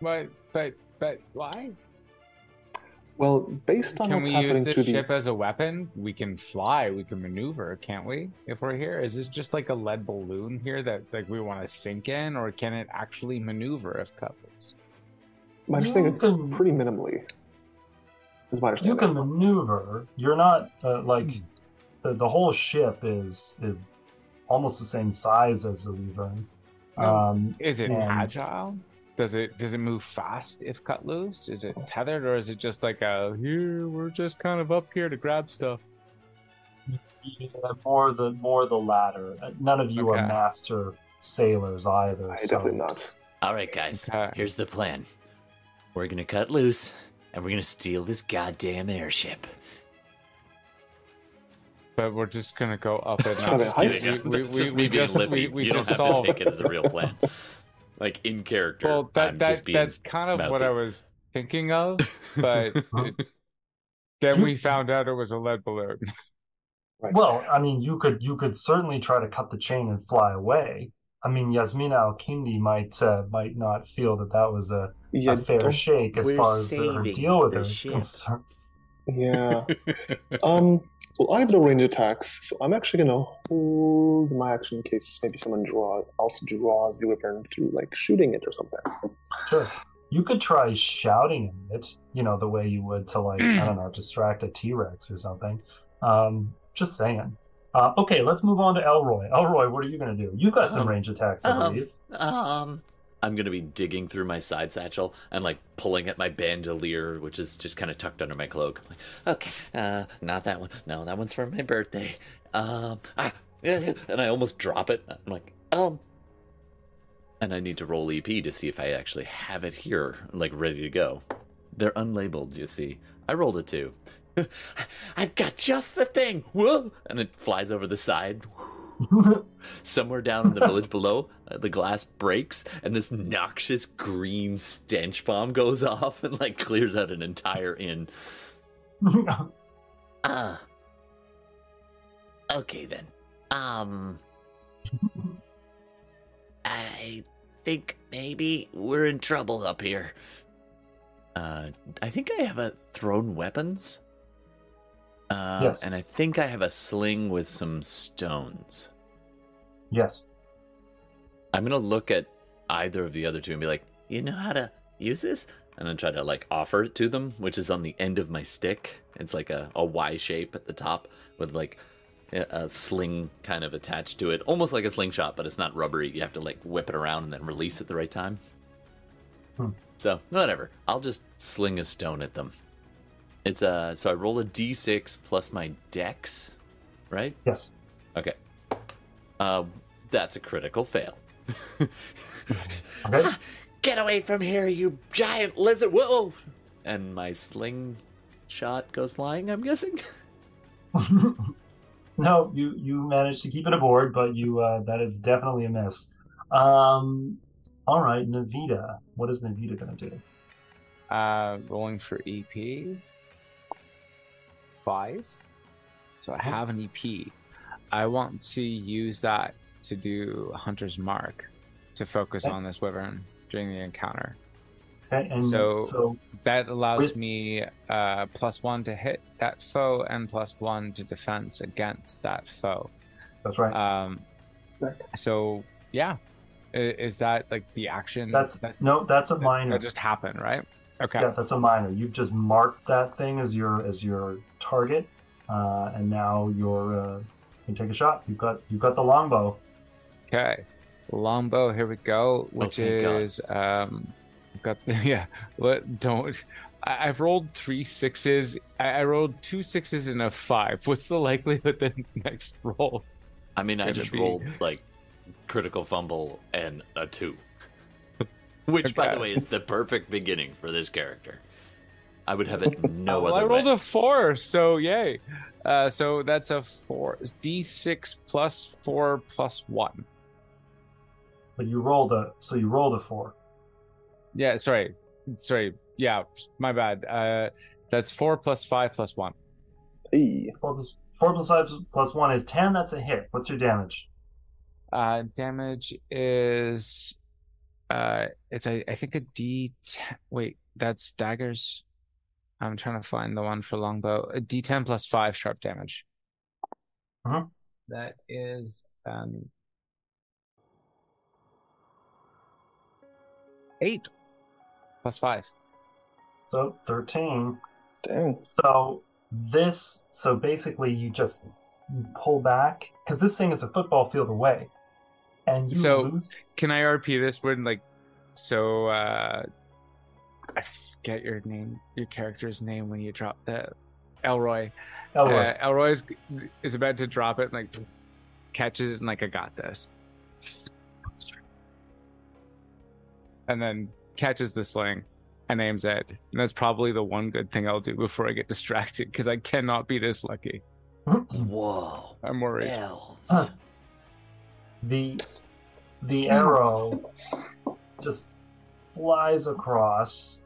But but but why? Well, based on Can what's we use this ship as a weapon? We can fly. We can maneuver, can't we? If we're here, is this just like a lead balloon here that like we want to sink in, or can it actually maneuver if cut loose? my understanding, You it's can- pretty minimally. Is my You can maneuver. You're not uh, Hmm. like the the whole ship is, is almost the same size as the Wyvern. Um, Is it And- agile? Does it does it move fast if cut loose? Is it tethered, or is it just like a here? We're just kind of up here to grab stuff. yeah, more the more the latter. Uh, None of you Okay. are master sailors either. I so- definitely not. All right, guys. Okay. Here's the plan. We're gonna cut loose, and we're gonna steal this goddamn airship. But we're just gonna go up and not. a We, we, we, just we me just we, we you just don't have solved. to take it as a real plan. like in character. Well, that, that, just being that's kind of what I was thinking of, but it- then we found out it was a lead balloon. Right. Well, I mean, you could you could certainly try to cut the chain and fly away. I mean, Yasmina Al Kindi might uh, might not feel that that was a, yeah, a fair shake as far as the, her saving deal with her is concerned. yeah. Um. Well, I have no range attacks, so I'm actually gonna hold my action in case maybe someone draw also draws the wyvern through like shooting it or something. Sure. You could try shouting it, you know, the way you would to like, I don't know, distract a T Rex or something. Um, just saying. Uh, okay, let's move on to Elroy. Elroy, what are you gonna do? You've got some Um, range attacks, I um, believe. Um, I'm gonna be digging through my side satchel and like pulling at my bandolier, which is just kind of tucked under my cloak. Like, okay, uh, not that one. No, that one's for my birthday. Um, ah, and I almost drop it. I'm like, um, and I need to roll EP to see if I actually have it here, like ready to go. They're unlabeled, you see. I rolled a two. I've got just the thing. Whoa! And it flies over the side. Somewhere down in the village below, uh, the glass breaks, and this noxious green stench bomb goes off and like clears out an entire inn. uh. Okay then. Um. I think maybe we're in trouble up here. Uh, I think I have a thrown weapons. Uh, Yes. And I think I have a sling with some stones. yes. I'm gonna look at either of the other two and be like, "You know how to use this?" And then try to like offer it to them, which is on the end of my stick. It's like a, a Y shape at the top with like a, sling kind of attached to it, almost like a slingshot, but it's not rubbery. You have to like whip it around and then release at the right time. Hmm. So whatever, I'll just sling a stone at them. It's uh, so I roll a d6 plus my dex, right? Yes. Okay. Uh, that's a critical fail. Okay. Get away from here, you giant lizard! Whoa! and my sling shot goes flying. I'm guessing. no, you you managed to keep it aboard, but you uh, that is definitely a miss. Um, all right, Navita. What is Navita gonna do? Uh, rolling for EP. Five. So I have an EP. I want to use that to do Hunter's Mark to focus Okay. on this wyvern during the encounter. Okay, and So- so That allows With- me uh, plus one to hit that foe and plus one to defense against that foe. that's right. Um, Sick. so yeah, is that like the action? that's that, no, that's a that- minor. that just happened, right? Okay. Yeah, that's a minor. You've just marked that thing as your as your target, uh, and now you're uh, you can take a shot. You've got you've got the longbow. Okay, longbow. Here we go. Which thank God. is um, I've got yeah. What don't I, I've rolled three sixes. I, I rolled two sixes and a five. What's the likelihood that next roll? I mean, I just be- rolled like critical fumble and a two, which, by the way, is the perfect beginning for this character. I would have it no well, other I rolled way. a four, so yay. Uh, so that's a four d6 plus four plus one. But you rolled a so you rolled a four. Yeah, sorry, sorry. Yeah, my bad. Uh, that's four plus five plus one. Hey. Four plus four plus five plus one is ten. That's a hit. What's your damage? Uh, damage is, uh, it's a I think a d. Wait, that's daggers. I'm trying to find the one for longbow. A d10 plus five sharp damage. Mhm. That is um eight plus five. So thirteen. Dang. So this so basically you just pull back because this thing is a football field away, and you So- lose. Can I RP this when like so uh I forget your name your character's name when you drop the Elroy. Elroy. Uh, Elroy is, is about to drop it and like catches it and like I got this. And then catches the sling and aims it. And that's probably the one good thing I'll do before I get distracted because I cannot be this lucky. Whoa. I'm worried. Elves. Huh. The the arrow just flies across.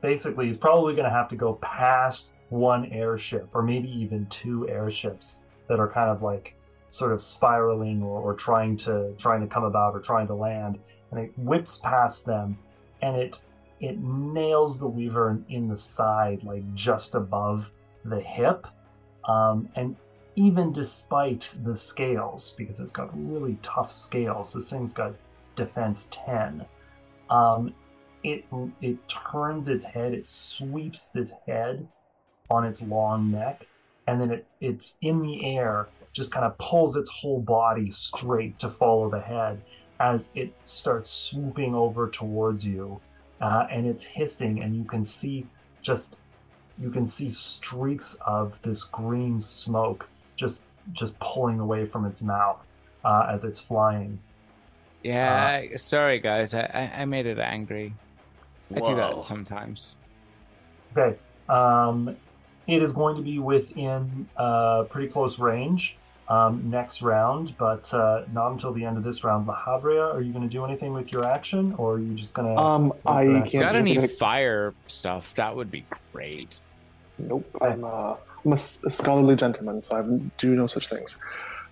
Basically, he's probably going to have to go past one airship, or maybe even two airships that are kind of like sort of spiraling or, or trying to trying to come about or trying to land. And it whips past them, and it it nails the wyvern in the side, like just above the hip. Um, and even despite the scales, because it's got really tough scales, this thing's got defense 10. Um, it it turns its head, it sweeps its head on its long neck, and then it it's in the air, just kind of pulls its whole body straight to follow the head as it starts swooping over towards you, uh, and it's hissing, and you can see just you can see streaks of this green smoke just just pulling away from its mouth uh, as it's flying. Yeah, I- sorry guys. I, I, I made it angry. I do that sometimes. Okay, um, it is going to be within uh, pretty close range um, next round, but uh, not until the end of this round. La Habria, are you going to do anything with your action, or are you just going to? Um, I Got can't. Got any fire stuff? That would be great. Nope. I'm uh, I'm a, s- a scholarly gentleman, so I do no such things.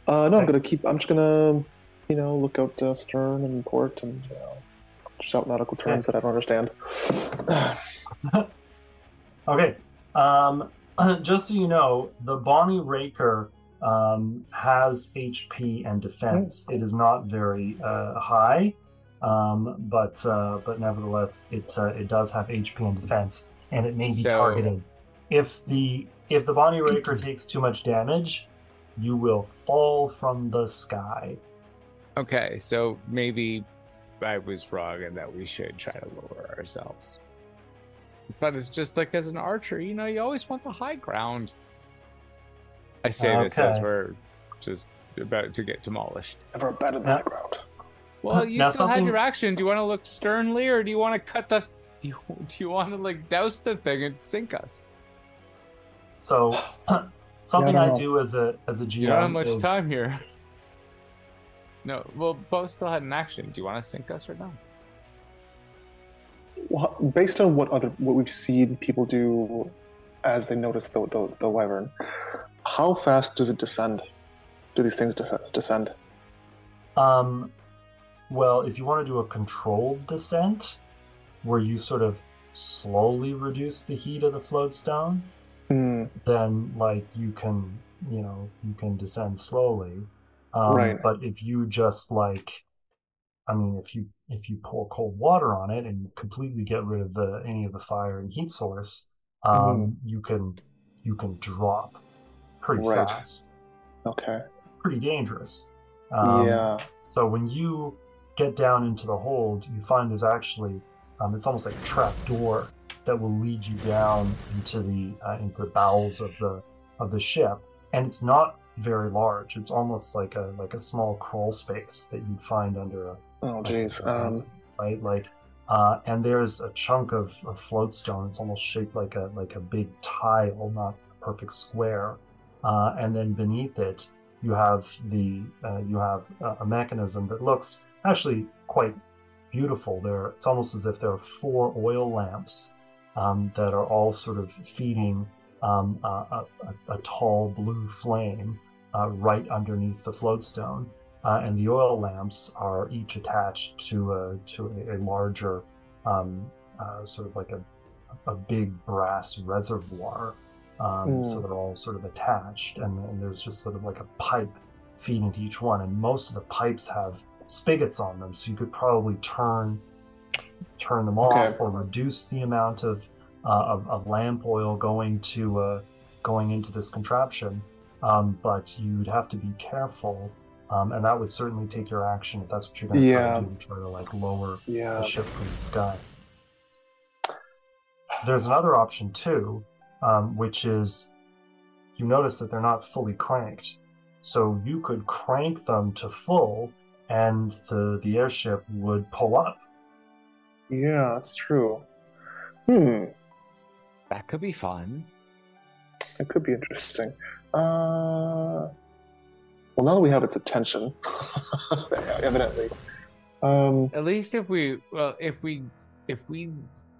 Uh, no, I'm gonna keep. I'm just gonna, you know, look out uh, stern and port and you know, shout nautical terms that I don't understand. Okay. Um, just so you know, the Bonnie Raker um, has HP and defense. It is not very uh, high, um, but uh, but nevertheless, it uh, it does have HP and defense, and it may be So- targeted. If the if the Bonnie Raker takes too much damage, you will fall from the sky. Okay, so maybe I was wrong and that we should try to lower ourselves. But it's just like as an archer, you know, you always want the high ground. I say this as we're just about to get demolished. Never better than Yeah. that ground. Well, you Now still had your action. Do you want to look sternly, or do you want to cut the? Do you do you want to like douse the thing and sink us? So something I I, don't know. do as a as a GM You don't have much is- time here. No, well, Bo still had an action. Do you want to sink us or no? Well, based on what other what we've seen people do as they notice the the, the wyvern, how fast does it descend? Do these things descend? Um, well, if you want to do a controlled descent, where you sort of slowly reduce the heat of the float Hmm. then like you can, you know, you can descend slowly. Um, Right. But if you just like, I mean, if you if you pour cold water on it and completely get rid of the any of the fire and heat source, um, you can you can drop pretty Right. fast. Okay. Pretty dangerous. Um, yeah. so when you get down into the hold, you find there's actually um, it's almost like a trap door that will lead you down into the uh, into the bowels of the of the ship, and it's not very large. It's almost like a like a small crawl space that you'd find under a Oh, like jeez. Um. right like. Uh, and there's a chunk of, of float stone. It's almost shaped like a like a big tile, not a perfect square. uh, and then beneath it you have the uh, you have a, a mechanism that looks actually quite beautiful. There, it's almost as if there are four oil lamps um, that are all sort of feeding um, a, a, a, tall blue flame uh, right underneath the floatstone, uh, and the oil lamps are each attached to a to a, a larger um, uh, sort of like a a big brass reservoir. Um, So Mm. they're all sort of attached, and, and there's just sort of like a pipe feeding to each one. And most of the pipes have spigots on them, so you could probably turn turn them off Okay. or reduce the amount of uh, of, of lamp oil going to uh, going into this contraption. Um, but you'd have to be careful, um, and that would certainly take your action if that's what you're going to Yeah. try to do, try to like lower Yeah. the ship from the sky. There's another option too, um, which is you notice that they're not fully cranked. So you could crank them to full and the, the airship would pull up. Yeah, that's true. Hmm, That could be fun. It could be interesting. Uh, well, now that we have its attention, evidently. Um, At least if we well, if we if we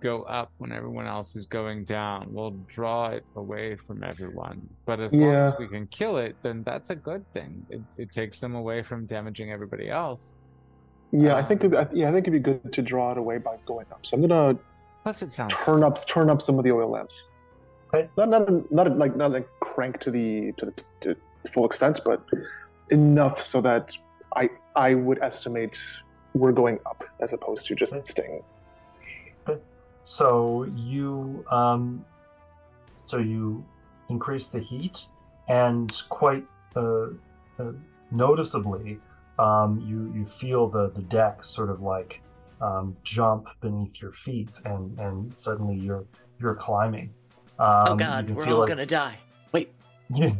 go up when everyone else is going down, we'll draw it away from everyone. But as long as we can kill it, then that's a good thing. It, it takes them away from damaging everybody else. Yeah, I think Um, it'd, I- yeah, I think it'd be good to draw it away by going up. So I'm gonna Plus, it sounds turn up turn up some of the oil lamps. Okay. Not not not like not like crank to the to the to full extent, but enough so that I I would estimate we're going up as opposed to just Okay. staying. So you um, so you increase the heat, and quite uh, uh, noticeably, um, you you feel the the deck sort of like um, jump beneath your feet, and and suddenly you're you're climbing. Um, oh God, we're all it- gonna die. Wait, you,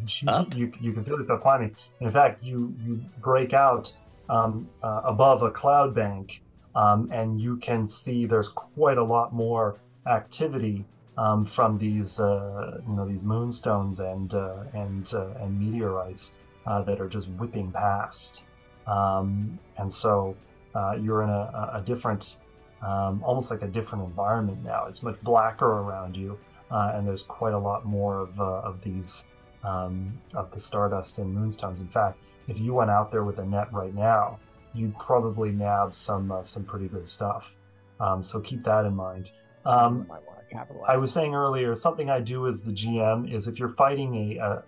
you, you can feel yourself climbing. In fact, you you break out um, uh, above a cloud bank, um, and you can see there's quite a lot more activity um, from these uh, you know these moonstones and uh, and uh, and meteorites uh, that are just whipping past. Um, and so uh, you're in a, a different, um, almost like a different environment now. It's much blacker around you, uh, and there's quite a lot more of uh, of these um, of the stardust and moonstones. In fact, if you went out there with a net right now, you'd probably nab some uh, some pretty good stuff. Um, so keep that in mind. Um, might want to capitalize. I was saying earlier, something I do as the GM is if you're fighting a, a,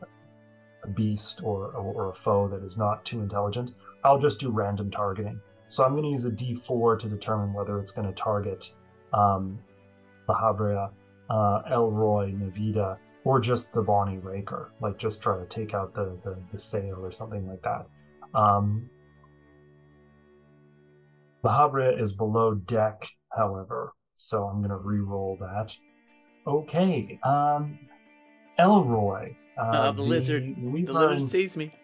a beast or, or, or a foe that is not too intelligent, I'll just do random targeting. So I'm going to use a D4 to determine whether it's going to target um, the uh, Elroy, Navita, or just the Bonnie Raker. Like just try to take out the, the, the sail or something like that. Um, the is below deck, however, so I'm going to re-roll that. Okay, um, Elroy. Uh, uh, the lizard, the lizard sees me.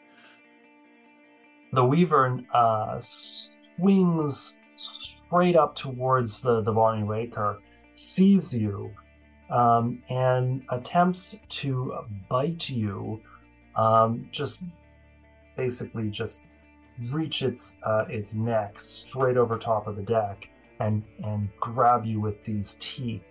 The Wyvern uh, swings straight up towards the, the Bonnie Raker, sees you, um, and attempts to bite you. Um, just basically just reach its uh, its neck straight over top of the deck and and grab you with these teeth.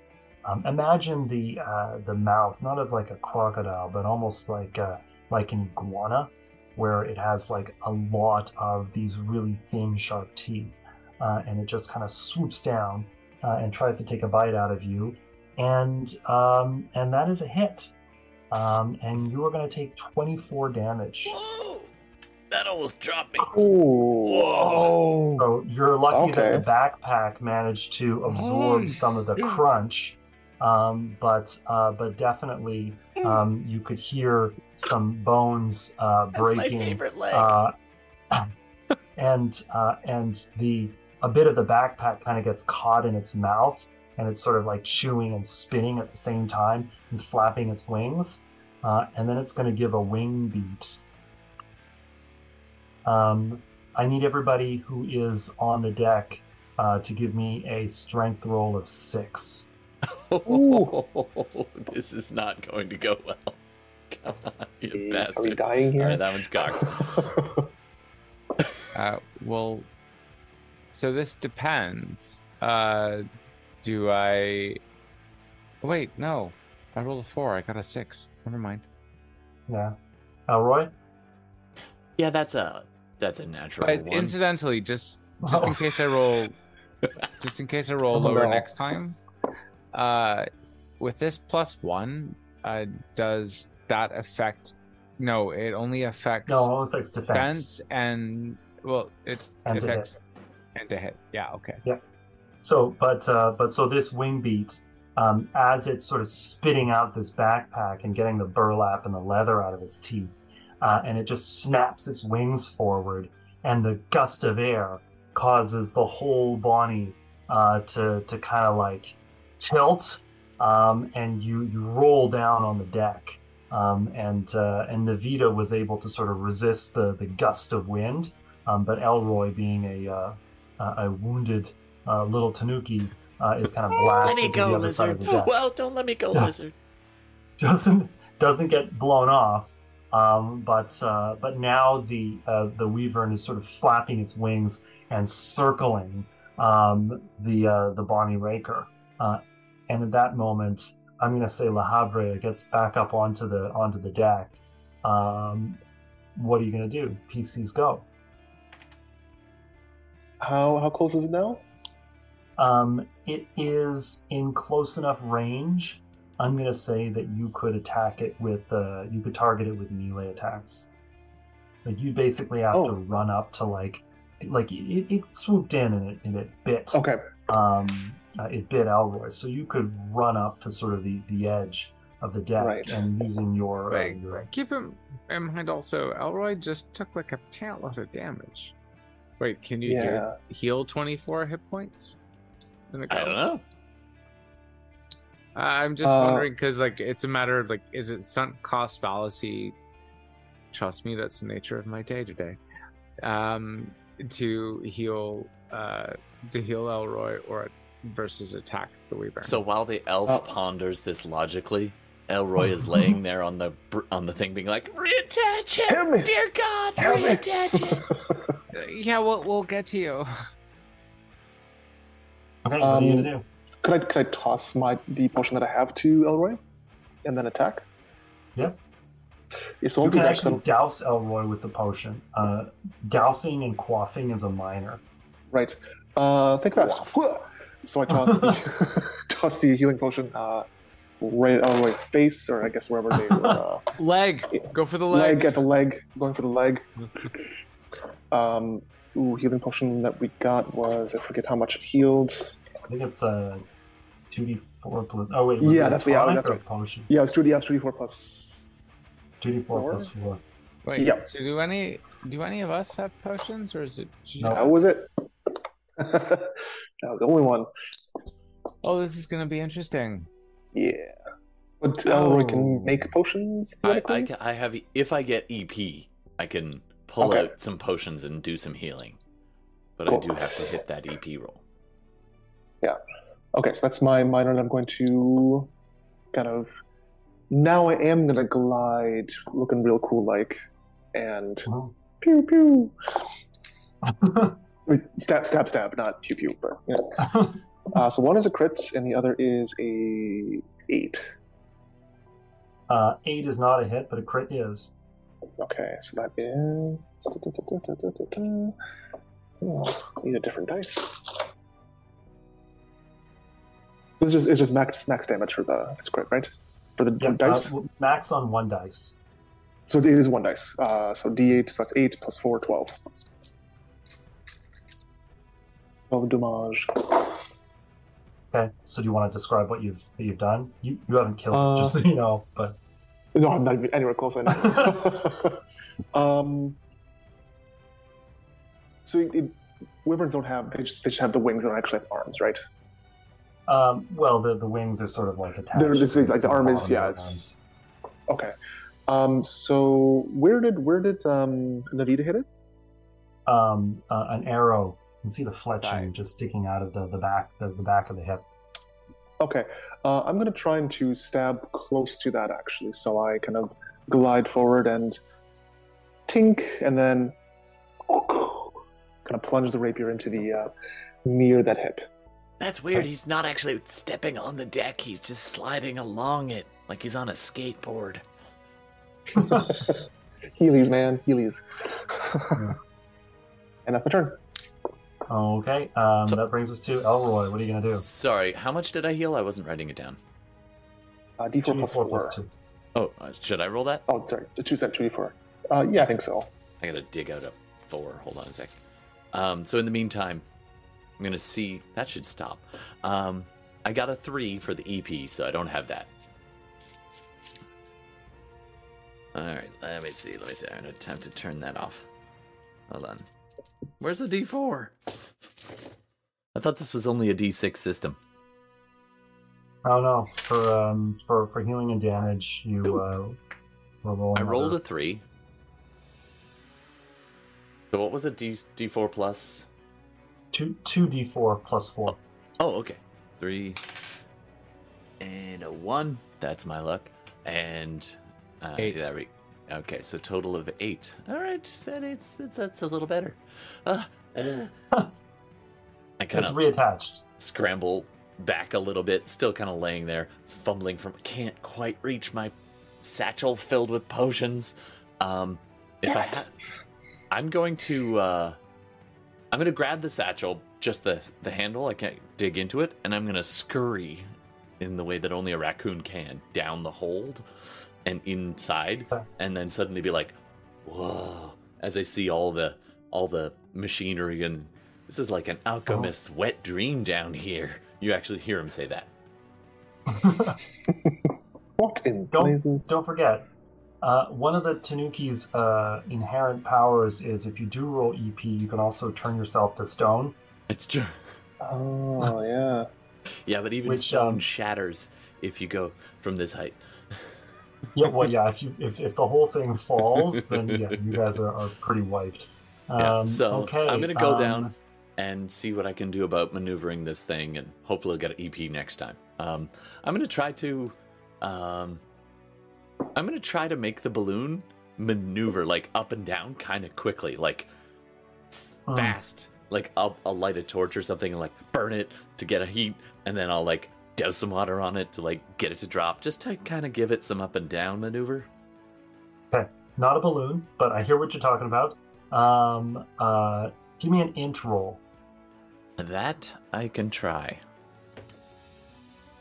Um, imagine the uh, the mouth, not of like a crocodile, but almost like uh, like an iguana, where it has like a lot of these really thin, sharp teeth, uh, and it just kind of swoops down uh, and tries to take a bite out of you, and um, and that is a hit, um, and you are going to take 24 damage. Whoa! That almost dropped me. Oh, So you're lucky that Okay. the backpack managed to absorb Holy some of the shit. crunch, um, but uh, but definitely um, you could hear some bones uh, That's my breaking. favorite leg. uh, and uh, and the a bit of the backpack kind of gets caught in its mouth, and it's sort of like chewing and spinning at the same time and flapping its wings, uh, and then it's going to give a wing beat. Um, I need everybody who is on the deck uh, to give me a strength roll of six. this is not going to go well. Come on, you Are we dying here? All right, that one's cocked. Uh, well, so this depends. Uh, do I? oh, Wait, no. I rolled a four. I got a six. Never mind. Yeah. Elroy? Yeah, that's a that's a natural But one. incidentally, just just in Oh. case I roll, just in case I roll Oh, lower no. next time, uh, with this plus one, uh, does that affect? No, it only affects No, it affects defense. defense and well, it And affects and to hit. Yeah, okay. Yeah. So, but uh, but so this wing beat, um, as it's sort of spitting out this backpack and getting the burlap and the leather out of its teeth, uh, and it just snaps its wings forward, and the gust of air causes the whole Bonnie uh, to to kind of like tilt, um, and you you roll down on the deck, um, and uh, and Navita was able to sort of resist the the gust of wind, um, but Elroy, being a uh, a wounded uh, little Tanuki, uh, is kind of blasted Let me to the go, other side of the deck. Well, don't let me go, Yeah. lizard. doesn't doesn't get blown off. Um, but uh, but now the uh, the Wyvern is sort of flapping its wings and circling um, the uh, the Bonnie Raker. And at that moment, I'm going to say La Havre gets back up onto the onto the deck. Um, what are you going to do? PCs go. how how close is it now? Um, it is in close enough range. I'm going to say that you could attack it with, uh, you could target it with melee attacks. Like you basically have to Oh. run up to like, like it, it swooped in and it, and it bit, Okay. um, uh, it bit Elroy. So you could run up to sort of the, the edge of the deck Right. and using your, uh, your Keep in, in mind also, Elroy just took like a pantload of damage. Wait, can you do Yeah. heal 24 hit points? In the I don't know. I'm just Uh, wondering because like it's a matter of like, is it sunk cost fallacy? Trust me, that's the nature of my day to day. Um, to heal, uh, to heal Elroy or versus attack the Wyvern. So while the elf Oh. ponders this logically, Elroy is laying there on the on the thing, being like, Reattach Help him, me. dear God, Help reattach him. Uh, yeah, we'll we'll get to you. okay, what are you Um, going to do? Could I could I toss my the potion that I have to Elroy, and then attack? Yeah. Yeah, so You I'll do can that. actually douse Elroy with the potion. Uh, dousing and quaffing is a minor. Right. Uh, think fast. So I toss the toss the healing potion uh, right at Elroy's face, or I guess wherever they were. Uh, Leg, go for the leg leg. at the leg, going for the leg. Um, ooh, healing potion that we got was I forget how much it healed. I think it's a two d four plus. Oh wait, Yeah, it a that's- yeah, tonic that's right. Potion Yeah, it's two D. Yeah, it's two D four plus. two d four Four? plus four. Wait, Yep. so do any do any of us have potions, or is it? ju- No. That was it. that was the only one. Oh, this is gonna be interesting. Yeah. But uh, Elroy Oh. can make potions. I, I, theoretically? I have if I get EP, I can pull Okay. out some potions and do some healing, but I do have to hit that EP roll. Yeah. Okay, so that's my minor, and I'm going to kind of. Now I am gonna glide, looking real cool like, and Oh. pew pew. I mean, stab, stab, stab, not pew pew, but you know. Uh, so one is a crit, and the other is a eight. uh, eight is not a hit, but a crit is. Okay, so that is. Oh, need a different dice. This is just, it's just max max damage for the script, right? For the Yeah, dice. uh, max on one dice. So it is one dice. Uh, so d8, so that's 8 plus 4, 12. 12 damage. Okay, so do you want to describe what you've what you've done? You you haven't killed Uh, just so you know, but No, I'm not even anywhere close. I know. um, so it, it, wyverns don't have, they just, they just have the wings, they don't actually have arms, right? um, well, the the wings are sort of like attached. They're- it's to like the arm is- yeah, it's- arms. Okay. Um, so where did where did um, Navita hit it? um, uh, an arrow. You can see the fletching Thigh. just sticking out of the, the back the, the back of the hip. Okay, uh, I'm gonna try and to stab close to that actually. So I kind of glide forward and tink, and then kind of plunge the rapier into the uh, near that hip. That's weird. He's not actually stepping on the deck. He's just sliding along it like he's on a skateboard. Heelys, man, Heelys. Yeah. and that's my turn. Okay, um, So- that brings us to Elroy. What are you gonna do? Sorry, how much did I heal? I wasn't writing it down. Uh, D4 Two plus four four. plus two. Oh, uh, should I roll that? Oh, sorry, the two set two D4. Uh, yeah, I think so. I gotta dig out a four. Hold on a sec. Um, so in the meantime, I'm gonna see that should stop. Um, I got a three for the EP, so I don't have that. All right, let me see. Let me see. I'm gonna attempt to turn that off. Hold on. Where's the D4? I thought this was only a D6 system. Oh no, for um for for healing and damage, you uh will roll. I rolled a three. So what was it? D D4 plus? two two d four plus four. Oh, okay. Three and a one. That's my luck. And uh, Eight. There we. Okay, so total of eight. All right, that it's that's, that's a little better. Uh, uh. I kind It's of reattached. scramble back a little bit, still kind of laying there, it's fumbling from. Can't quite reach my satchel filled with potions. Um, if I ha- I'm going to. Uh, I'm gonna grab the satchel, just the the handle. I can't dig into it, and I'm gonna scurry in the way that only a raccoon can down the hold and inside, and then suddenly be like, "Whoa!" As I see all the all the machinery and this is like an alchemist's wet dream down here. You actually hear him say that. What in Don't- blazes? Don't forget, uh, one of the Tanuki's uh, inherent powers is if you do roll EP, you can also turn yourself to stone. It's true. Oh yeah. Yeah, but even Which, stone um, shatters if you go from this height. Yeah, well, yeah. If you if, if the whole thing falls, then yeah, you guys are, are pretty wiped. Yeah, Um, so okay, I'm gonna go um, down and see what I can do about maneuvering this thing, and hopefully I'll get an EP next time. Um, I'm gonna try to, um, I'm gonna try to make the balloon maneuver like up and down kind of quickly, like Hmm. fast. Like I'll, I'll light a torch or something and like burn it to get a heat, and then I'll like douse some water on it to like get it to drop, just to kind of give it some up and down maneuver. Okay, not a balloon, but I hear what you're talking about. Um, uh, give me an int roll. That I can try.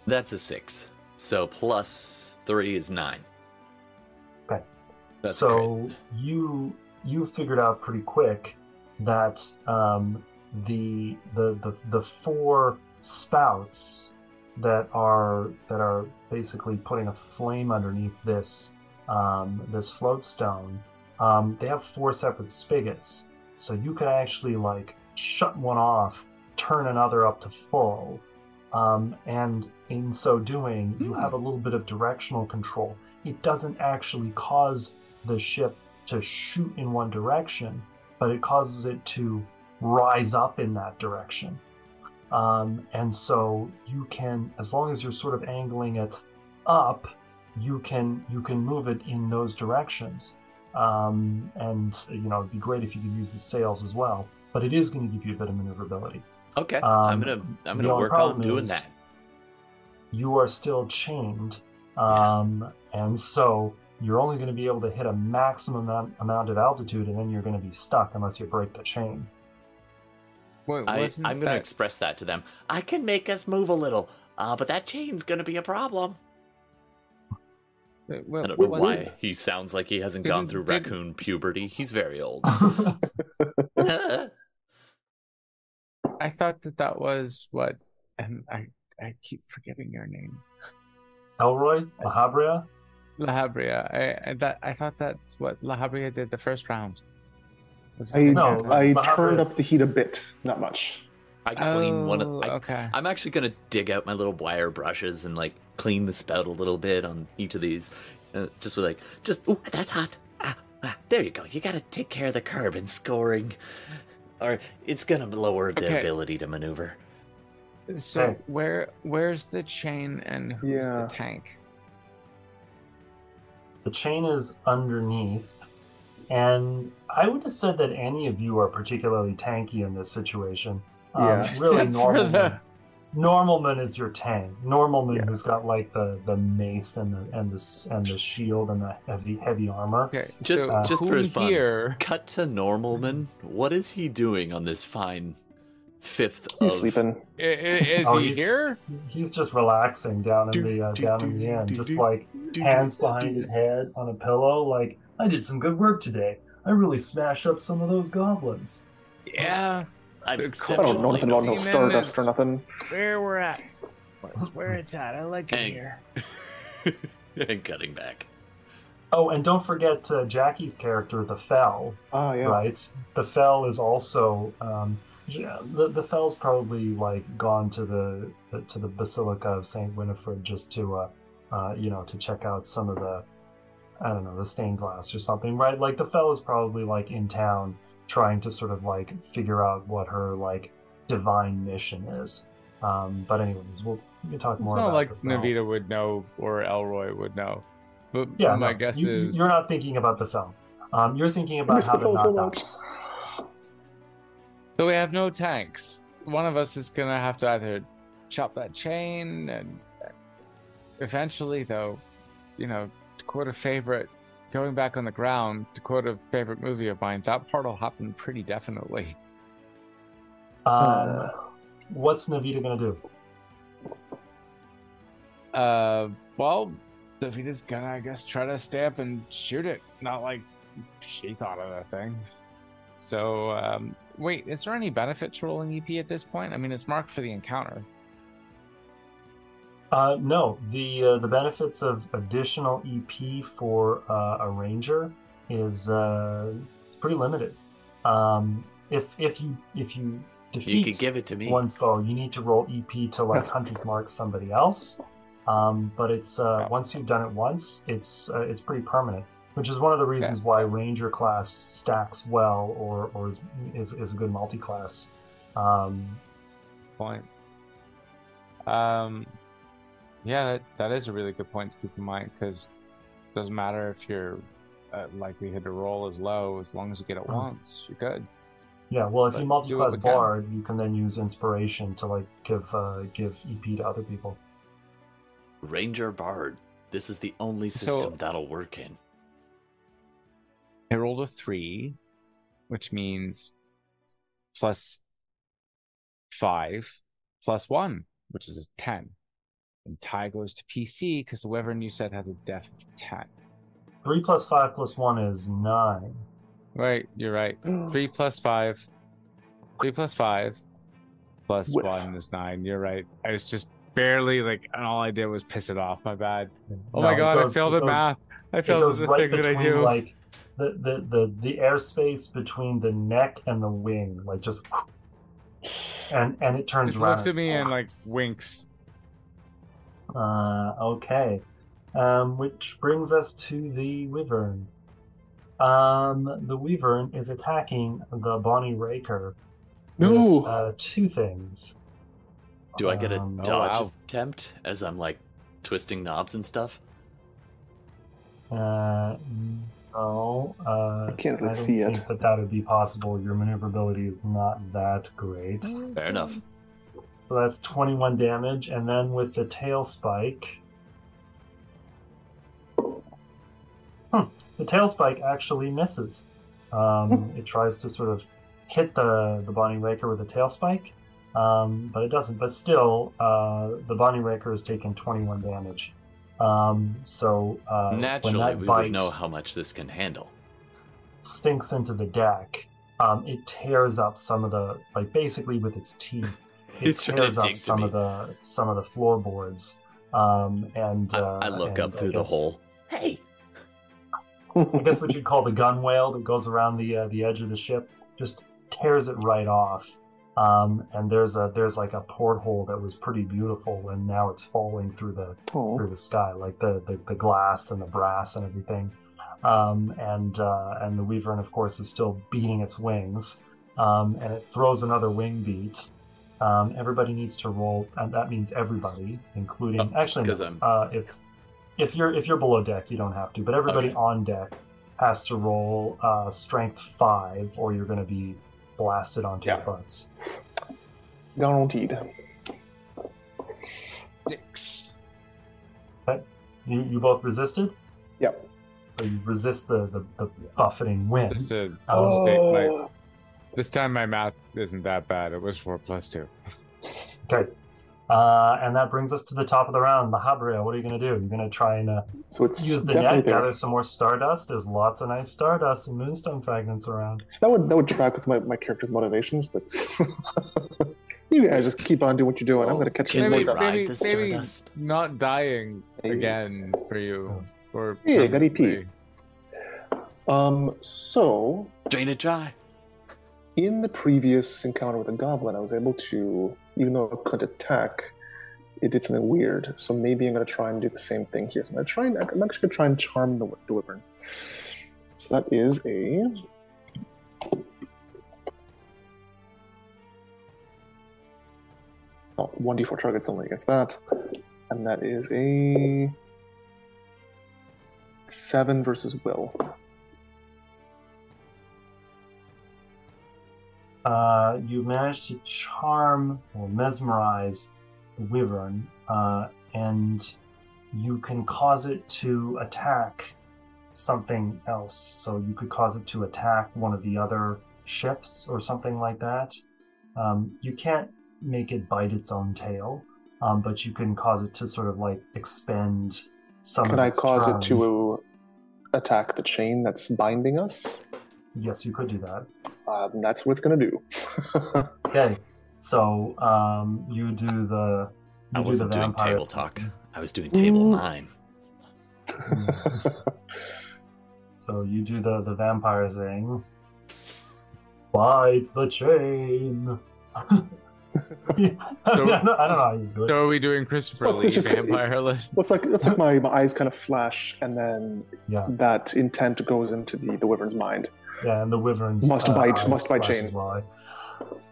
That's a six. So plus three is nine. Okay. That's so you you figured out pretty quick that um, the, the the the four spouts that are that are basically putting a flame underneath this um, this float stone. Um, they have four separate spigots, so you can actually like shut one off, turn another up to full, um, and in so doing, you Hmm. have a little bit of directional control. It doesn't actually cause the ship to shoot in one direction, but it causes it to rise up in that direction. Um, and so you can, as long as you're sort of angling it up, you can you can move it in those directions. Um, and you know, it'd be great if you could use the sails as well. But it is going to give you a bit of maneuverability. Okay, I'm um, gonna I'm gonna work on doing that. You are still chained, um, and so you're only going to be able to hit a maximum amount of altitude, and then you're going to be stuck unless you break the chain. Wait, I, I'm gonna express that to them. I can make us move a little, uh, but that chain's gonna be a problem. wait, wait, I don't know wasn't- why he sounds like he hasn't Didn't- gone through didn't- raccoon puberty. He's very old. I thought that that was what, and I I keep forgetting your name, Elroy, Lahabria. Lahabria. I, I that I thought that's what Lahabria did the first round. Was I, No, I time? Turned up the heat a bit, not much. I clean one of. Oh, I, okay. I'm actually gonna dig out my little wire brushes and like clean the spout a little bit on each of these, uh, just with like just Ooh, that's hot. Ah, ah, there you go. You gotta take care of the carbon scoring, or it's gonna lower the Okay. ability to maneuver. So Okay. where where's the chain and who's Yeah. the tank? The chain is underneath, and I would have said that any of you are particularly tanky in this situation. Um, Yeah. really, Except for Normalman. the- Normalman is your tank. Normalman, Yeah. who's got like the, the mace and the and the and the shield and the heavy heavy armor. Okay, Just- so just for fun. here? Cut to Normalman. What is he doing on this fine fifth He's of sleeping. I- i- Is Oh, he he's- here? He's just relaxing down in Do, the uh, do, down do, in the end, do, just do, like do, hands do, behind do. his head on a pillow. Like I did some good work today. I really smashed up some of those goblins. Yeah, I'm I I don't know nothing about no Seaman stardust or nothing. where we're at. That's where it's at. I like it Hey. here. and cutting back. Oh, and don't forget uh, Jackie's character, the Fell. Ah, yeah. right? The Fell is also um, yeah, the the Fell's probably like gone to the to the Basilica of Saint Winifred just to uh, uh, you know to check out some of the I don't know the stained glass or something, right? Like the Fell is probably like in town trying to sort of like figure out what her like divine mission is. Um, but anyways, we'll we can talk It's more not about like the Fell. Navita would know or Elroy would know. But Yeah, my no, guess you, is you're not thinking about the film. Um, you're thinking about how the to film so knock much. out. So we have no tanks. One of us is gonna have to either chop that chain, and eventually, though, you know, to quote a favorite, going back on the ground, to quote a favorite movie of mine, that part will happen pretty definitely. Um, Uh. what's Navita gonna do? Uh, well, Navita's gonna, I guess, try to stay up and shoot it. Not like she thought of that thing. So, um, wait, is there any benefit to rolling EP at this point? I mean, it's marked for the encounter. Uh, no, the uh, the benefits of additional EP for uh, a ranger is uh, pretty limited. Um, if if you if you You defeat could give it to me. one foe, you need to roll EP to like hunter's mark somebody else. Um, but it's uh, Oh. once you've done it once, it's uh, it's pretty permanent, which is one of the reasons why ranger class stacks well or or is is, is a good multi class. Um, point. Um, yeah, that, that is a really good point to keep in mind because it doesn't matter if your uh, likelihood to roll is low, as long as you get it Mm. once, you're good. Yeah, well, if you Let's multi do what class we can. bard, you can then use inspiration to like give uh, give EP to other people. Ranger Bard. This is the only So- system that'll work in. I rolled a three, which means plus five, plus one, which is a 10. And tie goes to PC because the Wyvern you said has a def of 10. Three plus five plus one is nine. Right, you're right. Three plus five. Three plus five plus Wh- one is nine. You're right. I was just barely like, and all I did was piss it off. My bad. Oh No, my god, goes- I failed at goes- math. I failed goes at the right thing that I do. like the, the the the airspace between the neck and the wing, like just and and it turns Just around. looks at me and like winks. Winks. Uh, okay. Um, which brings us to the Wyvern. Um, the Wyvern is attacking the Bonnie Raker. No. With, uh, two things. Do I get a Um, oh, dodge wow. attempt as I'm like twisting knobs and stuff? Uh, no. Uh, I can't really don't see it. think that that would be possible. Your maneuverability is not that great. Fair enough. So that's 21 damage, and then with the tail spike. Hmm. The tail spike actually misses. Um, it tries to sort of hit the, the Bonnie Raker with a tail spike, um, but it doesn't. But still, uh, the Bonnie Raker has taken 21 damage. Um, so uh, Naturally, we would know how much this can handle. sinks into the deck, um, it tears up some of the like basically with its teeth. It He's tears up some of the some of the floorboards. Um, and I, uh, I look and up through the hole. Hey, I guess what you'd call the gunwale that goes around the uh, the edge of the ship just tears it right off. Um, and there's a there's like a porthole that was pretty beautiful, and now it's falling through the Oh, through the sky, like the, the, the glass and the brass and everything. Um, and uh, and the Wyvern, of course, is still beating its wings, um, and it throws another wing beat. Um, everybody needs to roll, and that means everybody, including Oh, actually, 'cause no, I'm- uh, if if you're if you're below deck, you don't have to, but everybody Okay. on deck has to roll uh, strength five, or you're going to be blasted onto Yeah. your butts. Guaranteed. Six. Okay. You you both resisted. Yep. So you resist the the, the buffeting wind. Just to Oh. state my Oh, this time my math isn't that bad. It was four plus two. Okay. Uh, and that brings us to the top of the round. The Habria, what are you going to do? You're going to try and uh, so it's use the net, there. gather some more stardust. There's lots of nice stardust and moonstone fragments around. So that would that would track with my, my character's motivations, but you guys just keep on doing what you're doing. I'm Oh, gonna catch can some we more dust. maybe, the maybe not dying Hey. again for you. Or Yeah, got EP. Um, so Drain it dry. In the previous encounter with the goblin, I was able to, even though I couldn't attack, it did something weird. So maybe I'm gonna try and do the same thing here. So I'm gonna try and I'm actually gonna try and charm the, the wyvern. So that is a oh, 1d4 targets only against that, and that is a seven versus will. Uh, you manage to charm or mesmerize the wyvern, uh, and you can cause it to attack something else. So you could cause it to attack one of the other ships or something like that. Um, you can't make it bite its own tail, um, but you can cause it to sort of like expend some. Can I cause charm. it to attack the chain that's binding us? Yes, you could do that. Um, that's what it's gonna do. Okay, so um, you do the. I You do wasn't the doing vampire table talk. I was doing table Ooh. nine. So you do the the vampire thing. Bite the chain. Yeah, I, don't, I don't know how you do it. So are we doing Christopher Well, it's Lee just- vampire list? Well, it's like it's like my, my eyes kind of flash, and then Yeah, that intent goes into the, the wyvern's mind. Yeah, and the wyverns Must bite, eyes must bite flash chain. as.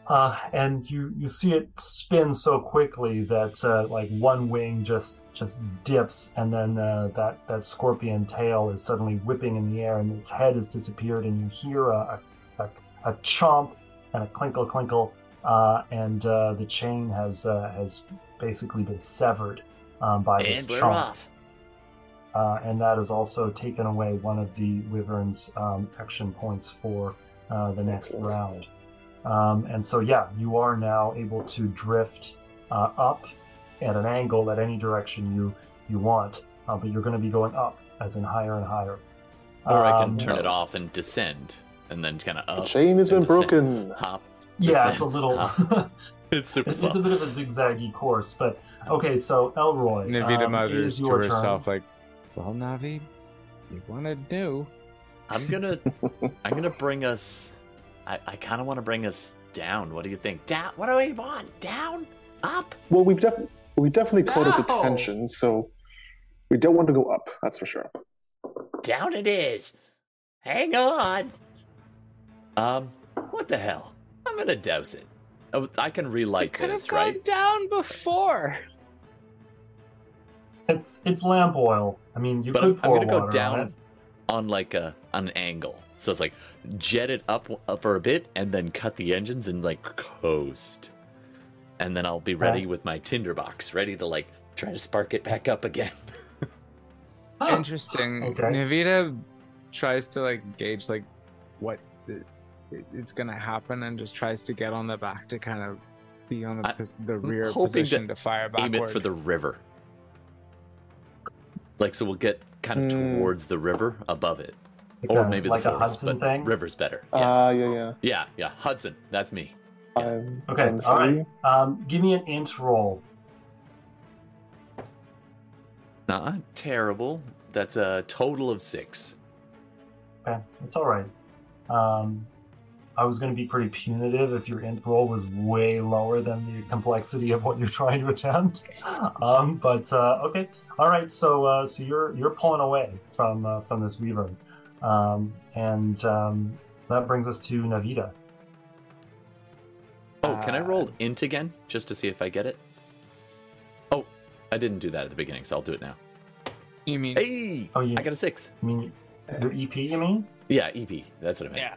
Uh, and you you see it spin so quickly that uh, like one wing just just dips, and then uh, that that scorpion tail is suddenly whipping in the air, and its head has disappeared, and you hear a a, a, a chomp and a clinkle clinkle, uh, and uh, the chain has uh, has basically been severed um, by this And we're chomp. off. Uh, and that has also taken away one of the wyvern's um, action points for uh, the next Excellent. round. Um, and so, yeah, you are now able to drift uh, up at an angle at any direction you you want, uh, but you're going to be going up, as in higher and higher. Or I can Um, turn it off and descend, and then kind of The chain has been descend. broken. Hop. Yeah, descend, it's a little. It's super it's, slow. it's a bit of a zigzaggy course, but okay. So Elroy, Navita um, it mutters is to your turn. herself like, "Well, Navi, you wanted new." I'm gonna, I'm gonna bring us. I, I kind of want to bring us down. What do you think? Down. What do we want? Down? Up? Well, we've def- we definitely caught its attention, so we don't want to go up. That's for sure. Down it is. Hang on. Um, what the hell? I'm gonna douse it. Oh, I can relight this, right? Could have this, gone down before. It's it's lamp oil. I mean, you But could I'm, I'm gonna go water on down it. on, like a on an angle. So it's like jet it up uh, for a bit, and then cut the engines and like coast. And then I'll be ready with my tinderbox, ready to like try to spark it back up again. Oh, Interesting. Okay. Navita tries to like gauge like what it's gonna happen and just tries to get on the back to kind of be on the I- the rear hoping to position to, fire backward. Aim it for the river. Like so, we'll get kind of Hmm. towards the river above it, like or a- maybe like the a forest. Hudson but thing. river's better. Yeah, Ah, yeah, yeah. yeah, yeah. Hudson, that's me. Yeah. I'm, Okay, I'm all sorry. right. Um, give me an int roll. Not terrible. That's a total of six. Okay, it's all right. Um, I was going to be pretty punitive if your int roll was way lower than the complexity of what you're trying to attempt. Um, but uh, okay, all right. So uh, so you're you're pulling away from uh, from this weaver, um, and um, that brings us to Navita. Oh, can I Uh, roll int again just to see if I get it? Oh, I didn't do that at the beginning, so I'll do it now. You mean Hey, Oh, you, I got a six. I mean your EP? You mean? Yeah, EP. That's what I meant. yeah?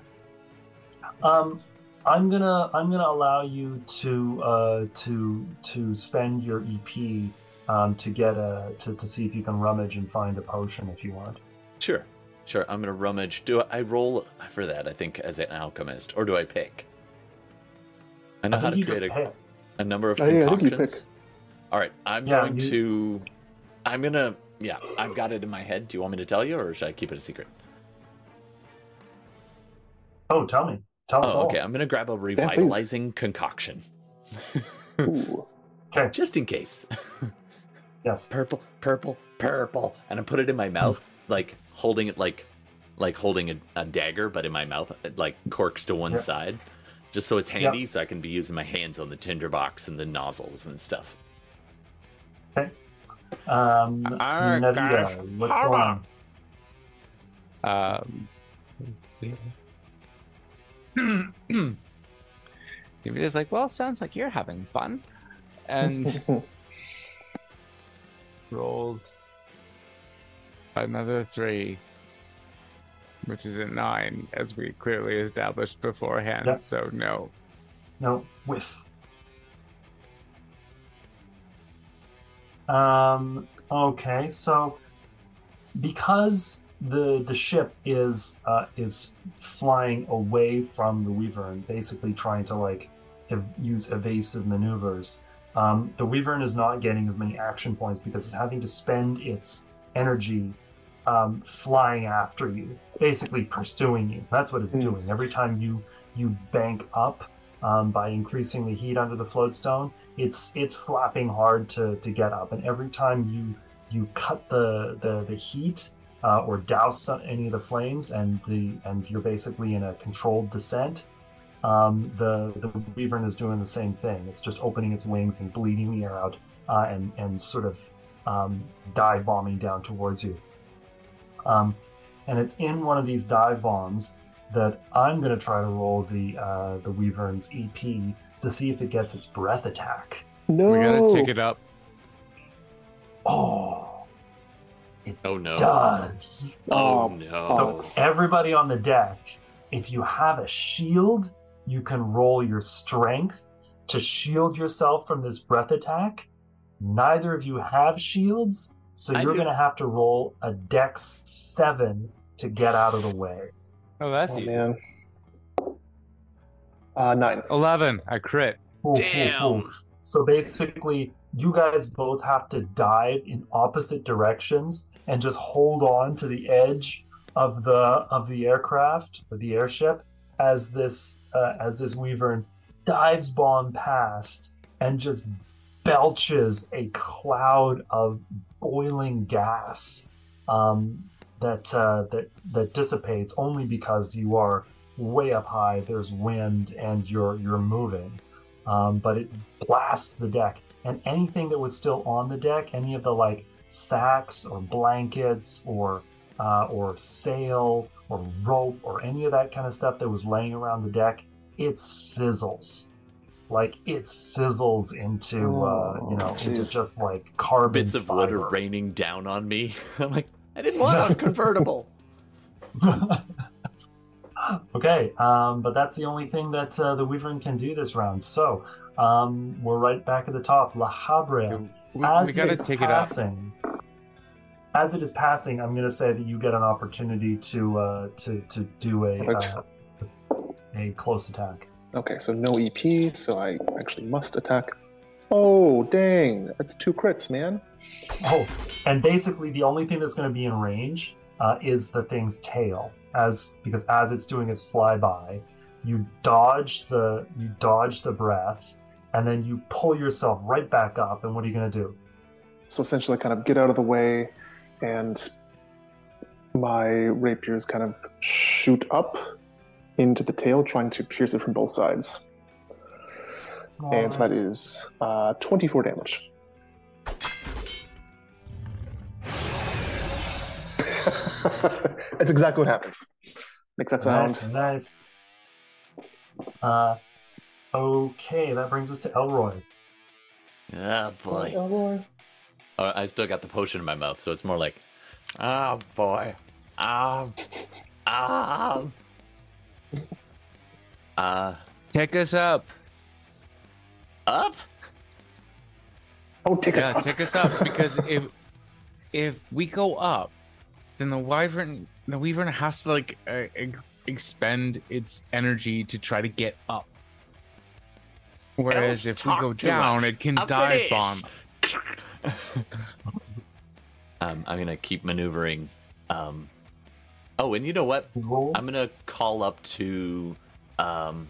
Um, I'm gonna I'm gonna allow you to uh, to to spend your EP um, to get a to, to see if you can rummage and find a potion if you want. Sure, sure. I'm gonna rummage. Do I roll for that? I think as an alchemist, or do I pick? I know I how to create a, a number of I think- I think you concoctions. All right, I'm Yeah, going you- to. I'm gonna. Yeah, I've got it in my head. Do you want me to tell you, or should I keep it a secret? Oh, tell me. Tell us Oh, all. okay. I'm gonna grab a please. revitalizing concoction, Ooh. Okay. just in case. Yes. purple, purple, purple, and I put it in my mouth, like holding it like, like holding a, a dagger, but in my mouth, it, like corks to one Yep. side, just so it's handy, so I can be using my hands on the tinderbox and the nozzles and stuff. Okay. Um, Nadia, gosh. what's Hold going on. on? Um, David is like, well, sounds like you're having fun, and rolls another three, which is a nine, as we clearly established beforehand. Yep. So no. No, whiff. Um, okay, so because the the ship is uh, is flying away from the Wyvern and basically trying to like ev- use evasive maneuvers, um, the Wyvern is not getting as many action points because it's having to spend its energy um, flying after you, basically pursuing you. That's what it's Hmm. doing. Every time you you bank up um, by increasing the heat under the floatstone, it's it's flapping hard to to get up, and every time you you cut the the, the heat uh, or douse any of the flames, and the and you're basically in a controlled descent. Um, the the Wyvern is doing the same thing. It's just opening its wings and bleeding the air out, uh, and and sort of um, dive bombing down towards you. Um, and it's in one of these dive bombs that I'm going to try to roll the uh, the Wyvern's EP to see if it gets its breath attack. no. We gotta take it up. Oh, Oh no! does. Oh Oh, no! So everybody on the deck, if you have a shield, you can roll your strength to shield yourself from this breath attack. Neither of you have shields, so I you're do. going to have to roll a dex seven to get out of the way. Oh, that's Oh easy. man. Uh, nine. Eleven. I crit. Ooh, ooh, ooh. Damn! So basically, you guys both have to dive in opposite directions and just hold on to the edge of the of the aircraft or the airship as this uh, as this Wyvern dives bomb past and just belches a cloud of boiling gas um, that uh, that that dissipates only because you are way up high. There's wind and you're you're moving um, but it blasts the deck and anything that was still on the deck any of the like sacks or blankets or uh, or sail or rope or any of that kind of stuff that was laying around the deck it sizzles like it sizzles into uh, you know Oh, into just like carbon Bits of wood are raining down on me. I'm like, I didn't want a convertible. okay, um, but that's the only thing that uh, the Wyvern can do this round. So um, we're right back at the top. La Habrea. We, as we gotta it is take it up. As it is passing, I'm going to say that you get an opportunity to uh, to to do a uh, a close attack. Okay, so no EP, so I actually must attack. Oh, dang. That's two crits, man. Oh, and basically the only thing that's going to be in range uh, is the thing's tail, as because as it's doing its flyby, you dodge the you dodge the breath, and then you pull yourself right back up. And what are you going to do? So essentially, kind of get out of the way, and my rapiers kind of shoot up into the tail, trying to pierce it from both sides. And so that is uh, 24 damage. That's exactly what happens. Makes that sound. Nice, nice. Uh, okay, that brings us to Elroy. Oh boy. Oh, boy. Uh, I still got the potion in my mouth, so it's more like, Oh boy. Um. Um. Uh, Take us up. Up? Oh, take us up. take us up because if if we go up, then the wyvern the wyvern has to like uh, expend its energy to try to get up. Whereas if we go down, much. it can I'm dive British. bomb. um, I'm gonna keep maneuvering. Um, oh, and you know what? I'm gonna call up to, um,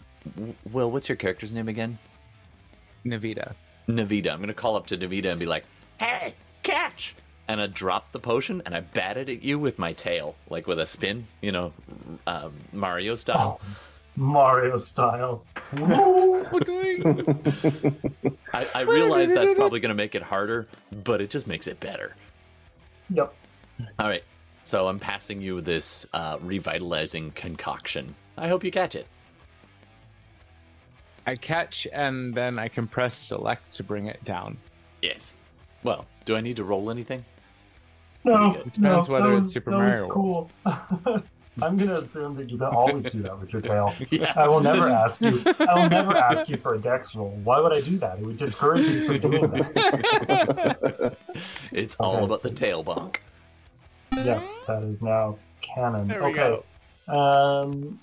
Will. What's your character's name again? Navita. Navita. I'm gonna call up to Navita and be like, "Hey, catch!" And I drop the potion and I bat it at you with my tail, like with a spin, you know, um, Mario style. Oh, Mario style. What doing? I, I realize that's probably gonna make it harder, but it just makes it better. Yep. All right. So I'm passing you this uh, revitalizing concoction. I hope you catch it. I catch and then I can press select to bring it down. Yes. Well, do I need to roll anything? No, It depends no, whether that it's Super that was Mario Cool. I'm gonna assume that you always do that with your tail. Yeah. I will never ask you. I will never ask you for a dex roll. Why would I do that? It would discourage you from doing that. It's all Okay, about the so- tail bonk. Yes, that is now canon. There we okay. Um,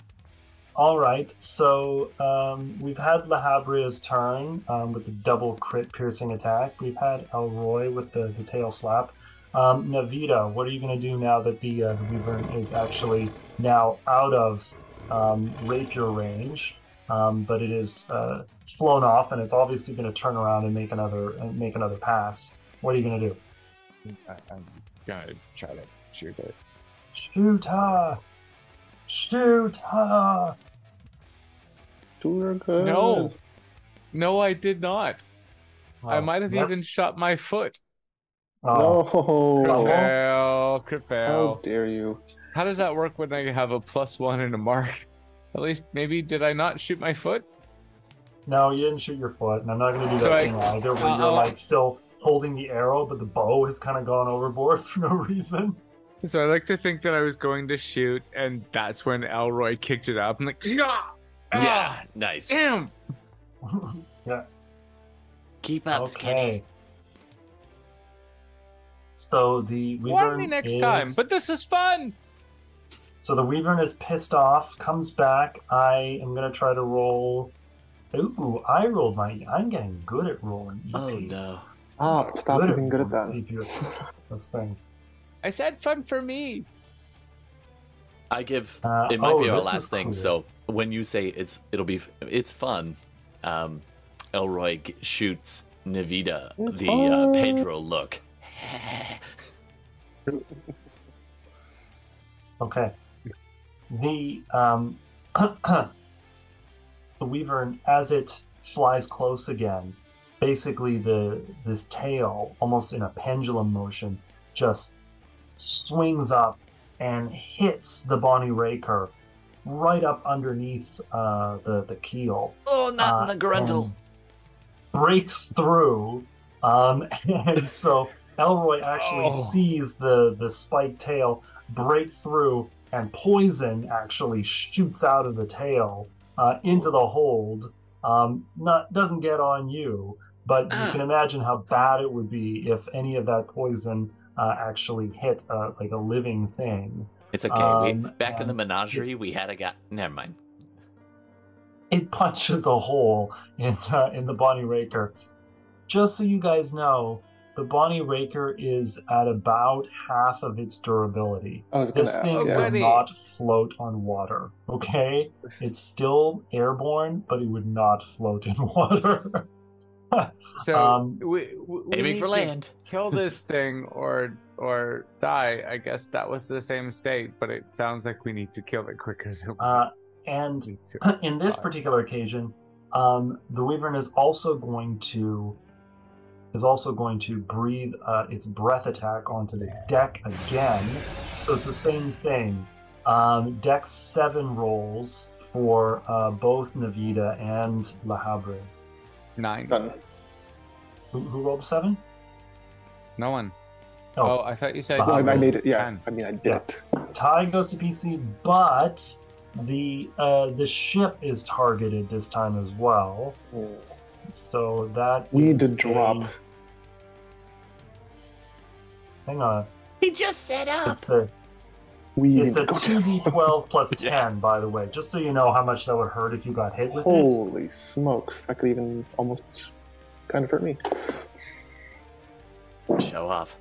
all right. So um, we've had Lahabria's turn um, with the double crit piercing attack. We've had Elroy with the, the tail slap. Um, Navita, what are you going to do now that the, uh, the Wyvern is actually now out of um, rapier range, um, but it is uh, flown off, and it's obviously going to turn around and make another and make another pass. What are you going to do? I, I'm gonna try to shoot it. Shoot her! Shoot her! You're good. No, no, I did not. I Oh, might have yes. even shot my foot. Oh, Crit fail, crit How dare you? How does that work when I have a plus one and a mark? At least maybe did I not shoot my foot? no, you didn't shoot your foot, and I'm not going to do that So I- thing either, where you're like still holding the arrow, but the bow has kind of gone overboard for no reason. So I like to think that I was going to shoot, and that's when Elroy kicked it up. I'm like, yeah, ah, Yeah, nice. damn. yeah. Keep up, Skinny. Okay. So the Wyvern Warn me next is, time. But this is fun. so the Wyvern is pissed off, comes back. I am gonna try to roll. Ooh, I rolled my. I'm getting good at rolling. EP. Oh no. Ah, stop Good being good at that. rolling EP. This thing. I said fun for me. I give Uh, it might oh, be our last thing. cool. So when you say it's it'll be it's fun, um, Elroy shoots Navita It's the uh. Pedro look. Okay. The um the Wyvern, as it flies close again, basically the this tail, almost in a pendulum motion, just swings up and hits the Bonnie Raker right up underneath uh, the the keel. Oh, not in uh, the gruntle. and breaks through. Um, and so Elroy actually Oh. sees the, the spiked tail break through, and poison actually shoots out of the tail uh, into the hold. Um, not doesn't get on you, but you can imagine how bad it would be if any of that poison uh, actually hit uh, like a living thing. It's okay. we, Um, back in the and- menagerie, we had a guy. Never mind. it punches a hole in uh, in the Bonnie Raker. Just so you guys know, the Bonnie Raker is at about half of its durability. I was gonna This ask. thing Yeah. will not float on water. Okay, it's still airborne, but it would not float in water. So Um, we, we, we Aiming need for to land. Kill this thing or or die. I guess that was the same state, but it sounds like we need to kill it quicker. So uh, and in this particular occasion, um, the Wyvern is also going to is also going to breathe uh, its breath attack onto the deck again. So it's the same thing. Um, deck seven rolls for uh, both Navita and La Habre. Nine. Who, who rolled seven? No one. Oh, I thought you said. Well, Well, I, I made it. Yeah, can. I mean, I did Yeah. it. tie goes to PC, but the uh, the ship is targeted this time as well. Hmm. So that We need to is a- drop. Hang on, He just set up. it's a We it's a go two d down. twelve plus ten. Yeah. By the way, just so you know how much that would hurt if you got hit with it. Holy smokes! That could even almost kind of hurt me. Show off.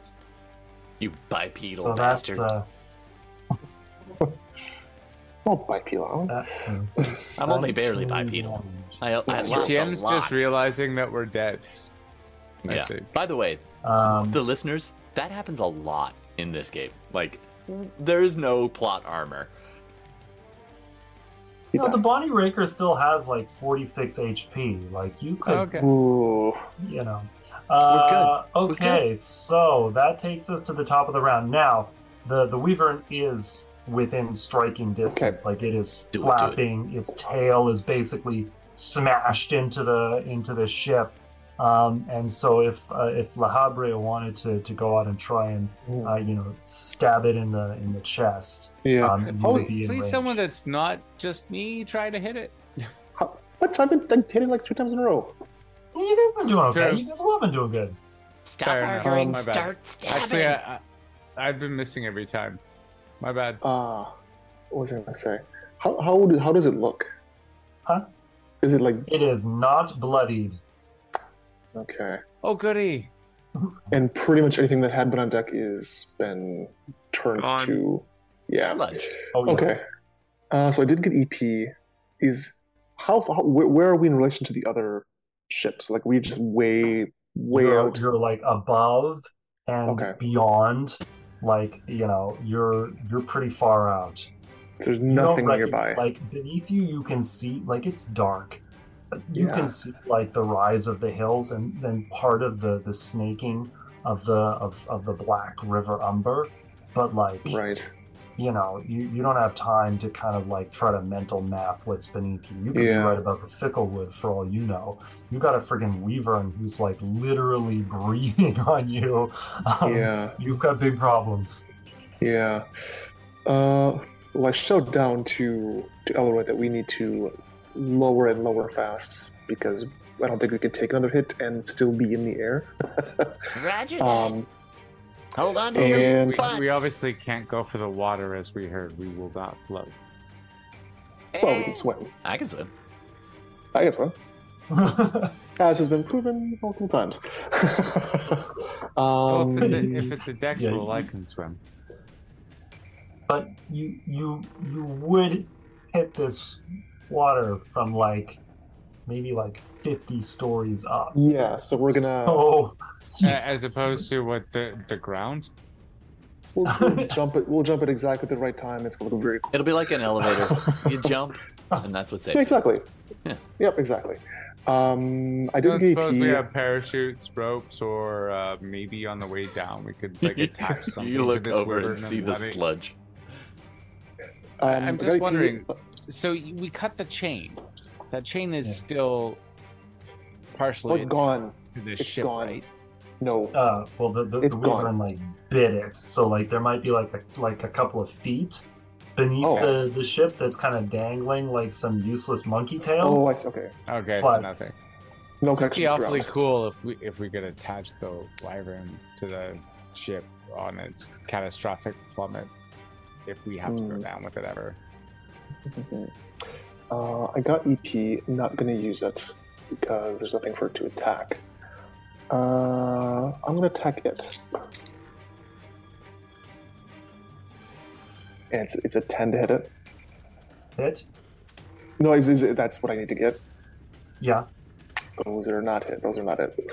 You bipedal So that's bastard. uh, Oh, bipedal. I'm only barely bipedal. I, I That's lost a lot. just realizing that we're dead. I Yeah. think. By the way, Um, the listeners, that happens a lot in this game. Like, there is no plot armor. you know, the Bonnie Raker still has like 46 HP. Like you could, Okay. Ooh. you know. Uh, We're Okay, so that takes us to the top of the round. Now, the the Weaver is within striking distance. Okay. Like it is Do it, it. flapping. Its tail is basically smashed into the into the ship. Um, and so if uh, if La Habrea wanted to, to go out and try and uh, you know stab it in the in the chest, Yeah. um, you Oh, would be in Please, range. someone that's not just me try to hit it. How- what? I've been like, hitting like three times in a row. Yeah, you guys been doing okay. True. You guys have been doing good. Stop Fair arguing. Um, my bad. start stabbing. Actually, I, I, I've been missing every time. My bad. Uh, what was I gonna say? How how do, how does it look? Huh? Is it like It is not bloodied. Okay? Oh, goody. And pretty much anything that had been on deck is been turned Gone. to yeah. Sludge. Oh, yeah. Okay. Uh, so I did get EP. Is how, how where, where are we in relation to the other ships? Like we just way way you're, out. you're like above and Okay. beyond like you know you're you're pretty far out So there's You don't nothing recogn- nearby. like beneath you you can see like it's dark but you Yeah. can see like the rise of the hills and then part of the the snaking of the of, of the black river umber but like right. you know you, you don't have time to kind of like try to mental map what's beneath you you could Yeah. be right about the ficklewood for all you know you got a friggin' wyvern who's like literally breathing on you um, Yeah. you've got big problems Yeah. Uh, well, I showed down to to Elroy that we need to lower and lower fast because I don't think we could take another hit and still be in the air. Roger um, Hold on and- We, we obviously can't go for the water as we heard. We will not float. well, we can swim. I can swim. I can swim. As has been proven multiple times. Well, um, if, it's a, if it's a dex Yeah, roll, I can swim. but you you you would hit this water from like maybe like 50 stories up yeah, so we're gonna oh A- As opposed to what the the ground. we'll, we'll jump it. We'll jump at exactly the right time. It's gonna look very cool. It'll be like an elevator. you jump, and that's what Yeah, saves. exactly. Yeah. Yep, exactly. Um, I I don't get suppose we have parachutes, ropes, or uh, maybe on the way down we could like attach something. you look over river and see the sludge. Um, I'm just got EP wondering. So we cut the chain. That chain is Yeah. still partially it's into gone. the It's ship, gone. right? No. uh well the the, It's the gone. wyvern like bit it so like there might be like a like a couple of feet beneath Oh. the the ship that's kind of dangling like some useless monkey tail Oh, I see. Okay. Okay, But- so nothing. No It'd connection. be awfully ground. cool if we if we could attach the wyvern to the ship on its catastrophic plummet. If we have to go Hmm. down with it ever. Mhm. Uh, I got EP. Not gonna use it because there's nothing for it to attack. Uh, I'm gonna attack it. And it's, it's a 10 to hit it. hit No, is, is it, that's what I need to get. yeah Those are not hit. Those are not it.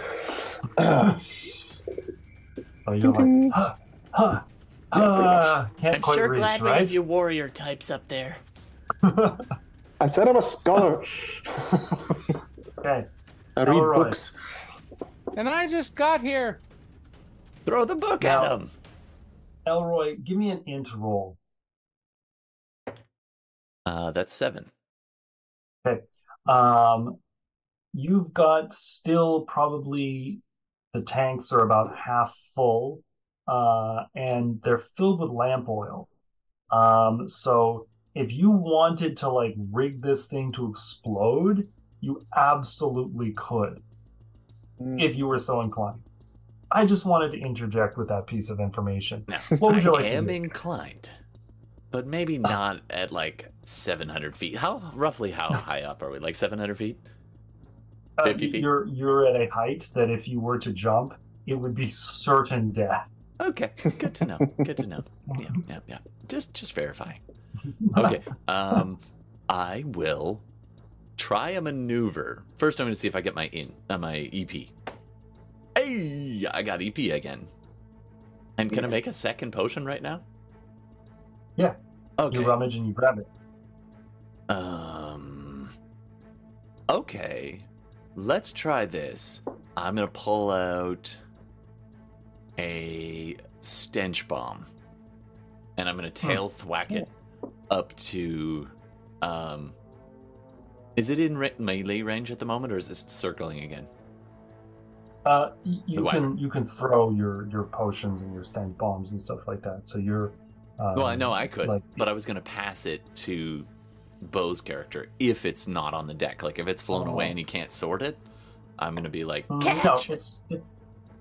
Uh, so you're Ding, like ding. huh, huh, Yeah, pretty can't I'm quite sure reach glad we have you warrior types up there. I said I'm a scholar. okay I read All right. books. And I just got here. Throw the book Now- at him. Elroy give me an int roll Uh, that's seven. Okay. Um, you've got still probably the tanks are about half full uh, and they're filled with lamp oil. Um, so if you wanted to like rig this thing to explode, you absolutely could Mm, if you were so inclined. I just wanted to interject with that piece of information. Now, What would you I like to am do? inclined, but maybe not at like 700 feet. How roughly how high up are we? Like 700 feet? Uh, 50 feet? You're you're at a height that if you were to jump, it would be certain death. Okay, good to know. Good to know. Yeah, yeah, yeah. Just just verifying. Okay. Um, I will try a maneuver. First, I'm going to see if I get my in uh, my EP. Hey, I got EP again. And can I make a second potion right now? Yeah. Okay. You rummage and you grab it. Um. Okay. Let's try this. I'm gonna pull out a stench bomb, and I'm gonna tail thwack it up to. Um. Is it in ra- melee range at the moment, or is it circling again? Uh, you The can you can throw your your potions and your stank bombs and stuff like that. So you're. Um, well, I know I could, like- but I was gonna pass it to Bo's character if it's not on the deck. Like if it's flown away Oh. and he can't sort it, I'm gonna be like, Mm, catch. No, it's it's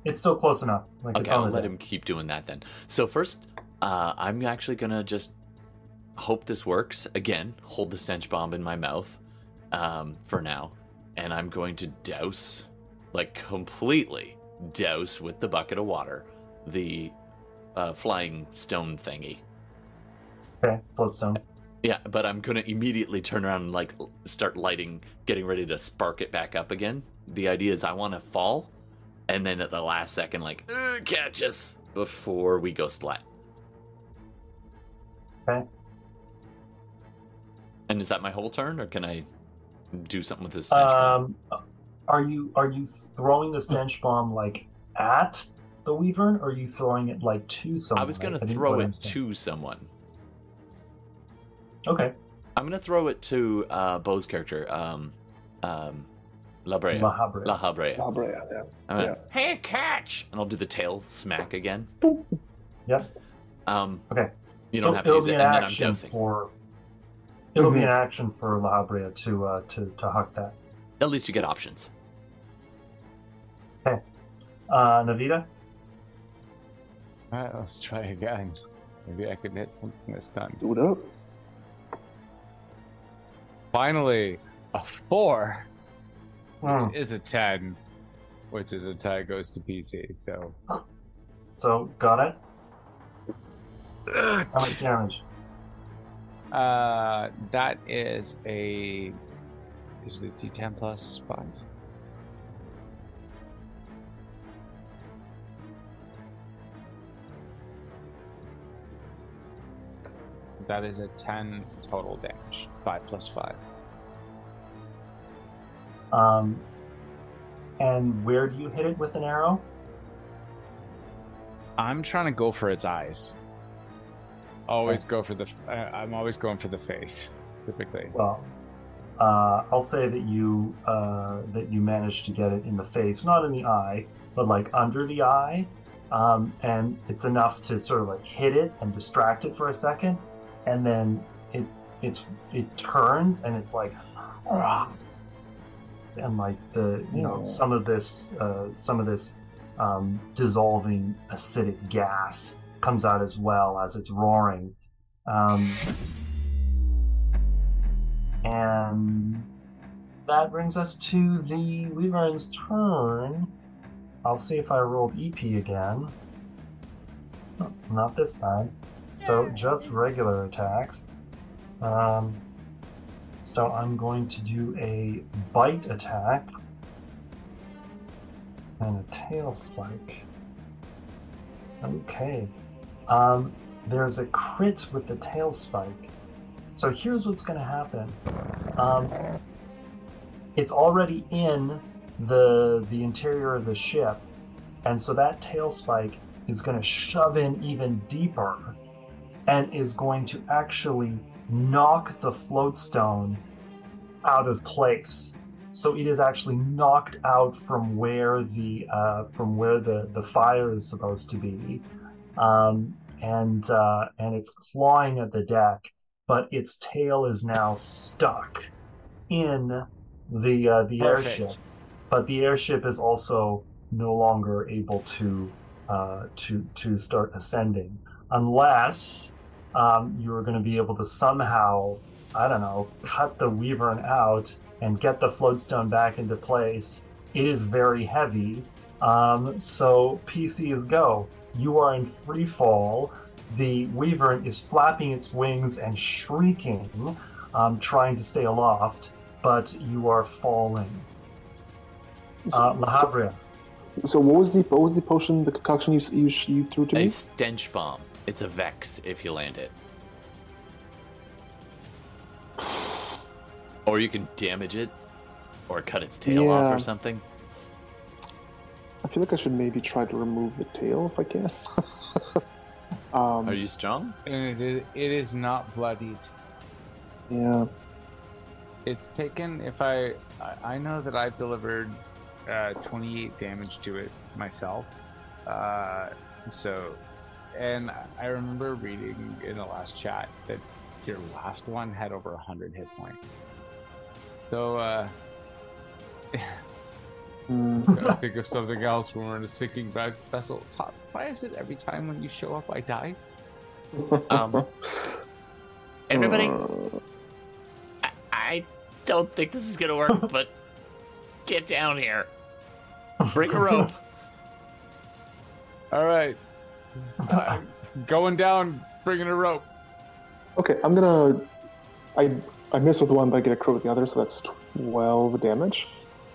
it's still close enough. Like Okay, I'll let deck. him keep doing that then. So first, uh, I'm actually gonna just hope this works. Again, hold the stench bomb in my mouth um, for now, and I'm going to douse, like completely douse with the bucket of water, the uh, flying stone thingy. Okay, floatstone. Yeah, but I'm gonna immediately turn around and like start lighting, getting ready to spark it back up again. The idea is I want to fall, and then at the last second, like "Uh, catch us before we go splat. Okay. And is that my whole turn, or can I do something with this? stench bomb? Um, are you are you throwing the stench bomb like at the wyvern, or are you throwing it like to someone? I was gonna I didn't throw it to someone. Okay, I'm gonna throw it to uh, Bo's character, um, um, La Brea. La Habra. La Habrea. La Brea, yeah. I'm gonna, Yeah. Hey, catch! And I'll do the tail smack again. Yep. Um, Okay. You don't so have to it'll use it, an and then I'm action dosing. for. It'll be Mhm. an action for La Habra to uh, to to huck that. At least you get options. Okay, Uh, Navita. Alright, let's try again. Maybe I can hit something this time. Do it up. Finally, a four Hmm. is a ten, which is a tie goes to PC. So So got it. How much damage? Uh, that is a is it a D10 plus five? That is a 10 total damage. 5 plus 5. Um, and where do you hit it with an arrow? I'm trying to go for its eyes. Always go for the. I- I'm always going for the face, typically. Well, uh, I'll say that you uh, that you managed to get it in the face, not in the eye, but like under the eye, um, and it's enough to sort of like hit it and distract it for a second, and then it it's it turns and it's like, and like the you know some of this uh, some of this um, dissolving acidic gas comes out as well as it's roaring. Um, and that brings us to the Wyvern's turn. I'll see if I rolled EP again. No, Not this time. So just regular attacks. Um, so I'm going to do a bite attack and a tail spike. Okay. Um, there's a crit with the tail spike. So here's what's going to happen. Um, it's already in the the interior of the ship, and so that tail spike is going to shove in even deeper, and is going to actually knock the float stone out of place. So it is actually knocked out from where the uh, from where the the fire is supposed to be, um, and uh, and it's clawing at the deck, but its tail is now stuck in the uh, the Perfect. airship. But the airship is also no longer able to uh, to to start ascending unless um, you're going to be able to somehow I don't know cut the wyvern out and get the floatstone back into place. It is very heavy, um, so PC is go. You are in free fall. The wyvern is flapping its wings and shrieking, um, trying to stay aloft, but you are falling. Uh, La Habrea. So what was the what was the potion, the concoction you you, you threw to A me? stench bomb. It's a vex if you land it. Or you can damage it, or cut its tail off or something. I feel like I should maybe try to remove the tail if I can. um, Are you strong? And it is, it is not bloodied. Yeah. It's taken. If I, I I know that I've delivered uh, 28 damage to it myself. Uh, so, and I remember reading in the last chat that your last one had over 100 hit points. So, uh, gotta think of something else when we're in a sinking vessel. Top, why is it every time when you show up I die? Um, Everybody, uh, I, I don't think this is gonna work, but get down here. Bring a rope. All right, I'm going down, bringing a rope. okay, I'm gonna. I I miss with one, but I get a crit with the other, so that's twelve damage,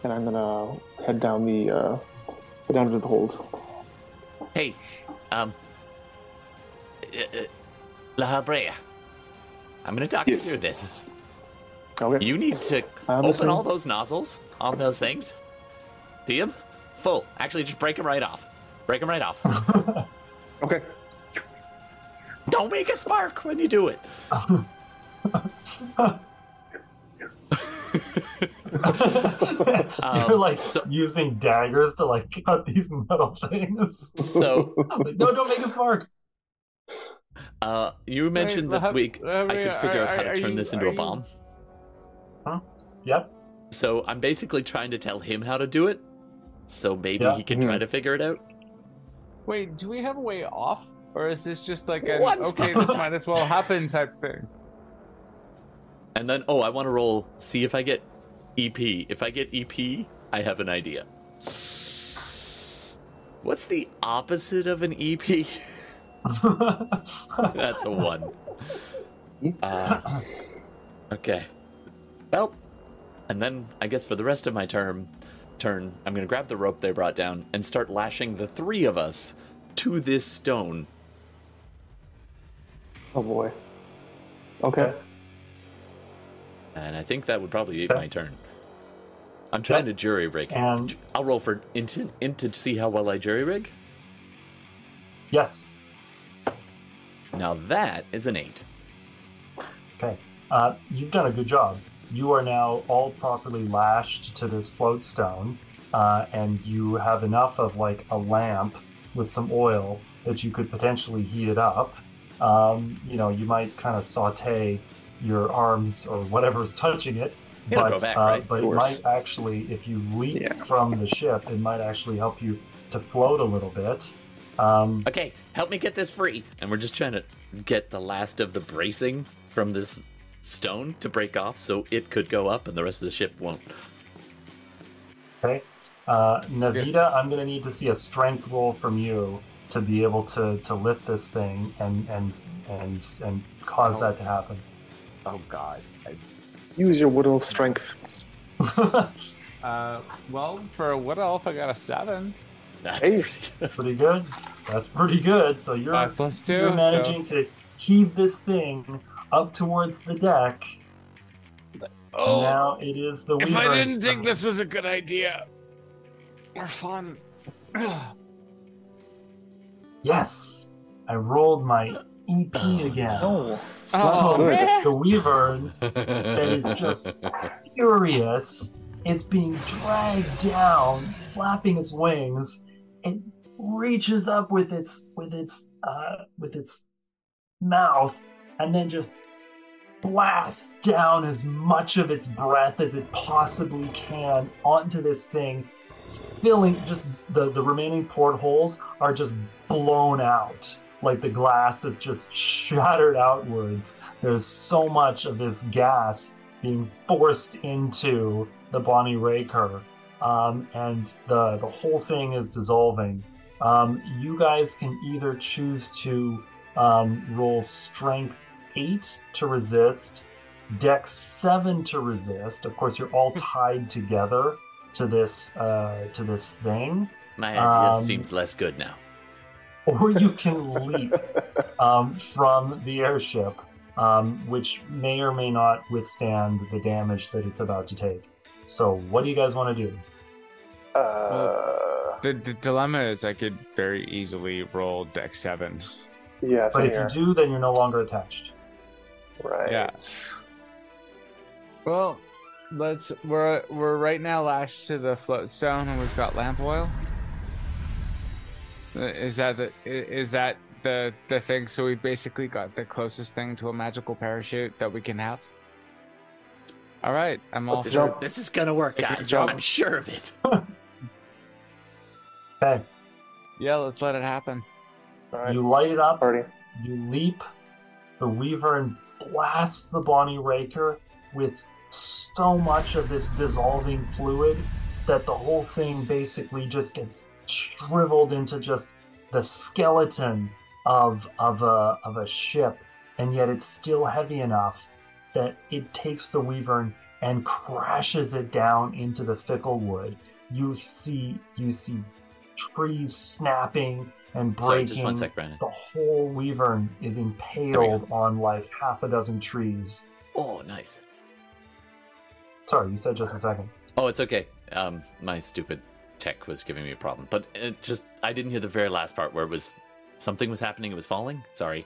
and I'm gonna head down the uh, head down to the hold. Hey, um, uh, uh, La Habrea, I'm gonna talk Yes. you through this. Okay. You need to open listening. all those nozzles on those things. See them? Full. Actually, just break them right off. Break them right off. Okay. Don't make a spark when you do it. You're Um, like so- using daggers to like cut these metal things. So, like, no, don't make a spark. uh, you mentioned Wait, that we, Lahab- I could Lahab- figure out how to turn you- this into are a you- Huh? Yep. So I'm basically trying to tell him how to do it. So maybe Yeah. he can try Mhm. to figure it out. Wait, do we have a way off, or is this just like an One okay, step. this might as well happen type thing? And then, oh, I want to roll, see if I get EP. If I get EP, I have an idea. What's the opposite of an EP? That's a one. Uh, okay. Well, and then I guess for the rest of my term, turn, I'm gonna grab the rope they brought down and start lashing the three of us to this stone. Oh boy. Okay. And I think that would probably be Okay. my turn. I'm trying Yep. to jury rig. and I'll roll for into into to see how well I jury rig. yes, Now that is an eight. okay. Uh, you've done a good job. You are now all properly lashed to this float stone, uh, and you have enough of like a lamp with some oil that you could potentially heat it up. Um, you know, you might kind of saute your arms or whatever is touching it, It'll but go back, uh, right? but it might actually, if you leap Yeah. from the ship, it might actually help you to float a little bit. Um, Okay, help me get this free. And we're just trying to get the last of the bracing from this stone to break off so it could go up and the rest of the ship won't. Okay. Uh, Navita, I'm going to need to see a strength roll from you to be able to, to lift this thing and and and and cause Oh. that to happen. Oh God. I, Use your wood elf strength. uh, well, for a wood elf, I got a seven. That's Hey. pretty good. pretty good. That's pretty good. So you're Five plus two. you're so- managing to heave this thing up towards the deck. Oh, now it is the if I didn't think this was a good idea, or fun. Yes, I rolled my EP again. Oh. So Oh, good. man. the wyvern that is just furious. It's being dragged down, flapping its wings. It reaches up with its with its uh, with its mouth, and then just blasts down as much of its breath as it possibly can onto this thing, filling just the, the remaining portholes are just blown out. Like the glass is just shattered outwards. There's so much of this gas being forced into the Bonnie Raker, um, and the the whole thing is dissolving. Um, you guys can either choose to um, roll Strength eight to resist, Dex seven to resist. Of course, you're all tied together to this uh, to this thing, My idea Um, seems less good now. Or you can leap um, from the airship, um, which may or may not withstand the damage that it's about to take. So, what do you guys want to do? Uh, The, the dilemma is I could very easily roll deck seven. yeah, But if here. you do, then you're no longer attached. Right. Yeah. Well, let's we're we're right now lashed to the float stone and we've got lamp oil. Is that the is that the the thing? So we've basically got the closest thing to a magical parachute that we can have. All right, I'm all Let's This, for this is gonna work, Take guys. I'm sure of it. Okay, Yeah, let's let it happen. All right. you light it up. Party. You leap. The wyvern blasts the Bonnie Raker with so much of this dissolving fluid that the whole thing basically just gets shriveled into just the skeleton of of a of a ship, and yet it's still heavy enough that it takes the Weaver and crashes it down into the fickle wood. You see you see trees snapping and breaking Sorry, just one sec, Brendan. the whole wyvern is impaled on like half a dozen trees. Oh, nice. Sorry, you said just a second. Oh, it's okay. Um, my stupid tech was giving me a problem, but it just I didn't hear the very last part where it was something was happening. It was falling. Sorry.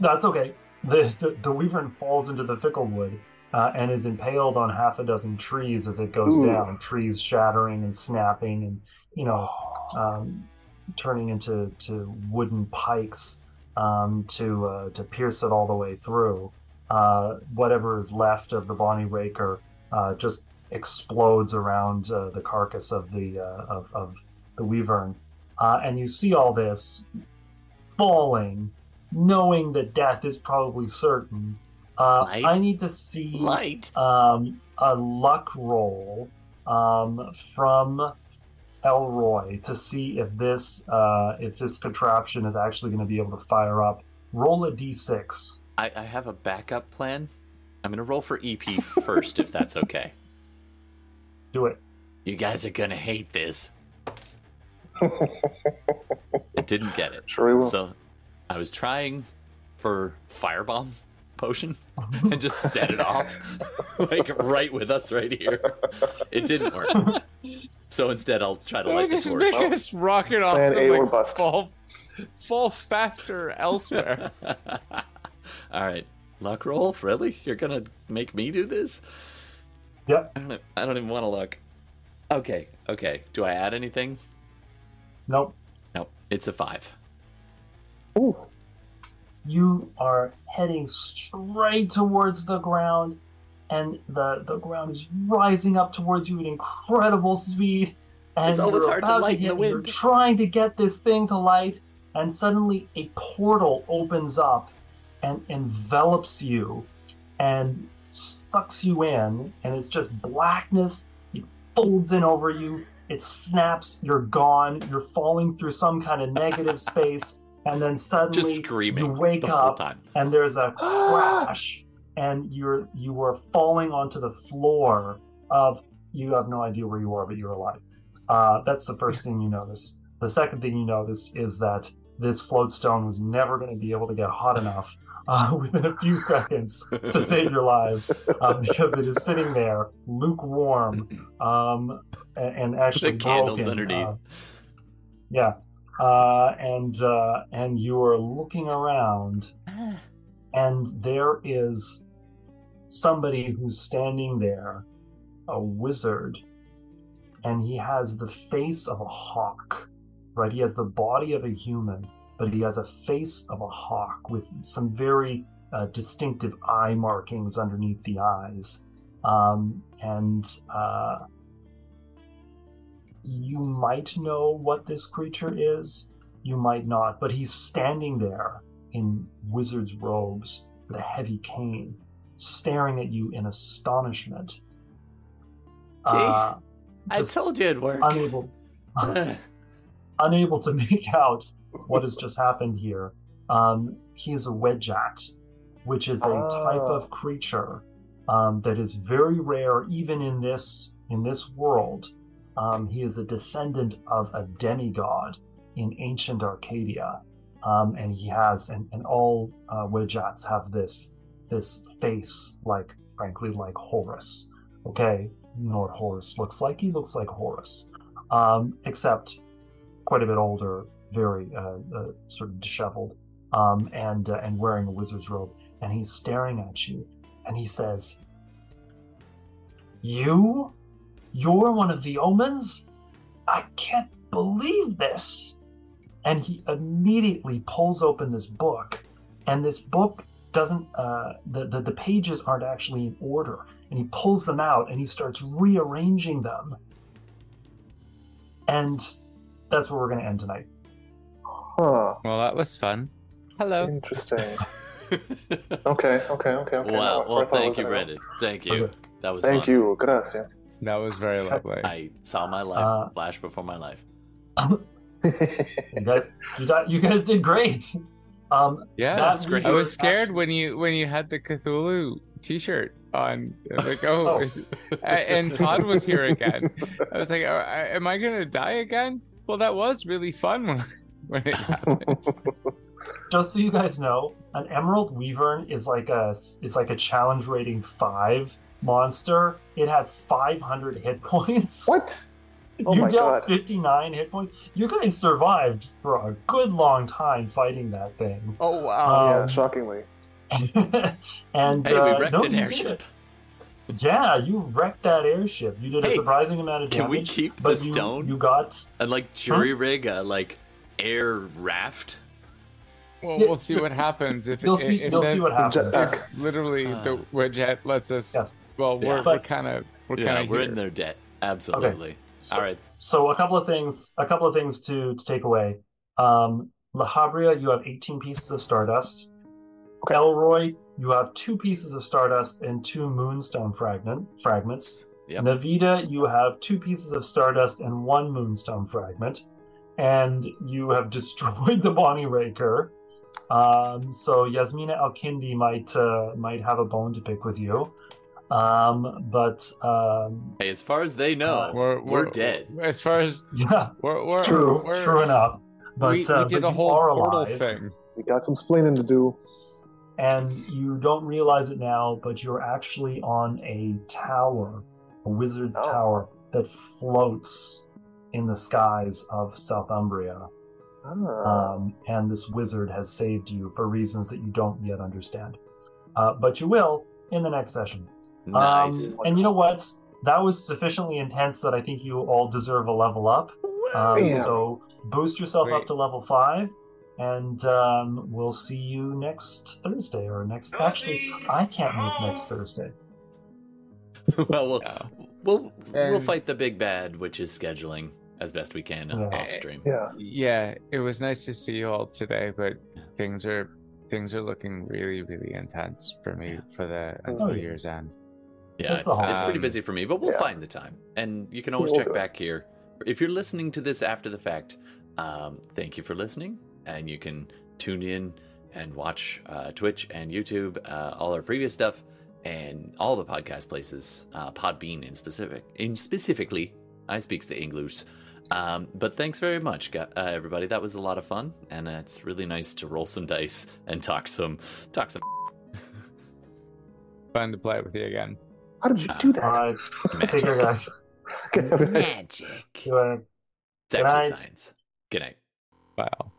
No, it's okay. The, the, the wyvern falls into the fickle wood uh, and is impaled on half a dozen trees as it goes Ooh. down. Trees shattering and snapping and, you know, um, turning into to wooden pikes um, to uh, to pierce it all the way through. Uh, whatever is left of the Bonnie Raker uh, just explodes around uh, the carcass of the uh, of, of the wyvern, uh, and you see all this falling, knowing that death is probably certain. Uh. I need to see Light. um, a luck roll um, from Elroy to see if this uh, if this contraption is actually going to be able to fire up. Roll a d6. I, I have a backup plan. I'm gonna roll for EP first, if that's okay. Do it. You guys are gonna hate this. I didn't get it, sure will. so I was trying for firebomb potion and just set it off, like right with us right here. It didn't work. So instead, I'll try to light the just torch. make us rocket off Plan and, A or like, bust. fall, fall faster elsewhere. All right, luck roll. Really? You're gonna make me do this? Yep. I don't. I don't even want to look. Okay. Okay. Do I add anything? Nope. Nope. It's a five. Ooh. You are heading straight towards the ground, and the the ground is rising up towards you at incredible speed. And It's always hard to light hit, the You're wind. trying to get this thing to light, and suddenly a portal opens up and envelops you, and sucks you in, and it's just blackness. It folds in over you. It snaps. You're gone. You're falling through some kind of negative space, and then suddenly Just screaming you wake up time. and there's a crash and you're you are falling onto the floor of you have no idea where you are but you're alive uh, that's the first thing you notice the second thing you notice is that this float stone was never going to be able to get hot enough uh, within a few seconds to save your lives uh, because it is sitting there lukewarm um, and, and actually The candles broken. underneath. Uh, yeah uh, and uh, and you are looking around and there is somebody who's standing there, a wizard, and he has the face of a hawk, right? He has the body of a human, but he has a face of a hawk with some very uh, distinctive eye markings underneath the eyes. Um, and uh, you might know what this creature is, you might not, but he's standing there in wizard's robes with a heavy cane, staring at you in astonishment. See? Uh, I told you it'd work. unable unable to make out what has just happened here. Um, he is a wedjat, which is a type Ah. of creature um, that is very rare, even in this in this world. Um, he is a descendant of a demigod in ancient Arcadia, um, and he has and, and all uh, wedjats have this this face like frankly like Horus. Okay, you know what Horus looks like? He looks like Horus um, except quite a bit older, very uh, uh, sort of disheveled, um, and uh, and wearing a wizard's robe. And he's staring at you, and he says, "You, you're one of the omens. I can't believe this." And he immediately pulls open this book, and this book doesn't uh, the, the the pages aren't actually in order. And he pulls them out, and he starts rearranging them and that's where we're going to end tonight. Huh. Well, that was fun. Hello. Interesting. Okay, okay, okay, okay. wow. Now, Well, I thought it thank you, Brendan. Thank you. Okay. That was Thank fun. you. Grazie. That was very lovely. I saw my life Uh, flash before my life. You guys, you, guys did great. Um, yeah, that was great. I was scared when you when you had the Cthulhu T-shirt on. I was Like, oh, Oh. is- and Todd was here again. I was like, oh, am I gonna die again? Well, that was really fun when, when it happened. Just so you guys know, an Emerald Wyvern is like a is like a challenge rating five monster. It had 500 hit points. what? Oh you my dealt God. 59 hit points. You guys survived for a good long time fighting that thing. oh wow! yeah, Um, shockingly. and Hey, uh, we wrecked no, an airship. did. Yeah, you wrecked that airship. You did a surprising amount of damage. Can we keep but the you, stone You got and like jury rig a like air raft? Well, we'll see what happens if You'll see. if You'll that- see what happens. jetpack. Literally, the Uh. wedjat lets us. Yes. Well, we're, Yeah. we're kind of we're Yeah, kind of we're in their debt. Absolutely. So, All right. So a couple of things. A couple of things to to take away. Um, La Habria, you have 18 pieces of stardust. Okay. Elroy, you have two pieces of stardust and two moonstone fragment fragments. Yep. Navita, you have two pieces of stardust and one moonstone fragment, and you have destroyed the Bonnie Raker. Um, so Yasmina Al-Kindi might uh, might have a bone to pick with you, um, but um, Hey, as far as they know, Uh, we're, we're, dead. As far as yeah, we're, we're true, we're, true enough. But we, uh, we did but a whole portal alive, thing. We got some splaining to do. and you don't realize it now, but you're actually on a tower, a wizard's Oh. tower that floats in the skies of Southumbria. Ah. um, and this wizard has saved you for reasons that you don't yet understand. Uh, but you will in the next session. Nice. Um, and you know what? That was sufficiently intense that I think you all deserve a level up. Um, so boost yourself up to level five, and um, we'll see you next Thursday or next. Actually, I can't make next Thursday. well, we'll, Yeah. we'll we'll fight the big bad, which is scheduling as best we can Yeah. off stream. yeah. Yeah, it was nice to see you all today, but things are things are looking really, really intense for me for the until Oh, yeah. year's end. Yeah, it's, whole it's pretty busy for me, but we'll Yeah. find the time. And you can always We'll check back here. If you're listening to this after the fact, um, thank you for listening. And you can tune in and watch uh, Twitch and YouTube, uh, all our previous stuff, and all the podcast places, uh, Podbean in specific. In specifically, I speaks the English. Um, but thanks very much, uh, everybody. That was a lot of fun, and uh, it's really nice to roll some dice and talk some talk some Fun to play with you again. How did you do that? right, take care, guys. Okay, okay. magic. Do it. It's Good actually night. science. Good night. Wow.